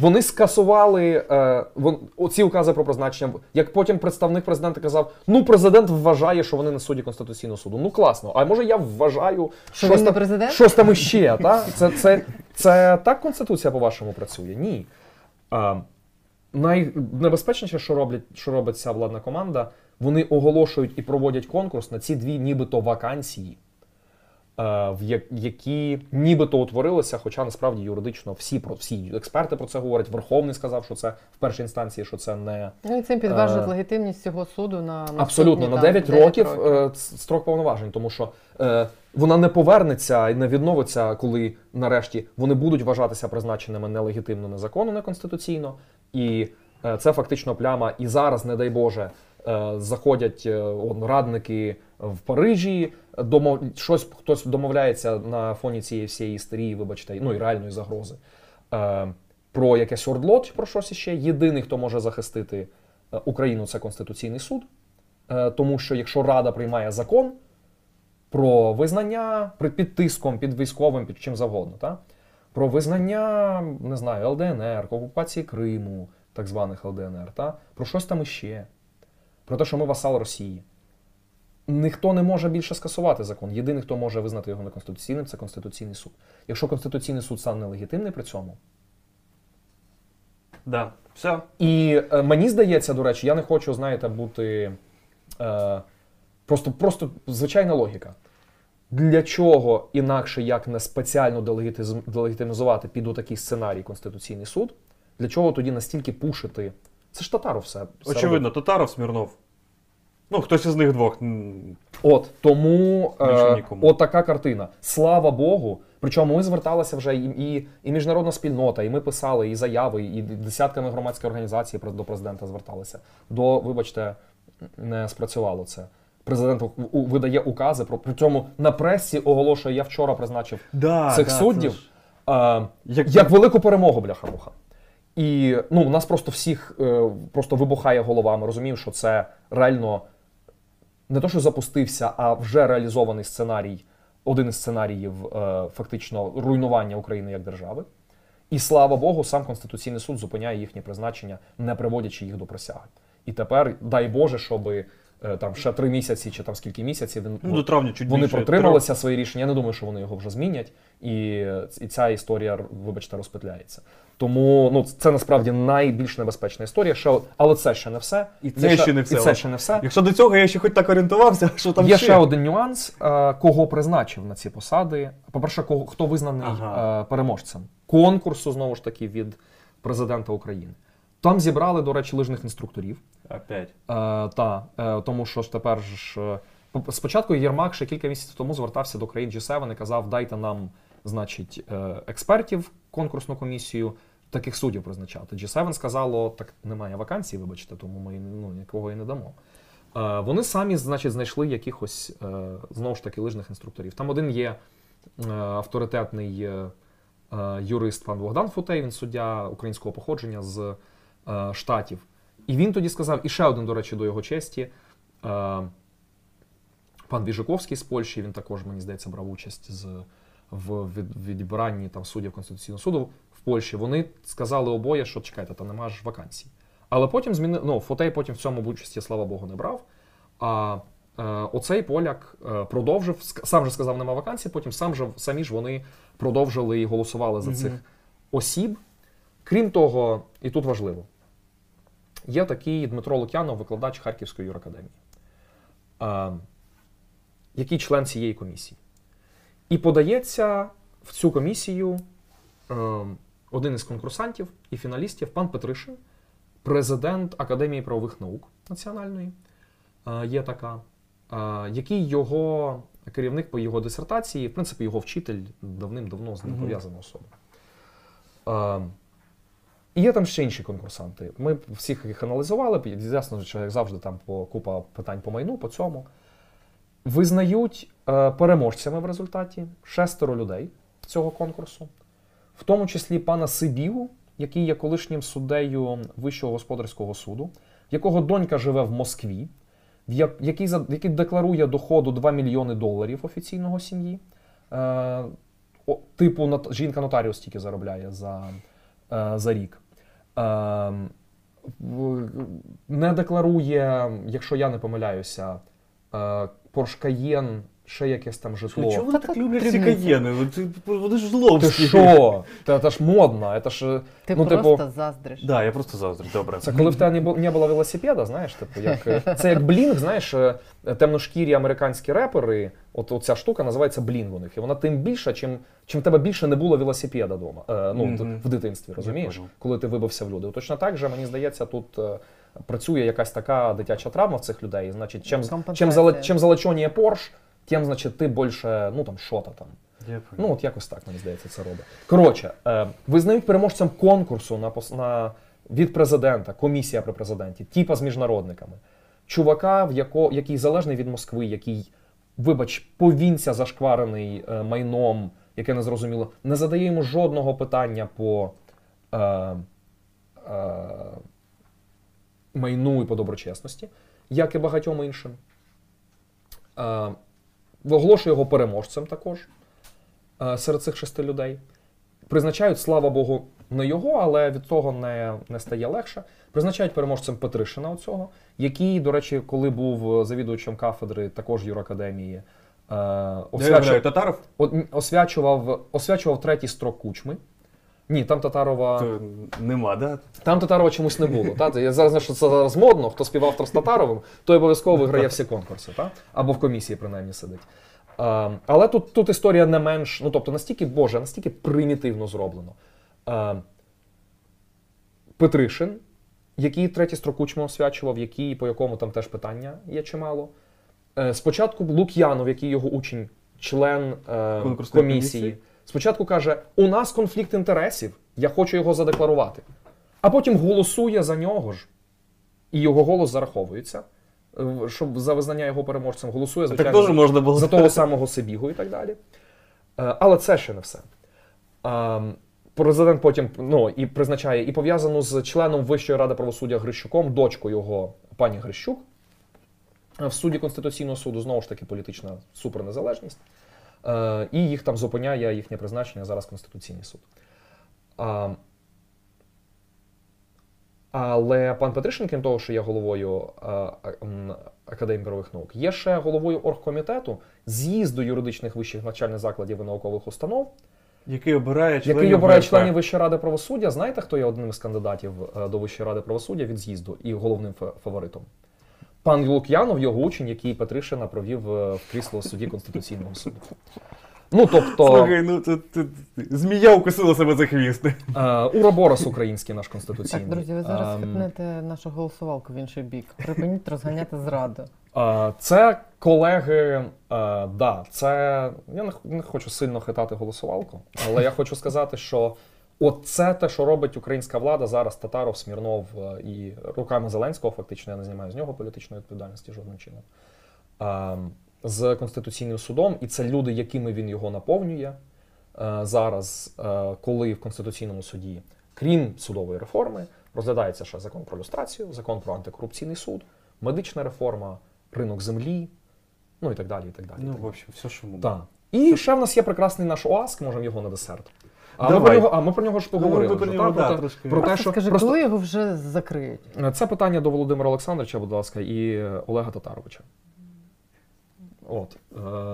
Вони скасували е, вон, оці укази про призначення. Як потім представник президента казав: ну президент вважає, що вони не судді Конституційного суду. Ну класно. А може я вважаю, Що щось не президент? Щось там іще, та? Це, це, це так Конституція, по-вашому, працює? Ні. А, найнебезпечніше, що роблять, що робить ця владна команда, вони оголошують і проводять конкурс на ці дві нібито вакансії, е, в які нібито утворилися, хоча насправді юридично всі про всі експерти про це говорять. Верховний сказав, що це в першій інстанції, що це не Ну і цим підважують Е, легітимність цього суду на Абсолютно, на там, 9 років, е, строк повноважень, тому що е, вона не повернеться і не відновиться, коли нарешті вони будуть вважатися призначеними нелегітимно, незаконно, неконституційно. І е, це фактично пляма. І зараз, не дай Боже, е, заходять е, радники в Парижі, домов... щось хтось домовляється на фоні цієї всієї істерії, вибачте, ну і реальної загрози. Про якесь ордло чи про щось іще. Єдиний, хто може захистити Україну, це Конституційний суд. Тому що якщо Рада приймає закон про визнання під тиском, під військовим, під чим завгодно, та? Про визнання, не знаю, ЛДНР, окупації Криму, так званих ЛДНР, та? про щось там іще, про те, що ми васал Росії. Ніхто не може більше скасувати закон. Єдиний, хто може визнати його неконституційним, це Конституційний суд. Якщо Конституційний суд стане нелегітимний при цьому, Да. Все. і е, мені здається, до речі, я не хочу, знаєте, бути е, просто, просто звичайна логіка. Для чого інакше як не спеціально делегітимізувати під отакий сценарій Конституційний суд? Для чого тоді настільки пушити? Це ж татару все. все Очевидно, Татаров, Смірнов. Ну, хтось із них двох. От тому е, от така картина. Слава Богу. Причому ми зверталися вже і, і, і міжнародна спільнота, і ми писали і заяви, і десятками громадських організацій до президента зверталися. До, вибачте, не спрацювало це. Президент видає укази про при цьому на пресі оголошує, я вчора призначив Да, цих да, суддів ж- а, Як- як, велику перемогу, бляха-муха. І ну, у нас просто всіх е, просто вибухає голова. Ми розуміємо, що це реально не то, що запустився, а вже реалізований сценарій, один із сценаріїв е, фактично руйнування України як держави. І слава Богу, сам Конституційний суд зупиняє їхнє призначення, не приводячи їх до присяги. І тепер, дай Боже, щоб там ще три місяці чи там скільки місяців він Ну, до травня чуть вони більше. протрималися свої рішення. Я не думаю, що вони його вже змінять, і, і ця історія, вибачте, розпетляється. Тому ну це насправді найбільш небезпечна історія. Ще, але це ще не все. І це ще не все. І це ще не все. Якщо до цього я ще хоч так орієнтувався, що там Є ще. ще один нюанс, е, кого призначив на ці посади. По-перше, кого хто визнаний Ага. е, переможцем конкурсу, знову ж таки, від президента України. Там зібрали, до речі, лижних інструкторів. Опять. Е, та, е, тому що ж тепер ж е, по- спочатку Єрмак ще кілька місяців тому звертався до країн G7 і казав: дайте нам, значить, е, експертів, конкурсну комісію, таких суддів призначати. G7 сказало, так немає вакансій, вибачте, тому ми ну, нікого і не дамо. Е, вони самі, значить, знайшли якихось е, знову ж таки лижних інструкторів. Там один є е, авторитетний е, е, юрист пан Богдан Футей, він суддя українського походження з штатів. І він тоді сказав, і ще один, до речі, до його честі. Е, пан Біжиковський з Польщі, він також, мені здається, брав участь з, в від, відбиранні там, суддів Конституційного суду в Польщі. Вони сказали обоє, що чекайте, там немає ж вакансій. Але потім зміни... ну, Фотей потім в цьому участі, слава Богу, не брав. А е, оцей поляк е, продовжив, сам же сказав, нема вакансій, потім сам же, самі ж вони продовжили і голосували за цих осіб. Крім того, і тут важливо, є такий Дмитро Лук'янов, викладач Харківської юракадемії, який член цієї комісії. І подається в цю комісію е, один із конкурсантів і фіналістів, пан Петришин, президент Академії правових наук національної, е, є така, е, який його керівник по його дисертації, в принципі, його вчитель давним-давно з ним пов'язана особа. І є там ще інші конкурсанти. Ми всіх їх аналізували, ясно, що як завжди там по купа питань по майну, по цьому. Визнають е, переможцями в результаті шестеро людей цього конкурсу, в тому числі пана Сибігу, який є колишнім суддею Вищого господарського суду, якого донька живе в Москві, в я- який, який декларує доходу 2 мільйони доларів офіційного сім'ї. Е, о, типу, нот- жінка нотаріус тільки заробляє за, е, за рік. Е, не декларує, якщо я не помиляюся, е, Porsche Cayenne, ще якесь там житло. Чому вони так люблять ці каєни? Ну, Вони ж Ти зловські. що? Це, це ж модно. Це ж, Ти ну, просто типу, заздриш. Да, я просто заздрю. Добре. Це коли в тебе не бу- не було велосипеда, знаєш, типу, як, е, це як блінг, знаєш, е, темношкірі американські репери, от оця штука називається блінг у них. І вона тим більша, чим, чим в тебе більше не було велосипеда вдома, е, ну, Мгм. в дитинстві, розумієш? понял. Коли ти вибився в люди. От Точно так же, мені здається, тут е, працює якась така дитяча травма в цих людей. Значить, чим, чим, Компенсація. зала, чим залечонє Порш, тим, значить, ти більше, ну там, що-то там. Ну, от якось так, мені здається, це робить. Коротше, е, визнають переможцем конкурсу на, на, від президента, комісія при президенті, типа з міжнародниками. Чувака, в яко, який залежний від Москви, який, вибач, повінця зашкварений е, майном, яке не зрозуміло, не задає йому жодного питання по е, е, майну і по доброчесності, як і багатьом іншим. Е, оголошує його переможцем також е, серед цих шести людей. Призначають, слава Богу, не його, але від того не, не стає легше. Призначають переможцем Петришина оцього, який, до речі, коли був завідувачем кафедри також юракадемії, е, Я освячу- уявляю, Татаров? от, м, освячував, освячував третій строк кучми. Ні, там Татарова. То нема, да? Там Татарова чомусь не було. Та? Я зараз знаю, що це зараз модно. Хто співав з Татаровим, той обов'язково виграє всі конкурси, та? або в комісії принаймні сидить. А, але тут, тут історія не менш, ну тобто настільки Боже, настільки примітивно зроблено. А, Петришин, який третій строкучмо освячував, який, по якому там теж питання є чимало. Е, Спочатку Лук'янов, який його учень, член е, комісії, комісії. Спочатку каже: у нас конфлікт інтересів, я хочу його задекларувати. А потім голосує за нього ж, і його голос зараховується, е, щоб за визнання його переможцем голосує, Так звичайно, теж можна було. за того самого Сибігу і так далі. Е, Але це ще не все. Е, Президент потім ну, і призначає і пов'язану з членом Вищої ради правосуддя Грищуком, дочку його пані Грищук. В суді Конституційного суду знову ж таки політична супернезалежність. Е, І їх там зупиняє їхнє призначення зараз Конституційний суд. Але пан Петришин, крім того, що є головою е, м, Академії правових наук, є ще головою оргкомітету з'їзду юридичних вищих навчальних закладів і наукових установ, Який обирає членів який обирає членів Вищої ради правосуддя. Знаєте, хто є одним із кандидатів е, до Вищої ради правосуддя від з'їзду і головним фаворитом? Пан Лук'янов, його учень, який Петришина провів е, в крісло судді Конституційного суду. Ну, тобто, Слухай, ну це, це, змія укусила себе за хвіст. е, Уроборос український наш конституційний. Так, друзі, ви зараз Ем, хитнете нашу голосувалку в інший бік. Припиніть розганяти зраду. Е, Це колеги, е, да, це я не, х- не хочу сильно хитати голосувалку, але я хочу сказати, що от це те, що робить українська влада зараз, Татаров, Смірнов е, і руками Зеленського, фактично, я не знімаю з нього політичної відповідальності жодним чином. Е, З Конституційним судом, і це люди, якими він його наповнює е, зараз, е, коли в Конституційному суді, крім судової реформи, розглядається ще закон про люстрацію, закон про антикорупційний суд, медична реформа, ринок землі, ну і так далі. І так далі. Ну, так в общем, все, що так. І ще в нас є прекрасний наш ОАСК, можемо його на десерт. А ми, про нього, а ми про нього ж поговорили. Ну, ми про вже, нього, та, да, про, те- трошки. про те, що скажи, просто коли його вже закриють? це питання до Володимира Олександровича, будь ласка, і е, Олега Татаровича. От.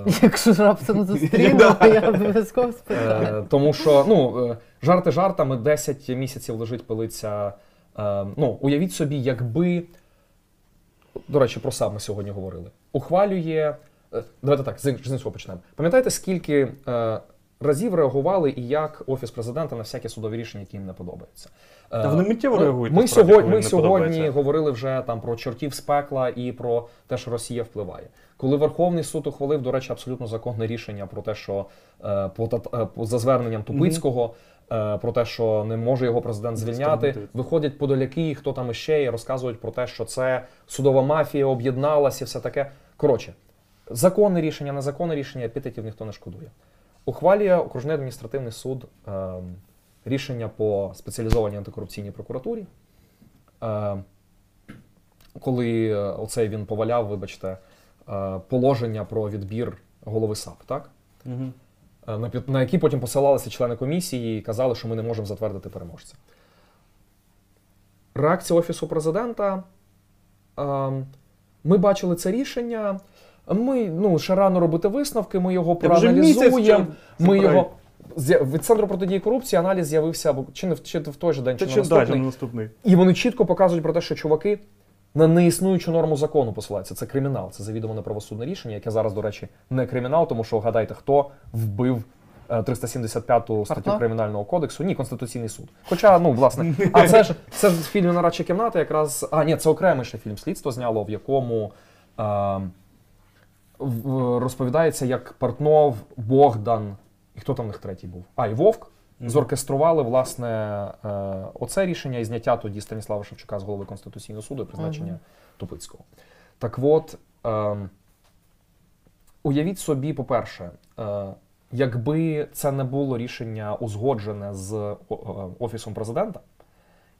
Е, Якщо ж раптом зустріну, я обов'язково спитаю. Е, тому що ну, е, жарти жартами 10 місяців лежить пилиця. Е, ну, уявіть собі, якби. До речі, про САП ми сьогодні говорили. Ухвалює. е, Давайте так, з ін- з іншого почнемо. Пам'ятаєте, скільки е, разів реагували і як Офіс президента на всякі судові рішення, які їм не подобаються? Е, Та вони миттєво ну, реагують, Ми, насправді, сьогодні, ми сьогодні говорили вже там про чортів з пекла і про те, що Росія впливає. Коли Верховний суд ухвалив, до речі, абсолютно законне рішення про те, що е, по, е, по- за зверненням Тупицького. е, Про те, що не може його президент звільняти, виходять подоляки, хто там іще, і розказують про те, що це судова мафія об'єдналася і все таке. Коротше, законне рішення, незаконне рішення, епітетів ніхто не шкодує. Ухвалює окружний адміністративний суд е, рішення по спеціалізованій антикорупційній прокуратурі. Е, коли е, оцей він поваляв, вибачте, е, положення про відбір голови САП, так? Е, на, на які потім посилалися члени комісії і казали, що ми не можемо затвердити переможця. Реакція Офісу президента. ем, Ми бачили це рішення. Ми ну, ще рано робити висновки, ми його проаналізуємо. Ми його від центру протидії корупції аналіз з'явився чи не в чи в той же день, чи чи на наступний. чи наступний. І вони чітко показують про те, що чуваки на неіснуючу норму закону посилаються. Це кримінал, це завідомо неправосудне рішення, яке зараз, до речі, не кримінал, тому що гадайте, хто вбив е, 375 статтю Портнов? Кримінального кодексу. Ні, Конституційний суд. Хоча, ну, власне, а це ж це ж фільм Нарадча кімната, якраз. А, ні, це окремий ще фільм слідство зняло, в якому. Е, в- розповідається, як Портнов, Богдан, і хто там в них третій був? А, і Вовк. Зоркестрували власне е, оце рішення і зняття тоді Станіслава Шевчука з голови Конституційного суду і призначення Тупицького. Так от, е, уявіть собі, по-перше, е, якби це не було рішення узгоджене з о- о- Офісом президента,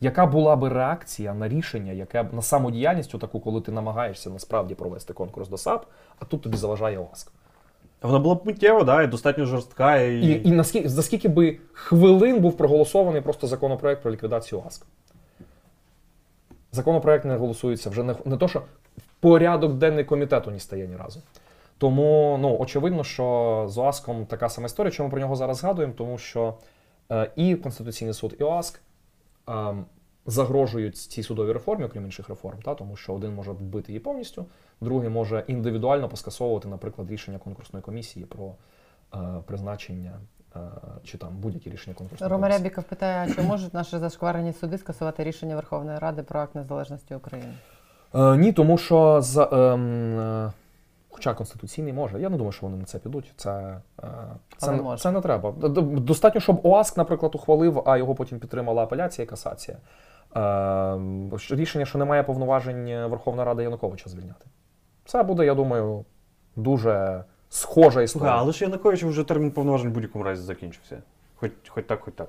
яка була би реакція на рішення, яке на самодіяльність, таку, коли ти намагаєшся насправді провести конкурс до САП, а тут тобі заважає ОАСК. Вона була б миттєва, да, і достатньо жорстка. І... І, і наскільки, за скільки би хвилин був проголосований просто законопроект про ліквідацію ОАСК? Законопроект не голосується вже не, не то, що порядок денний комітету не стає ні разу. Тому ну, очевидно, що з ОАСКом така сама історія. Чому про нього зараз згадуємо? Тому що е, і Конституційний суд, і ОАСК загрожують цій судовій реформі, окрім інших реформ, та, тому що один може вбити її повністю, другий може індивідуально поскасовувати, наприклад, рішення конкурсної комісії про е, призначення е, чи там будь-які рішення конкурсної Рома. Рябіков питає, а чи можуть наші зашкварені суди скасувати рішення Верховної Ради про акт незалежності України? Е, ні, тому що за, ем, е, хоча конституційний може. Я не думаю, що вони на це підуть. Це, е, це, не- це не треба. Достатньо, щоб ОАСК, наприклад, ухвалив, а його потім підтримала апеляція і касація. Ем, рішення, що немає повноважень Верховна Рада Януковича звільняти. Це буде, я думаю, дуже схожа історія. але ж Януковичу вже термін повноважень в будь-якому разі закінчився. Хоч, хоч так, хоч так.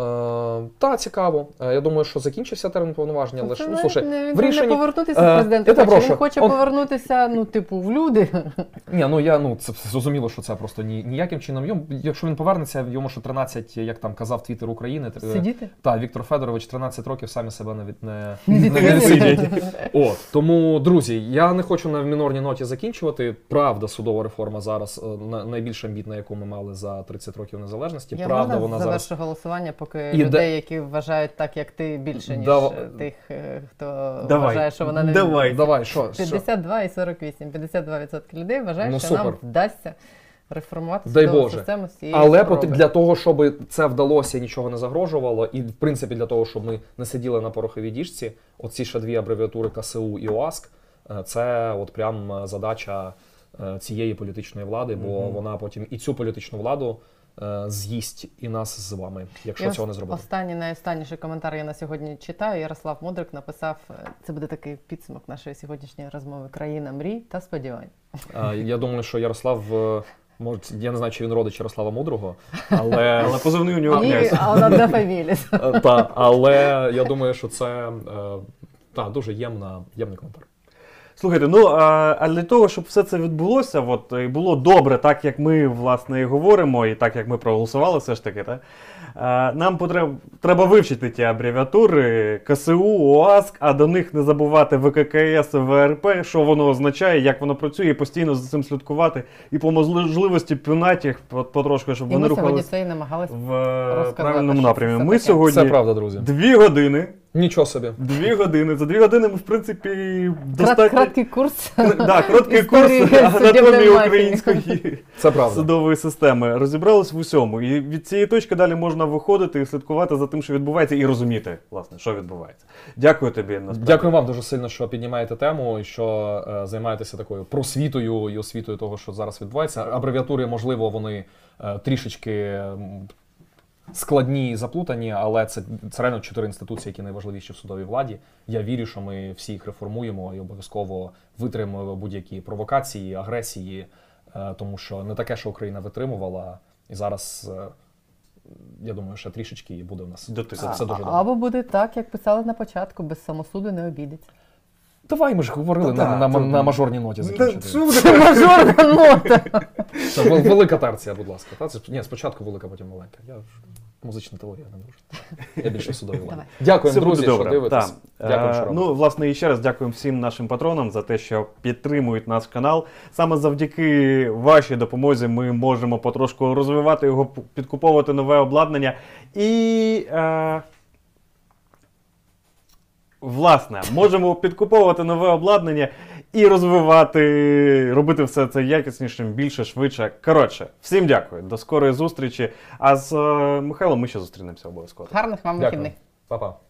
Е, та, цікаво. Е, я думаю, що закінчився термін повноваження, але ж, ну, слушай, не, він в рішенні... не повернутися Е, в президент. я хоче. прошу. Він хоче Он- повернутися, ну, типу, в люди. Ні, ну я ну це зрозуміло, що це просто ні, ніяким чином. Йому, якщо він повернеться, йому ще 13, як там казав Твіттер України, Сидіти? та Віктор Федорович 13 років самі себе навіть не, Не не відсидять. От тому, друзі, я не хочу на мінорній ноті закінчувати. Правда, судова реформа зараз е, на- найбільш амбітна, яку ми мали за 30 років незалежності. Я Правда, вона зараз голосування, поки Іде- людей, які вважають так, як ти, більше, ніж Дав- тих, е, хто Давай. вважає, що вона не Давай. давай, що, що? 52 і 48. 52% людей вважають, Ну, що супер. нам вдасться реформувати Дай Боже. систему з цієї Але пот- для того, щоб це вдалося і нічого не загрожувало, і в принципі для того, щоб ми не сиділи на пороховій діжці, оці ще дві абревіатури КСУ і ОАСК, е, це от прям е, задача цієї політичної влади, бо вона потім і цю політичну владу з'їсть і нас з вами, якщо І цього не зробити. Останній найостанніший коментар я на сьогодні читаю. Ярослав Мудрик написав: е, це буде такий підсумок нашої сьогоднішньої розмови. Країна мрій та сподівань. Е, Я думаю, що Ярослав. е, Може, я не знаю, чи він родич Ярослава Мудрого, але Але позивний у нього князь. Е, Та, але я думаю, що це е, та, дуже ємна, ємний коментар. Слухайте, ну а, а для того, щоб все це відбулося, от і було добре, так як ми власне і говоримо, і так як ми проголосували, все ж таки, так? А, нам потреб, треба вивчити ті абревіатури КСУ, ОАСК, а до них не забувати ВККС, ВРП, що воно означає, як воно працює, і постійно за цим слідкувати, і по можливості пінати їх по- потрошки, щоб І вони намагалися в е, розказати, правильному напрямі. Ми сьогодні Це правда, друзі. дві години Нічого собі. Дві години. За дві години ми, в принципі, достатньо. краткий курс. Да, короткий курс анатомії української Це правда. судової системи. Розібрались в усьому. І від цієї точки далі можна виходити і слідкувати за тим, що відбувається, і розуміти, власне, що відбувається. Дякую тобі. насправді. Дякую вам дуже сильно, що піднімаєте тему і що е, займаєтеся такою просвітою і освітою того, що зараз відбувається. Абревіатури, можливо, вони е, трішечки складні і заплутані, але це, це реально чотири інституції, які найважливіші в судовій владі. Я вірю, що ми всі їх реформуємо і обов'язково витримуємо будь-які провокації, агресії, е, тому що не таке, що Україна витримувала, і зараз. е, Я думаю, ще трішечки і буде в нас До все, все дуже добре. Або буде так, як писали на початку, без самосуду не обійдеться. Давай ми ж говорили Та на, да, на, то- на мажорній ноті закінчити. що Мажорна нота. Велика терція, будь ласка. Та? Це, ні, спочатку велика, потім маленька. Я музична теорія не дуже. Я більше судовий Давай. Дякуємо, друзі, буде що дивитесь. Так. Дякую, Е, що робите. Ну, власне, і ще раз дякуємо всім нашим патронам за те, що підтримують наш канал. Саме завдяки вашій допомозі ми можемо потрошку розвивати його, підкуповувати нове обладнання. І. Е, Власне, можемо підкуповувати нове обладнання і розвивати, робити все це якіснішим, більше, швидше. Коротше, всім дякую. До скорої зустрічі. А з е, Михайлом ми ще зустрінемося обов'язково. Гарних вам вихідних. Па-па.